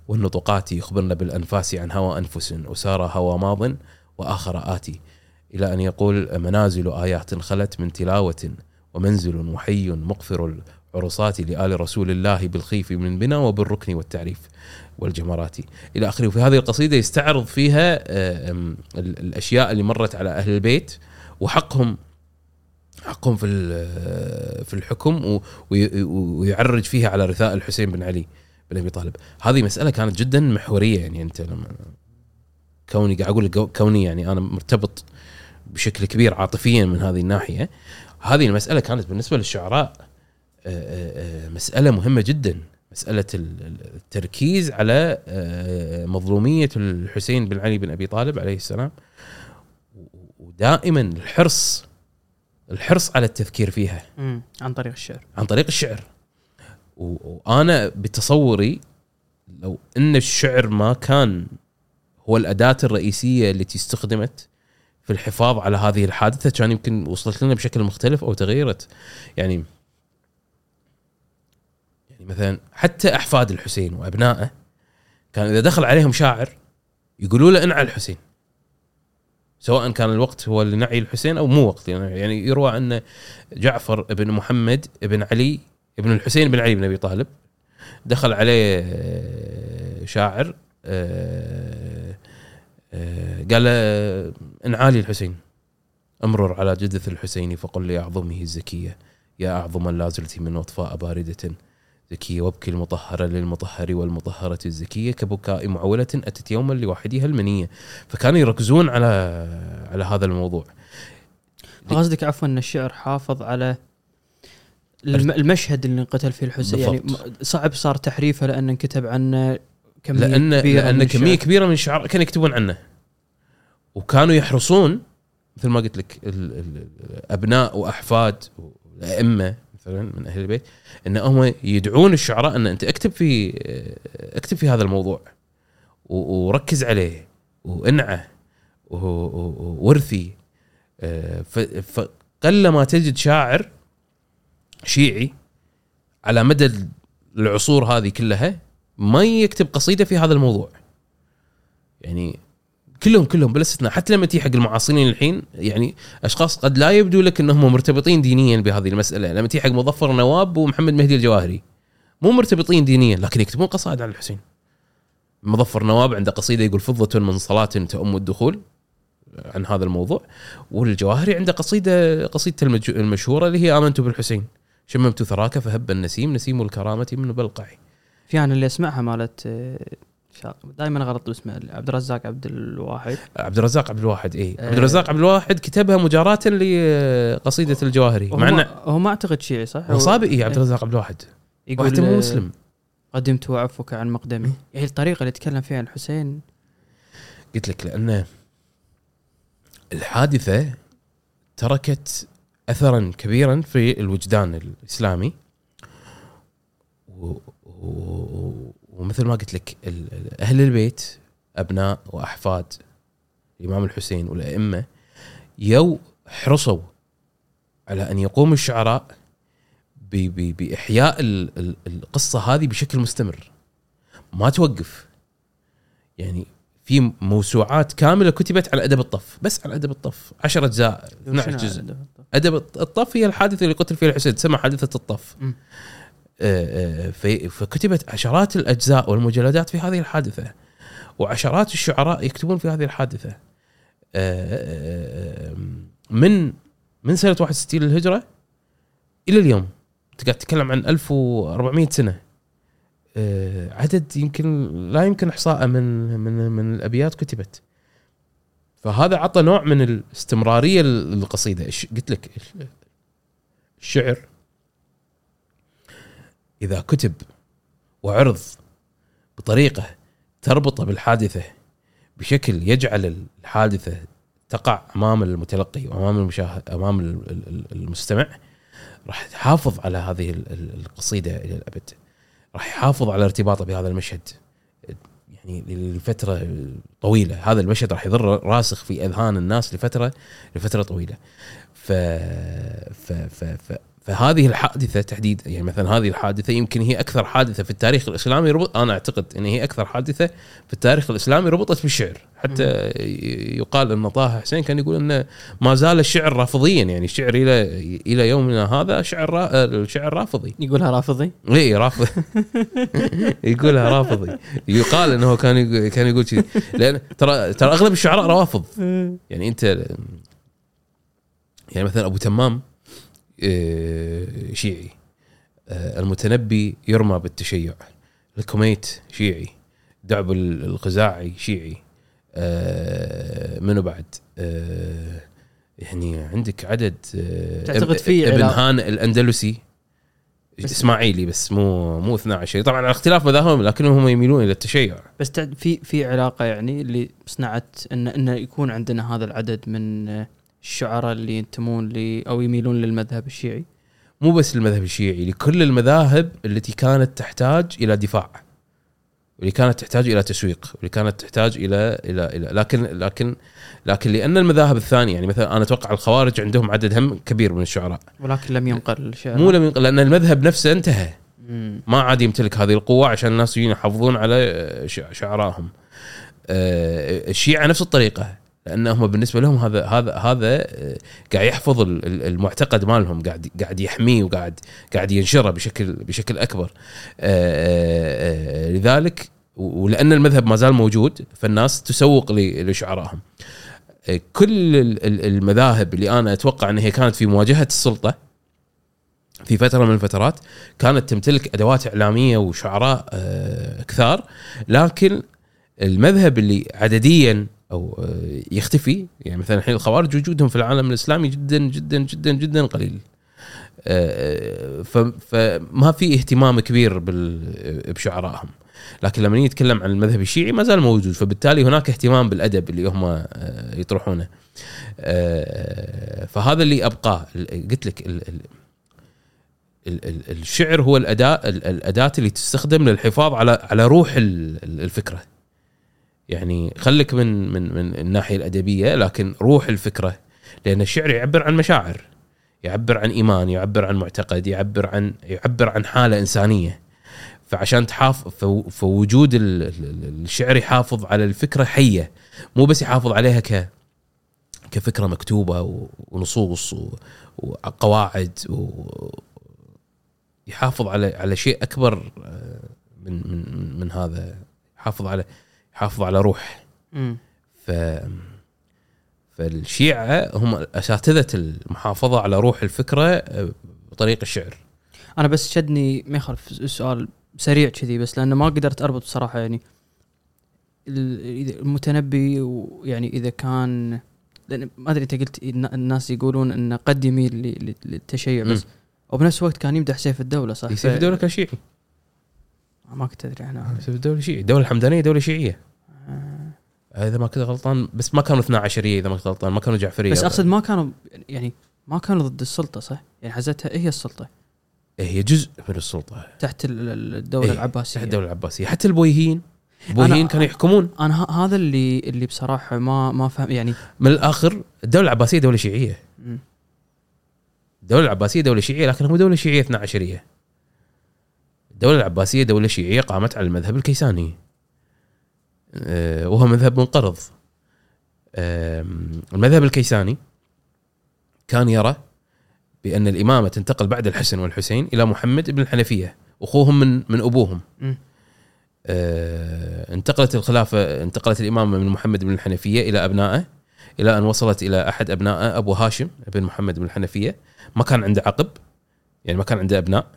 والنطقات يخبرن بالأنفاس عن هوى أنفس اسار هوى ماض وآخر آتي. إلى أن يقول منازل آيات خلت من تلاوة ومنزل وحي مقفر العرصات لآل رسول الله بالخيف من بنا وبالركن والتعريف والجمرات. إلى آخره. وفي هذه القصيدة يستعرض فيها آه، أم، ال- الأشياء اللي مرت على أهل البيت وحقهم حقهم في ال- في الحكم ويعرج فيها على رثاء الحسين بن علي بن أبي طالب. هذه مسألة كانت جدا محورية يعني أنت لما كوني قاعد أقول لك كوني يعني أنا مرتبط بشكل كبير عاطفيا من هذه الناحية. هذه المسألة كانت بالنسبة للشعراء آه، آه، آه، مسألة مهمة جدا مسألة ال- ال- التركيز على آه، مظلومية الحسين بن علي بن أبي طالب عليه السلام. ودائما الحرص الحرص على التذكير فيها. مم. عن طريق الشعر. عن طريق الشعر. وأنا بتصوري لو إن الشعر ما كان هو الأداة الرئيسية التي استخدمت في الحفاظ على هذه الحادثة كان يمكن وصلت لنا بشكل مختلف أو تغيرت. يعني مثلا حتى أحفاد الحسين وأبنائه كان إذا دخل عليهم شاعر يقولوا له انعى الحسين سواء كان الوقت هو لنعي الحسين أو مو وقت يعني يروى أن جعفر بن محمد بن علي ابن الحسين بن علي بن أبي طالب دخل عليه آه، شاعر آه، آه، قال له ان عالي الحسين. أمرر على جدث الحسين فقل لاعظمه الزكية يا اعظما لا زلت من وطفاء باردة. زكيه وابكي المطهرة للمطهر والمطهرة الزكية كبكاء معولة أتت يوما لواحدها المنية. فكانوا يركزون على على هذا الموضوع. قصدك عفوا إن الشعر حافظ على الم- المشهد اللي انقتل فيه الحسين. يعني صعب صار تحريفه لأن انكتب عنه كمية لأن كبيرة لأن من كمية الشعر. كبيرة من الشعراء كانوا يكتبون عنه. وكانوا يحرصون مثل ما قلت لك ال- ال- الابناء وأحفاد الائمه مثلا من أهل البيت إن هم يدعون الشعراء إن أنت اكتب في اكتب في هذا الموضوع وركز عليه وانعه وورثي آه، فقل ما تجد شاعر شيعي على مدى العصور هذه كلها ما يكتب قصيدة في هذا الموضوع. يعني كلهم كلهم بلا استثناء. حتى لما تيجي حق المعاصرين الحين يعني أشخاص قد لا يبدو لك إنهم مرتبطين دينيا بهذه المسألة. لما تيجي حق مظفر نواب ومحمد مهدي الجواهري مو مرتبطين دينيا لكن يكتبون قصائد عن الحسين. مظفر نواب عنده قصيدة يقول فضة من صلاة تؤم الدخول عن هذا الموضوع والجواهري عنده قصيدة قصيدته المشهورة اللي هي آمنت بالحسين. شممت ثراك فهب النسيم نسيم الكرامة من بلقعي في أنا اللي أسمعها مالت دائما غلط باسمه عبد الرزاق عبد الواحد عبد الرزاق عبد الواحد اي آه. عبد الرزاق عبد الواحد كتبها مجاراة لقصيدة الجواهري مع انه هو ما أعتقد شيعي صح؟ هو صابئي عبد الرزاق عبد الواحد يقول مو آه، مسلم. قدمت وعفوك عن مقدمي. يعني الطريقة اللي يتكلم فيها الحسين. قلت لك لأن الحادثة تركت اثرا كبيرا في الوجدان الإسلامي. و... و... ومثل ما قلت لك أهل البيت أبناء وأحفاد الإمام الحسين والأئمة يو حرصوا على أن يقوم الشعراء. بإحياء ال... ال... القصة هذه بشكل مستمر ما توقف يعني في موسوعات كاملة كتبت على أدب الطف بس على أدب الطف 10 أجزاء 12 شنو جزء؟ أدب الطف هي الحادثة اللي قتل فيها الحسين تسمى حادثة الطف مم. آه، آه، فكتبت عشرات الأجزاء والمجلدات في هذه الحادثة وعشرات الشعراء يكتبون في هذه الحادثة. آه، من من سنة 61 للهجرة إلى اليوم. أنت قاعد تتكلم عن 1400 سنة. عدد يمكن لا يمكن احصائه من من من الأبيات كتبت. فهذا عطى نوع من الاستمرارية للقصيدة. قلت لك؟ الشعر. إذا كتب وعرض بطريقة تربطه بالحادثة بشكل يجعل الحادثة تقع أمام المتلقي وأمام المشاهد أمام ال- ال- ال- المستمع راح تحافظ على هذه ال- ال- القصيدة إلى الأبد. راح يحافظ على ارتباطه بهذا المشهد. يعني لفترة طويلة. هذا المشهد راح يظل راسخ في أذهان الناس لفترة لفترة طويلة. ف... ف... ف... ف... فهذه الحادثة تحديدا يعني مثلا هذه الحادثة يمكن هي أكثر حادثة في التاريخ الإسلامي ربط أنا أعتقد إن هي أكثر حادثة في التاريخ الإسلامي ربطت بالشعر. حتى يقال أن طه حسين كان يقول انه ما زال الشعر رافضيا يعني الشعر إلى إلى يومنا هذا شعر را... الشعر رافضي. يقولها رافضي؟ إي رافض يقولها رافضي. يقال أنه كان يقول كان يقول كذي لأن ترى ترى أغلب الشعراء روافض يعني انت يعني مثلا أبو تمام شيعي. آه، المتنبي يرمى بالتشيع. الكوميت شيعي. دعب الخزاعي شيعي. آه، منو بعد؟ آه، يعني عندك عدد آه، تعتقد في إبن؟ هان الأندلسي. إسماعيلي بس مو مو 12 طبعا على اختلاف مذاهبهم لكنهم هم يميلون إلى التشيع. بس في في علاقة يعني اللي صنعت ان إنه يكون عندنا هذا العدد من آه، الشعراء اللي ينتمون ل أو يميلون للمذهب الشيعي. مو بس المذهب الشيعي لكل المذاهب التي كانت تحتاج إلى دفاع. واللي كانت تحتاج إلى تسويق واللي كانت تحتاج إلى إلى إلى لكن لكن لكن لأن المذاهب الثانية يعني مثلا أنا أتوقع الخوارج عندهم عدد هم كبير من الشعراء. ولكن لم ينقل الشعر مو لم ينقل- لأن المذهب نفسه انتهى. مم. ما عاد يمتلك هذه القوة عشان الناس يجون يحافظون على شعرائهم. آه، الشيعة نفس الطريقة. لأن هم بالنسبة لهم هذا هذا هذا آه، قاعد يحفظ ال- ال- المعتقد مالهم قاعد قاعد يحميه وقاعد قاعد ينشره بشكل بشكل أكبر. آه، آه، لذلك ولأن المذهب ما زال موجود فالناس تسوق لشعرائهم. كل ال- ال- المذاهب اللي أنا أتوقع إن هي كانت في مواجهة السلطة في فترة من الفترات كانت تمتلك أدوات إعلامية وشعراء كثار. لكن المذهب اللي عدديا أو آه، يختفي. يعني مثلا الحين الخوارج وجودهم في العالم الإسلامي جدا جدا جدا جدا قليل. آه، ف- فما في اهتمام كبير بشعرائهم. لكن لما نتكلم عن المذهب الشيعي ما زال موجود. فبالتالي هناك اهتمام بالأدب اللي هم آه، يطرحونه. آه، فهذا اللي ابقاه قلت لك ال- ال- ال- ال- الشعر هو الاداه ال- الأداة اللي تستخدم للحفاظ على على روح ال- ال- الفكرة. يعني خليك من من من الناحية الأدبية لكن روح الفكرة لأن الشعر يعبر عن مشاعر يعبر عن إيمان يعبر عن معتقد يعبر عن يعبر عن حالة إنسانية. فعشان تحافظ فو- فوجود ال- ال- الشعر يحافظ على الفكرة حية مو بس يحافظ عليها ك كفكرة مكتوبة ونصوص وقواعد و يحافظ على على شيء أكبر آه، من من من هذا يحافظ على يحافظ على روح. مم. ف فالشيعة هم أساتذة المحافظة على روح الفكرة آه، بطريق الشعر. أنا بس شدني ما يخالف السؤال سريع كذي بس لأنه ما قدرت أربط بصراحه يعني. المتنبي ويعني إذا كان لأن ما أدري أنت قلت الن- الناس يقولون إنه قد يميل للتشيع بس. وبنفس الوقت كان يمدح سيف الدولة صح؟ سيف الدولة كان شيعي ما كنت أدري عنها سيف الدولة شيعي. الدولة الحمدانيه دولة شيعية. آه. إذا ما كنت غلطان بس ما كانوا 12 إذا ما كنت غلطان ما كانوا جعفرية بس أقصد ما كانوا يعني ما كانوا ضد السلطة صح؟ يعني حزتها هي السلطة. هي جزء من السلطة. تحت ال- ال- الدولة إيه، العباسية. تحت الدولة العباسية. حتى البويهيين البويهيين كانوا يحكمون. أنا هذا اللي اللي بصراحة ما ما فهم يعني من الآخر الدولة العباسية دولة شيعية. الدولة العباسية دولة شيعية لكن مو دولة شيعية 12 الدولة العباسية دولة شيعية قامت على المذهب الكيساني. وهو مذهب منقرض. المذهب الكيساني كان يرى بأن الإمامة تنتقل بعد الحسن والحسين إلى محمد بن الحنفية أخوهم من من أبوهم. مم. آه، انتقلت الخلافه انتقلت الإمامة من محمد بن الحنفية إلى أبنائه إلى أن وصلت إلى أحد ابنائه أبو هاشم بن محمد بن الحنفية. ما كان عنده عقب يعني ما كان عنده أبناء.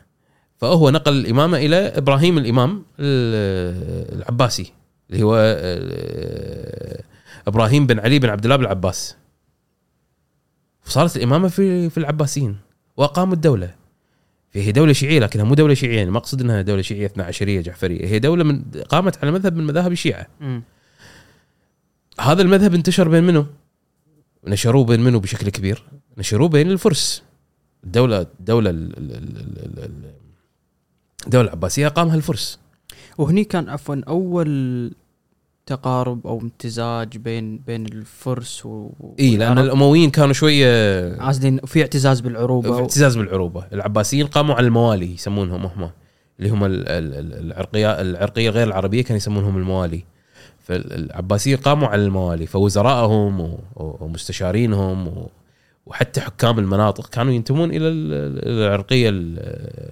فهو نقل الإمامة إلى إبراهيم الإمام ال- العباسي. اللي هو آه، إبراهيم بن علي بن عبد الله بن العباس فصارت الإمامة في في العباسيين وأقاموا الدولة. فهي دولة شيعية لكنها مو دولة شيعية. يعني ما اقصد إنها دولة شيعية 12 جعفرية. هي دولة من قامت على مذهب من مذاهب الشيعة. مم. هذا المذهب انتشر بين منو؟ نشروه بين منو بشكل كبير؟ نشروه بين الفرس. الدولة الدولة ال- ال- ال- ال- ال- الدولة العباسية قامها الفرس. وهني كان عفوا أول تقارب أو امتزاج بين بين الفرس و إي لأن. الأمويين كانوا شوية قصدي في اعتزاز بالعروبة في. اعتزاز بالعروبة العباسيين قاموا على الموالي يسمونهم هم اللي هم ال- ال- ال- العرقية العرقية غير العربية كانوا يسمونهم الموالي فالعباسيين قاموا على الموالي فوزرائهم ومستشارينهم وحتى حكام المناطق كانوا ينتمون إلى ال- ال- العرقية ال-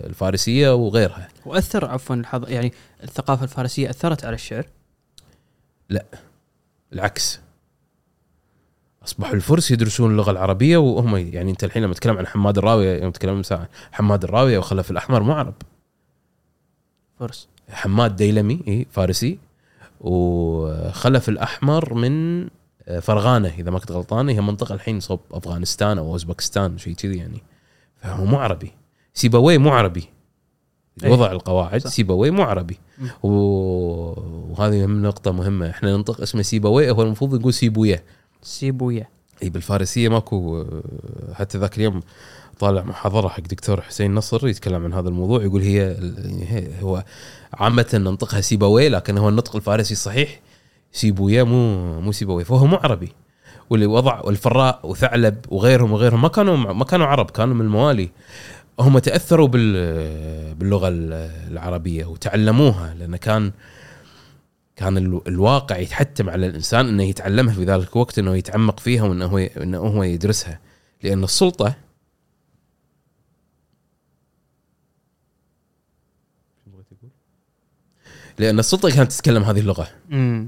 الفارسية وغيرها وأثر عفوا. يعني الثقافة الفارسية أثرت على الشعر العكس. أصبحوا الفرس يدرسون اللغة العربية وهم يعني أنت الحين لما تتكلم عن حماد الراويه يوم تتكلم ساعه حماد الراويه وخلف الأحمر مو عرب. فرس. حماد ديلمي إيه فارسي. وخلف الأحمر من فرغانة إذا ما كنت غلطان هي منطقة الحين صوب أفغانستان أو أوزبكستان شيء كذي يعني. فهو مو عربي. سيبويه مو عربي. أي. وضع القواعد صح. سيبويه مو عربي. و- وهذه نقطة مهمة. إحنا ننطق اسمه سيبويه هو المفروض نقول سيبوية. سيبويا إي بالفارسية ماكو حتى ذاك اليوم طالع محاضرة حق دكتور حسين نصر يتكلم عن هذا الموضوع يقول هي هي- هو عامة ننطقها سيبويه لكن هو النطق الفارسي الصحيح سيبوية مو مو سيبوية فهو مو عربي. واللي وضع والفراء وثعلب وغيرهم وغيرهم ما كانوا ما كانوا عرب كانوا من الموالي. هم تأثروا بال باللغة العربية وتعلموها لأن كان كان ال- الواقع يتحتم على الإنسان إنه يتعلمها في ذلك الوقت إنه يتعمق فيها وإنه هو إنه هو يدرسها. لأن السلطة لأن السلطة كانت تتكلم هذه اللغة.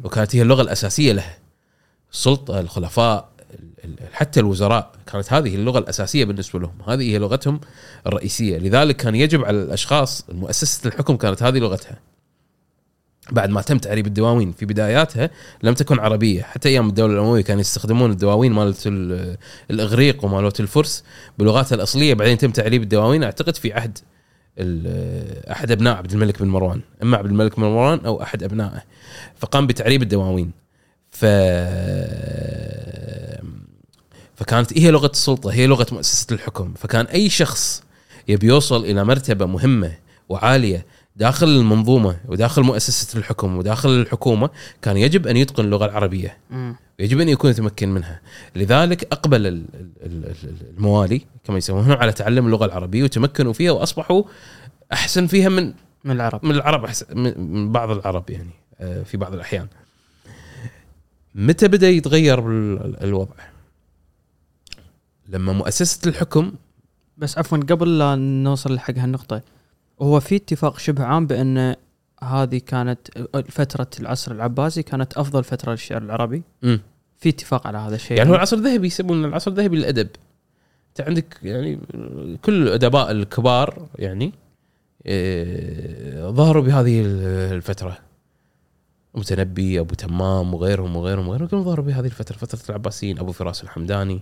وكانت هي اللغة الأساسية لها. السلطة الخلفاء ال- ال- حتى الوزراء كانت هذه اللغة الأساسية بالنسبة لهم هذه هي لغتهم الرئيسية. لذلك كان يجب على الأشخاص مؤسسه الحكم كانت هذه لغتها. بعد ما تم تعريب الدواوين في بداياتها لم تكن عربية. حتى أيام الدولة الأموية كانوا يستخدمون الدواوين مالت ال- الإغريق ومالت الفرس بلغاتها الأصلية. بعدين تم تعريب الدواوين أعتقد في عهد أحد أبناء عبد الملك بن مروان. أما عبد الملك بن مروان أو أحد أبنائه فقام بتعريب الدواوين. ف فكانت هي لغة السلطة؟ هي لغة مؤسسة الحكم. فكان أي شخص يبي يوصل إلى مرتبة مهمة وعالية داخل المنظومة وداخل مؤسسة الحكم وداخل الحكومة كان يجب أن يتقن اللغة العربية. يجب أن يكون يتمكن منها. لذلك أقبل ال- ال- ال- الموالي كما يسمونهم على تعلم اللغة العربية وتمكنوا فيها وأصبحوا أحسن فيها من من العرب. من العرب أحسن من بعض العرب يعني آه، في بعض الأحيان. متى بدأ يتغير ال- الوضع؟ لما مؤسسة الحكم بس عفوا قبل لا نوصل حق هالنقطة هو في اتفاق شبه عام بأن هذه كانت فترة العصر العباسي كانت أفضل فترة للشعر العربي؟ مم. في اتفاق على هذا الشيء؟ يعني هو العصر الذهبي يسمونه العصر الذهبي للأدب. أنت عندك يعني كل الادباء الكبار يعني آه، ظهروا بهذه الفترة. متنبي أبو تمام وغيرهم وغيرهم وغيرهم كلهم ظهروا بهذه الفترة فترة العباسيين أبو فراس الحمداني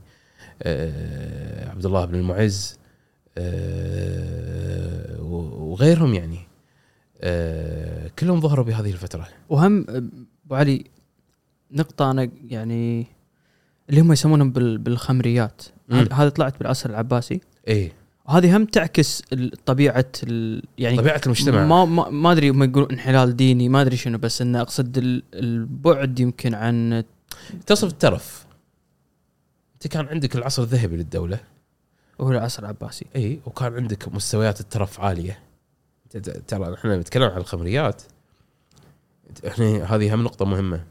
عبد الله بن المعز آه، وغيرهم يعني. آه، كلهم ظهروا بهذه الفترة. وهم أبو علي نقطة أنا يعني اللي هم يسمونهم بال- بالخمريات. هذه طلعت بالعصر العباسي. إيه. وهذه هم تعكس ال- يعني طبيعة المجتمع. ما ما, ما أدري هم يقولون انحلال ديني ما أدري شنو بس انه أقصد ال- البعد يمكن عن تصف الترف. أنت كان عندك العصر الذهبي للدولة؟ هو العصر العباسي. إي وكان عندك مستويات الترف عالية. ترى إحنا نتكلم عن الخمريات. إحنا هذه هم نقطة مهمة.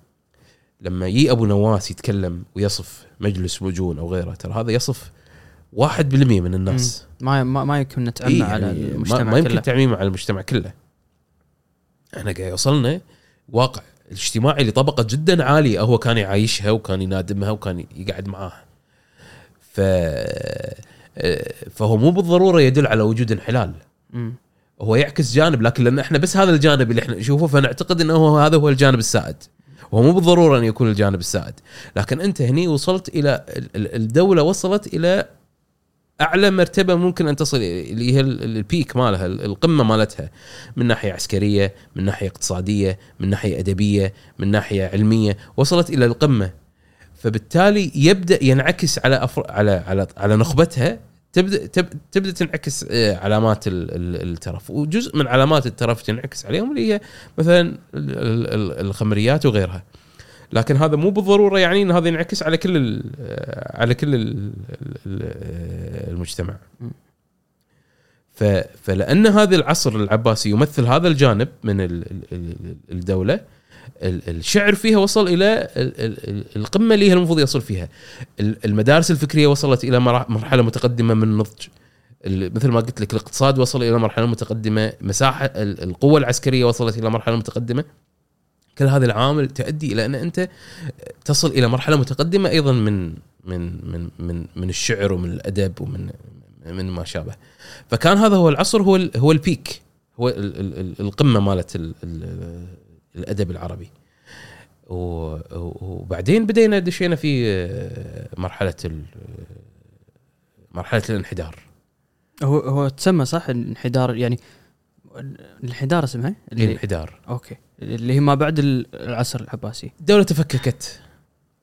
لما يجي أبو نواس يتكلم ويصف مجلس مجون أو غيره ترى هذا يصف 1% من الناس. ما ما, ما يمكن نتعمى إيه على يعني المجتمع ما, ما يمكن. تعميمه على المجتمع كله. إحنا قاعد يوصلنا واقع الاجتماعي لطبقة جدا عالية. هو كان يعايشها وكان ينادمها وكان يقعد معاها. ف فهو مو بالضرورة يدل على وجود انحلال. هو يعكس جانب لكن لأن إحنا بس هذا الجانب اللي إحنا نشوفه فنعتقد إنه هو هذا هو الجانب السائد. وهو مو بالضرورة أن يكون الجانب السائد. لكن أنت هني وصلت إلى ال- ال- الدولة وصلت إلى أعلى مرتبة ممكن أن تصل اللي هي ال- البيك مالها ال- القمة مالتها. من ناحية عسكرية من ناحية اقتصادية من ناحية أدبية من ناحية علمية وصلت إلى القمة. فبالتالي يبدأ ينعكس على أفر... على على على نخبتها تبدا تب... تبدأ تنعكس آه، علامات ال... ال- الترف. وجزء من علامات الترف تنعكس عليهم اللي هي مثلا ال- ال- ال- الخمريات وغيرها. لكن هذا مو بالضرورة يعني إن هذا ينعكس على كل ال... آه، على كل ال... آه، المجتمع. ف... فلأن هذا العصر العباسي يمثل هذا الجانب من ال... ال- ال- الدولة ال- الشعر فيها وصل إلى ال- ال- ال- القمة اللي هي المفروض يصل فيها. ال- المدارس الفكرية وصلت إلى مرحلة متقدمة من النضج ال- مثل ما قلت لك الاقتصاد وصل إلى مرحلة متقدمة. مساحة ال- القوة العسكرية وصلت إلى مرحلة متقدمة. كل هذه العوامل تؤدي إلى أن أنت تصل إلى مرحلة متقدمة أيضا من من من من من الشعر ومن الأدب ومن من ما شابه. فكان هذا هو العصر هو هو ال peak هو ال- ال- ال- القمة مالت ال- ال- الأدب العربي. وبعدين بدينا دشينا في آه، مرحلة ال- مرحلة الانحدار. هو هو تسمى صح الانحدار يعني الانحدار اسمها الانحدار. okay. اللي هي ما بعد ال- العصر العباسي. الدولة تفككت.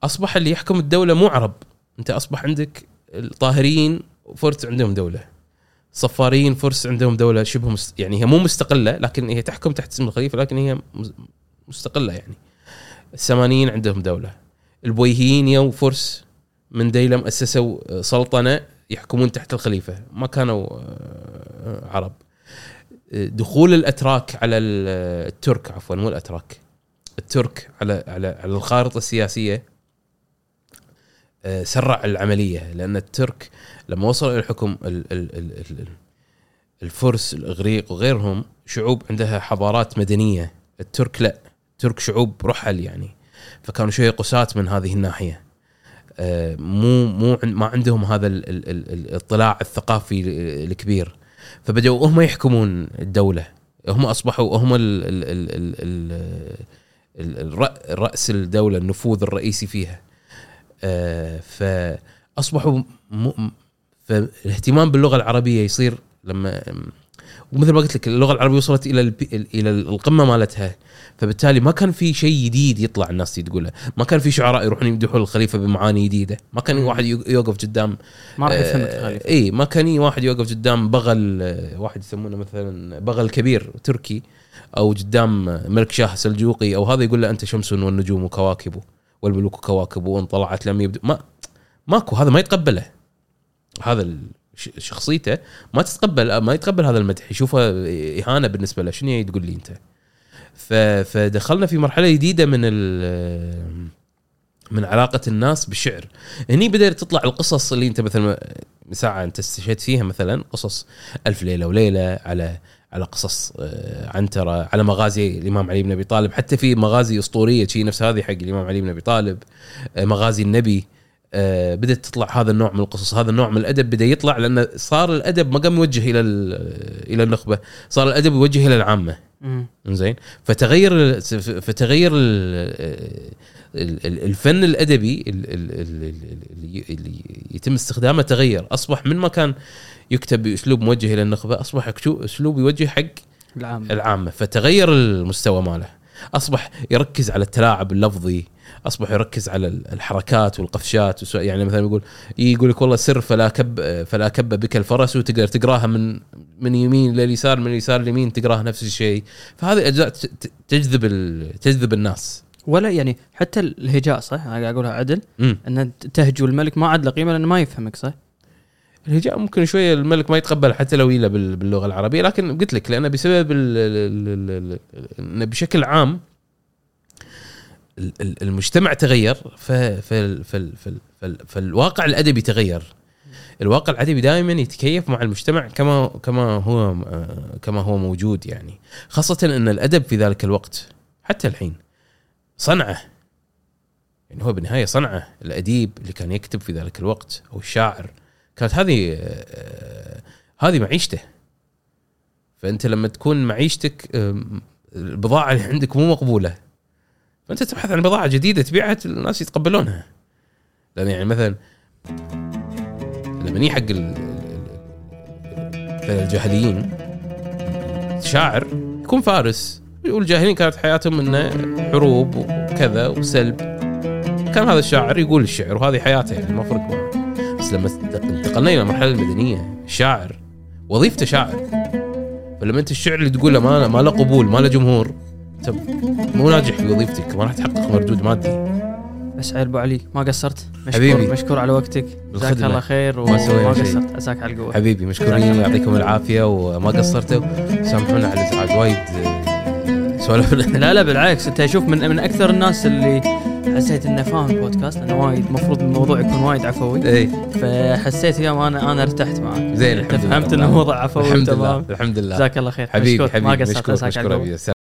أصبح اللي يحكم الدولة مو عرب. أنت أصبح عندك الطاهريين فرس عندهم دولة. صفاريين فرس عندهم دولة شبه مست... يعني هي مو مستقلة لكن هي تحكم تحت اسم الخليفة لكن هي مستقلة يعني. السمانيين عندهم دولة. البويهيين يو فرس من ديلم أسسوا سلطنة يحكمون تحت الخليفة. ما كانوا آه، عرب. دخول الأتراك على ال- الترك عفوا مو الأتراك. الترك على على على الخارطة السياسية سرع العملية لأن الترك لما وصلوا إلى الحكم ال- ال- ال- ال- الفرس الاغريق وغيرهم شعوب عندها حضارات مدنيه الترك لا الترك شعوب رحل يعني فكانوا شوية قساة من هذه الناحيه آه، مو مو ما عندهم هذا ال- ال- ال- ال- الاطلاع الثقافي ال- الكبير فبدأوا هم يحكمون الدولة هم اصبحوا هم ال ال الراس الدولة النفوذ الرئيسي فيها آه، فاصبحوا م... فالاهتمام باللغة العربية يصير لما ومثل ما قلت لك اللغة العربية وصلت إلى. إلى القمة مالتها. فبالتالي ما كان في شيء جديد يطلع الناس تقوله. ما كان في شعراء يروحون يمدحون الخليفة بمعاني جديدة. ما كان واحد يوقف قدام ما راح آه، الخليفة. اي ما كان واحد يوقف قدام بغل آه، واحد يسمونه مثلا بغل كبير تركي أو قدام ملك شاه سلجوقي أو هذا يقول له أنت شمس والنجوم وكواكب. والملوك كواكب وان طلعت لم يبدو ما ماكو هذا ما يتقبله. هذا شخصيته ما تتقبل ما يتقبل هذا المدح. يشوفه إهانة بالنسبة له. شنو تقول لي أنت؟ فدخلنا في مرحلة جديدة من من علاقة الناس بالشعر. هني بدأت تطلع القصص اللي أنت مثلا ساعه أنت استشهدت فيها مثلا قصص ألف ليلة وليلة على على قصص آه، عنتره على مغازي الإمام علي بن أبي طالب. حتى في مغازي أسطورية شي نفس هذه حق الإمام علي بن أبي طالب آه، مغازي النبي آه، بدأت تطلع هذا النوع من القصص هذا النوع من الأدب بدأ يطلع لأن صار الأدب ما قام يوجه إلى ال- إلى النخبة صار الأدب يوجه إلى العامة. زين فتغير فتغير الفن الأدبي ال- ال- ال- ال- اللي يتم استخدامه تغير. أصبح من ما كان يكتب بأسلوب موجه إلى النخبة أصبح أسلوب يوجه حق العام العامة فتغير المستوى ماله. أصبح يركز على التلاعب اللفظي أصبح يركز على الحركات والقفشات يعني مثلا يقول يقول لك والله سر فلا كب فلا كب بك الفرس وتقدر تقراها من من يمين لليسار من اليسار لليمين تقراها نفس الشيء. فهذه اجزاء تجذب تجذب الناس. ولا يعني حتى الهجاء صح؟ أنا قاعد أقولها عدل. امم أن تهجو الملك ما عاد له قيمة لأنه ما يفهمك صح؟ الهجاء ممكن شوية الملك ما يتقبل حتى لو يلا بال- باللغة العربية لكن قلت لك لأنه بسبب ال- ال- ال- ال- انه بشكل عام ال- ال- المجتمع تغير فالواقع الأدبي تغير. الواقع الأدبي دائما يتكيف مع المجتمع كما كما هو آه، كما هو موجود يعني. خاصة أن الأدب في ذلك الوقت حتى الحين صنعه. يعني هو بالنهاية صنعه. الأديب اللي كان يكتب في ذلك الوقت أو الشاعر كانت هذه آه، هذه معيشته. فأنت لما تكون معيشتك البضاعة اللي عندك مو مقبولة فأنت تبحث عن بضاعة جديدة تبيعها الناس يتقبلونها. لأن يعني مثلا لما حق ال- ال- ال- الجاهليين شاعر يكون فارس. والجاهلين كانت حياتهم إنه حروب وكذا وسلب. كان هذا الشاعر يقول الشعر وهذه حياته يعني ما فرق معه. بس لما انتقلنا إلى المرحله المدنية الشاعر وظيفته شاعر. فلما أنت الشعر اللي تقوله ما ما له قبول ما له جمهور أنت مو ناجح في وظيفتك ما راح تحقق مردود مادي. بس عيل أبو علي ما قصرت. مشكور حبيبي. مشكور على وقتك. جزاك. الله خير وما. قصرت. عساك على القوة. حبيبي مشكورين يعطيكم العافية وما قصرتوا. سامحونا على الإزعاج وايد. سولفنا لا لا بالعكس. انت شوف من من أكثر الناس اللي حسيت إنه فاهم البودكاست لأنه وايد المفروض الموضوع يكون وايد عفوي. إي. فحسيت اليوم أنا أنا ارتحت معك. زين انت الحمد لله فهمت انه الموضوع عفوي الحمد تمام؟ الحمد لله. جزاك الله خير. حبيبي مشكور. ما حبيبي قصرت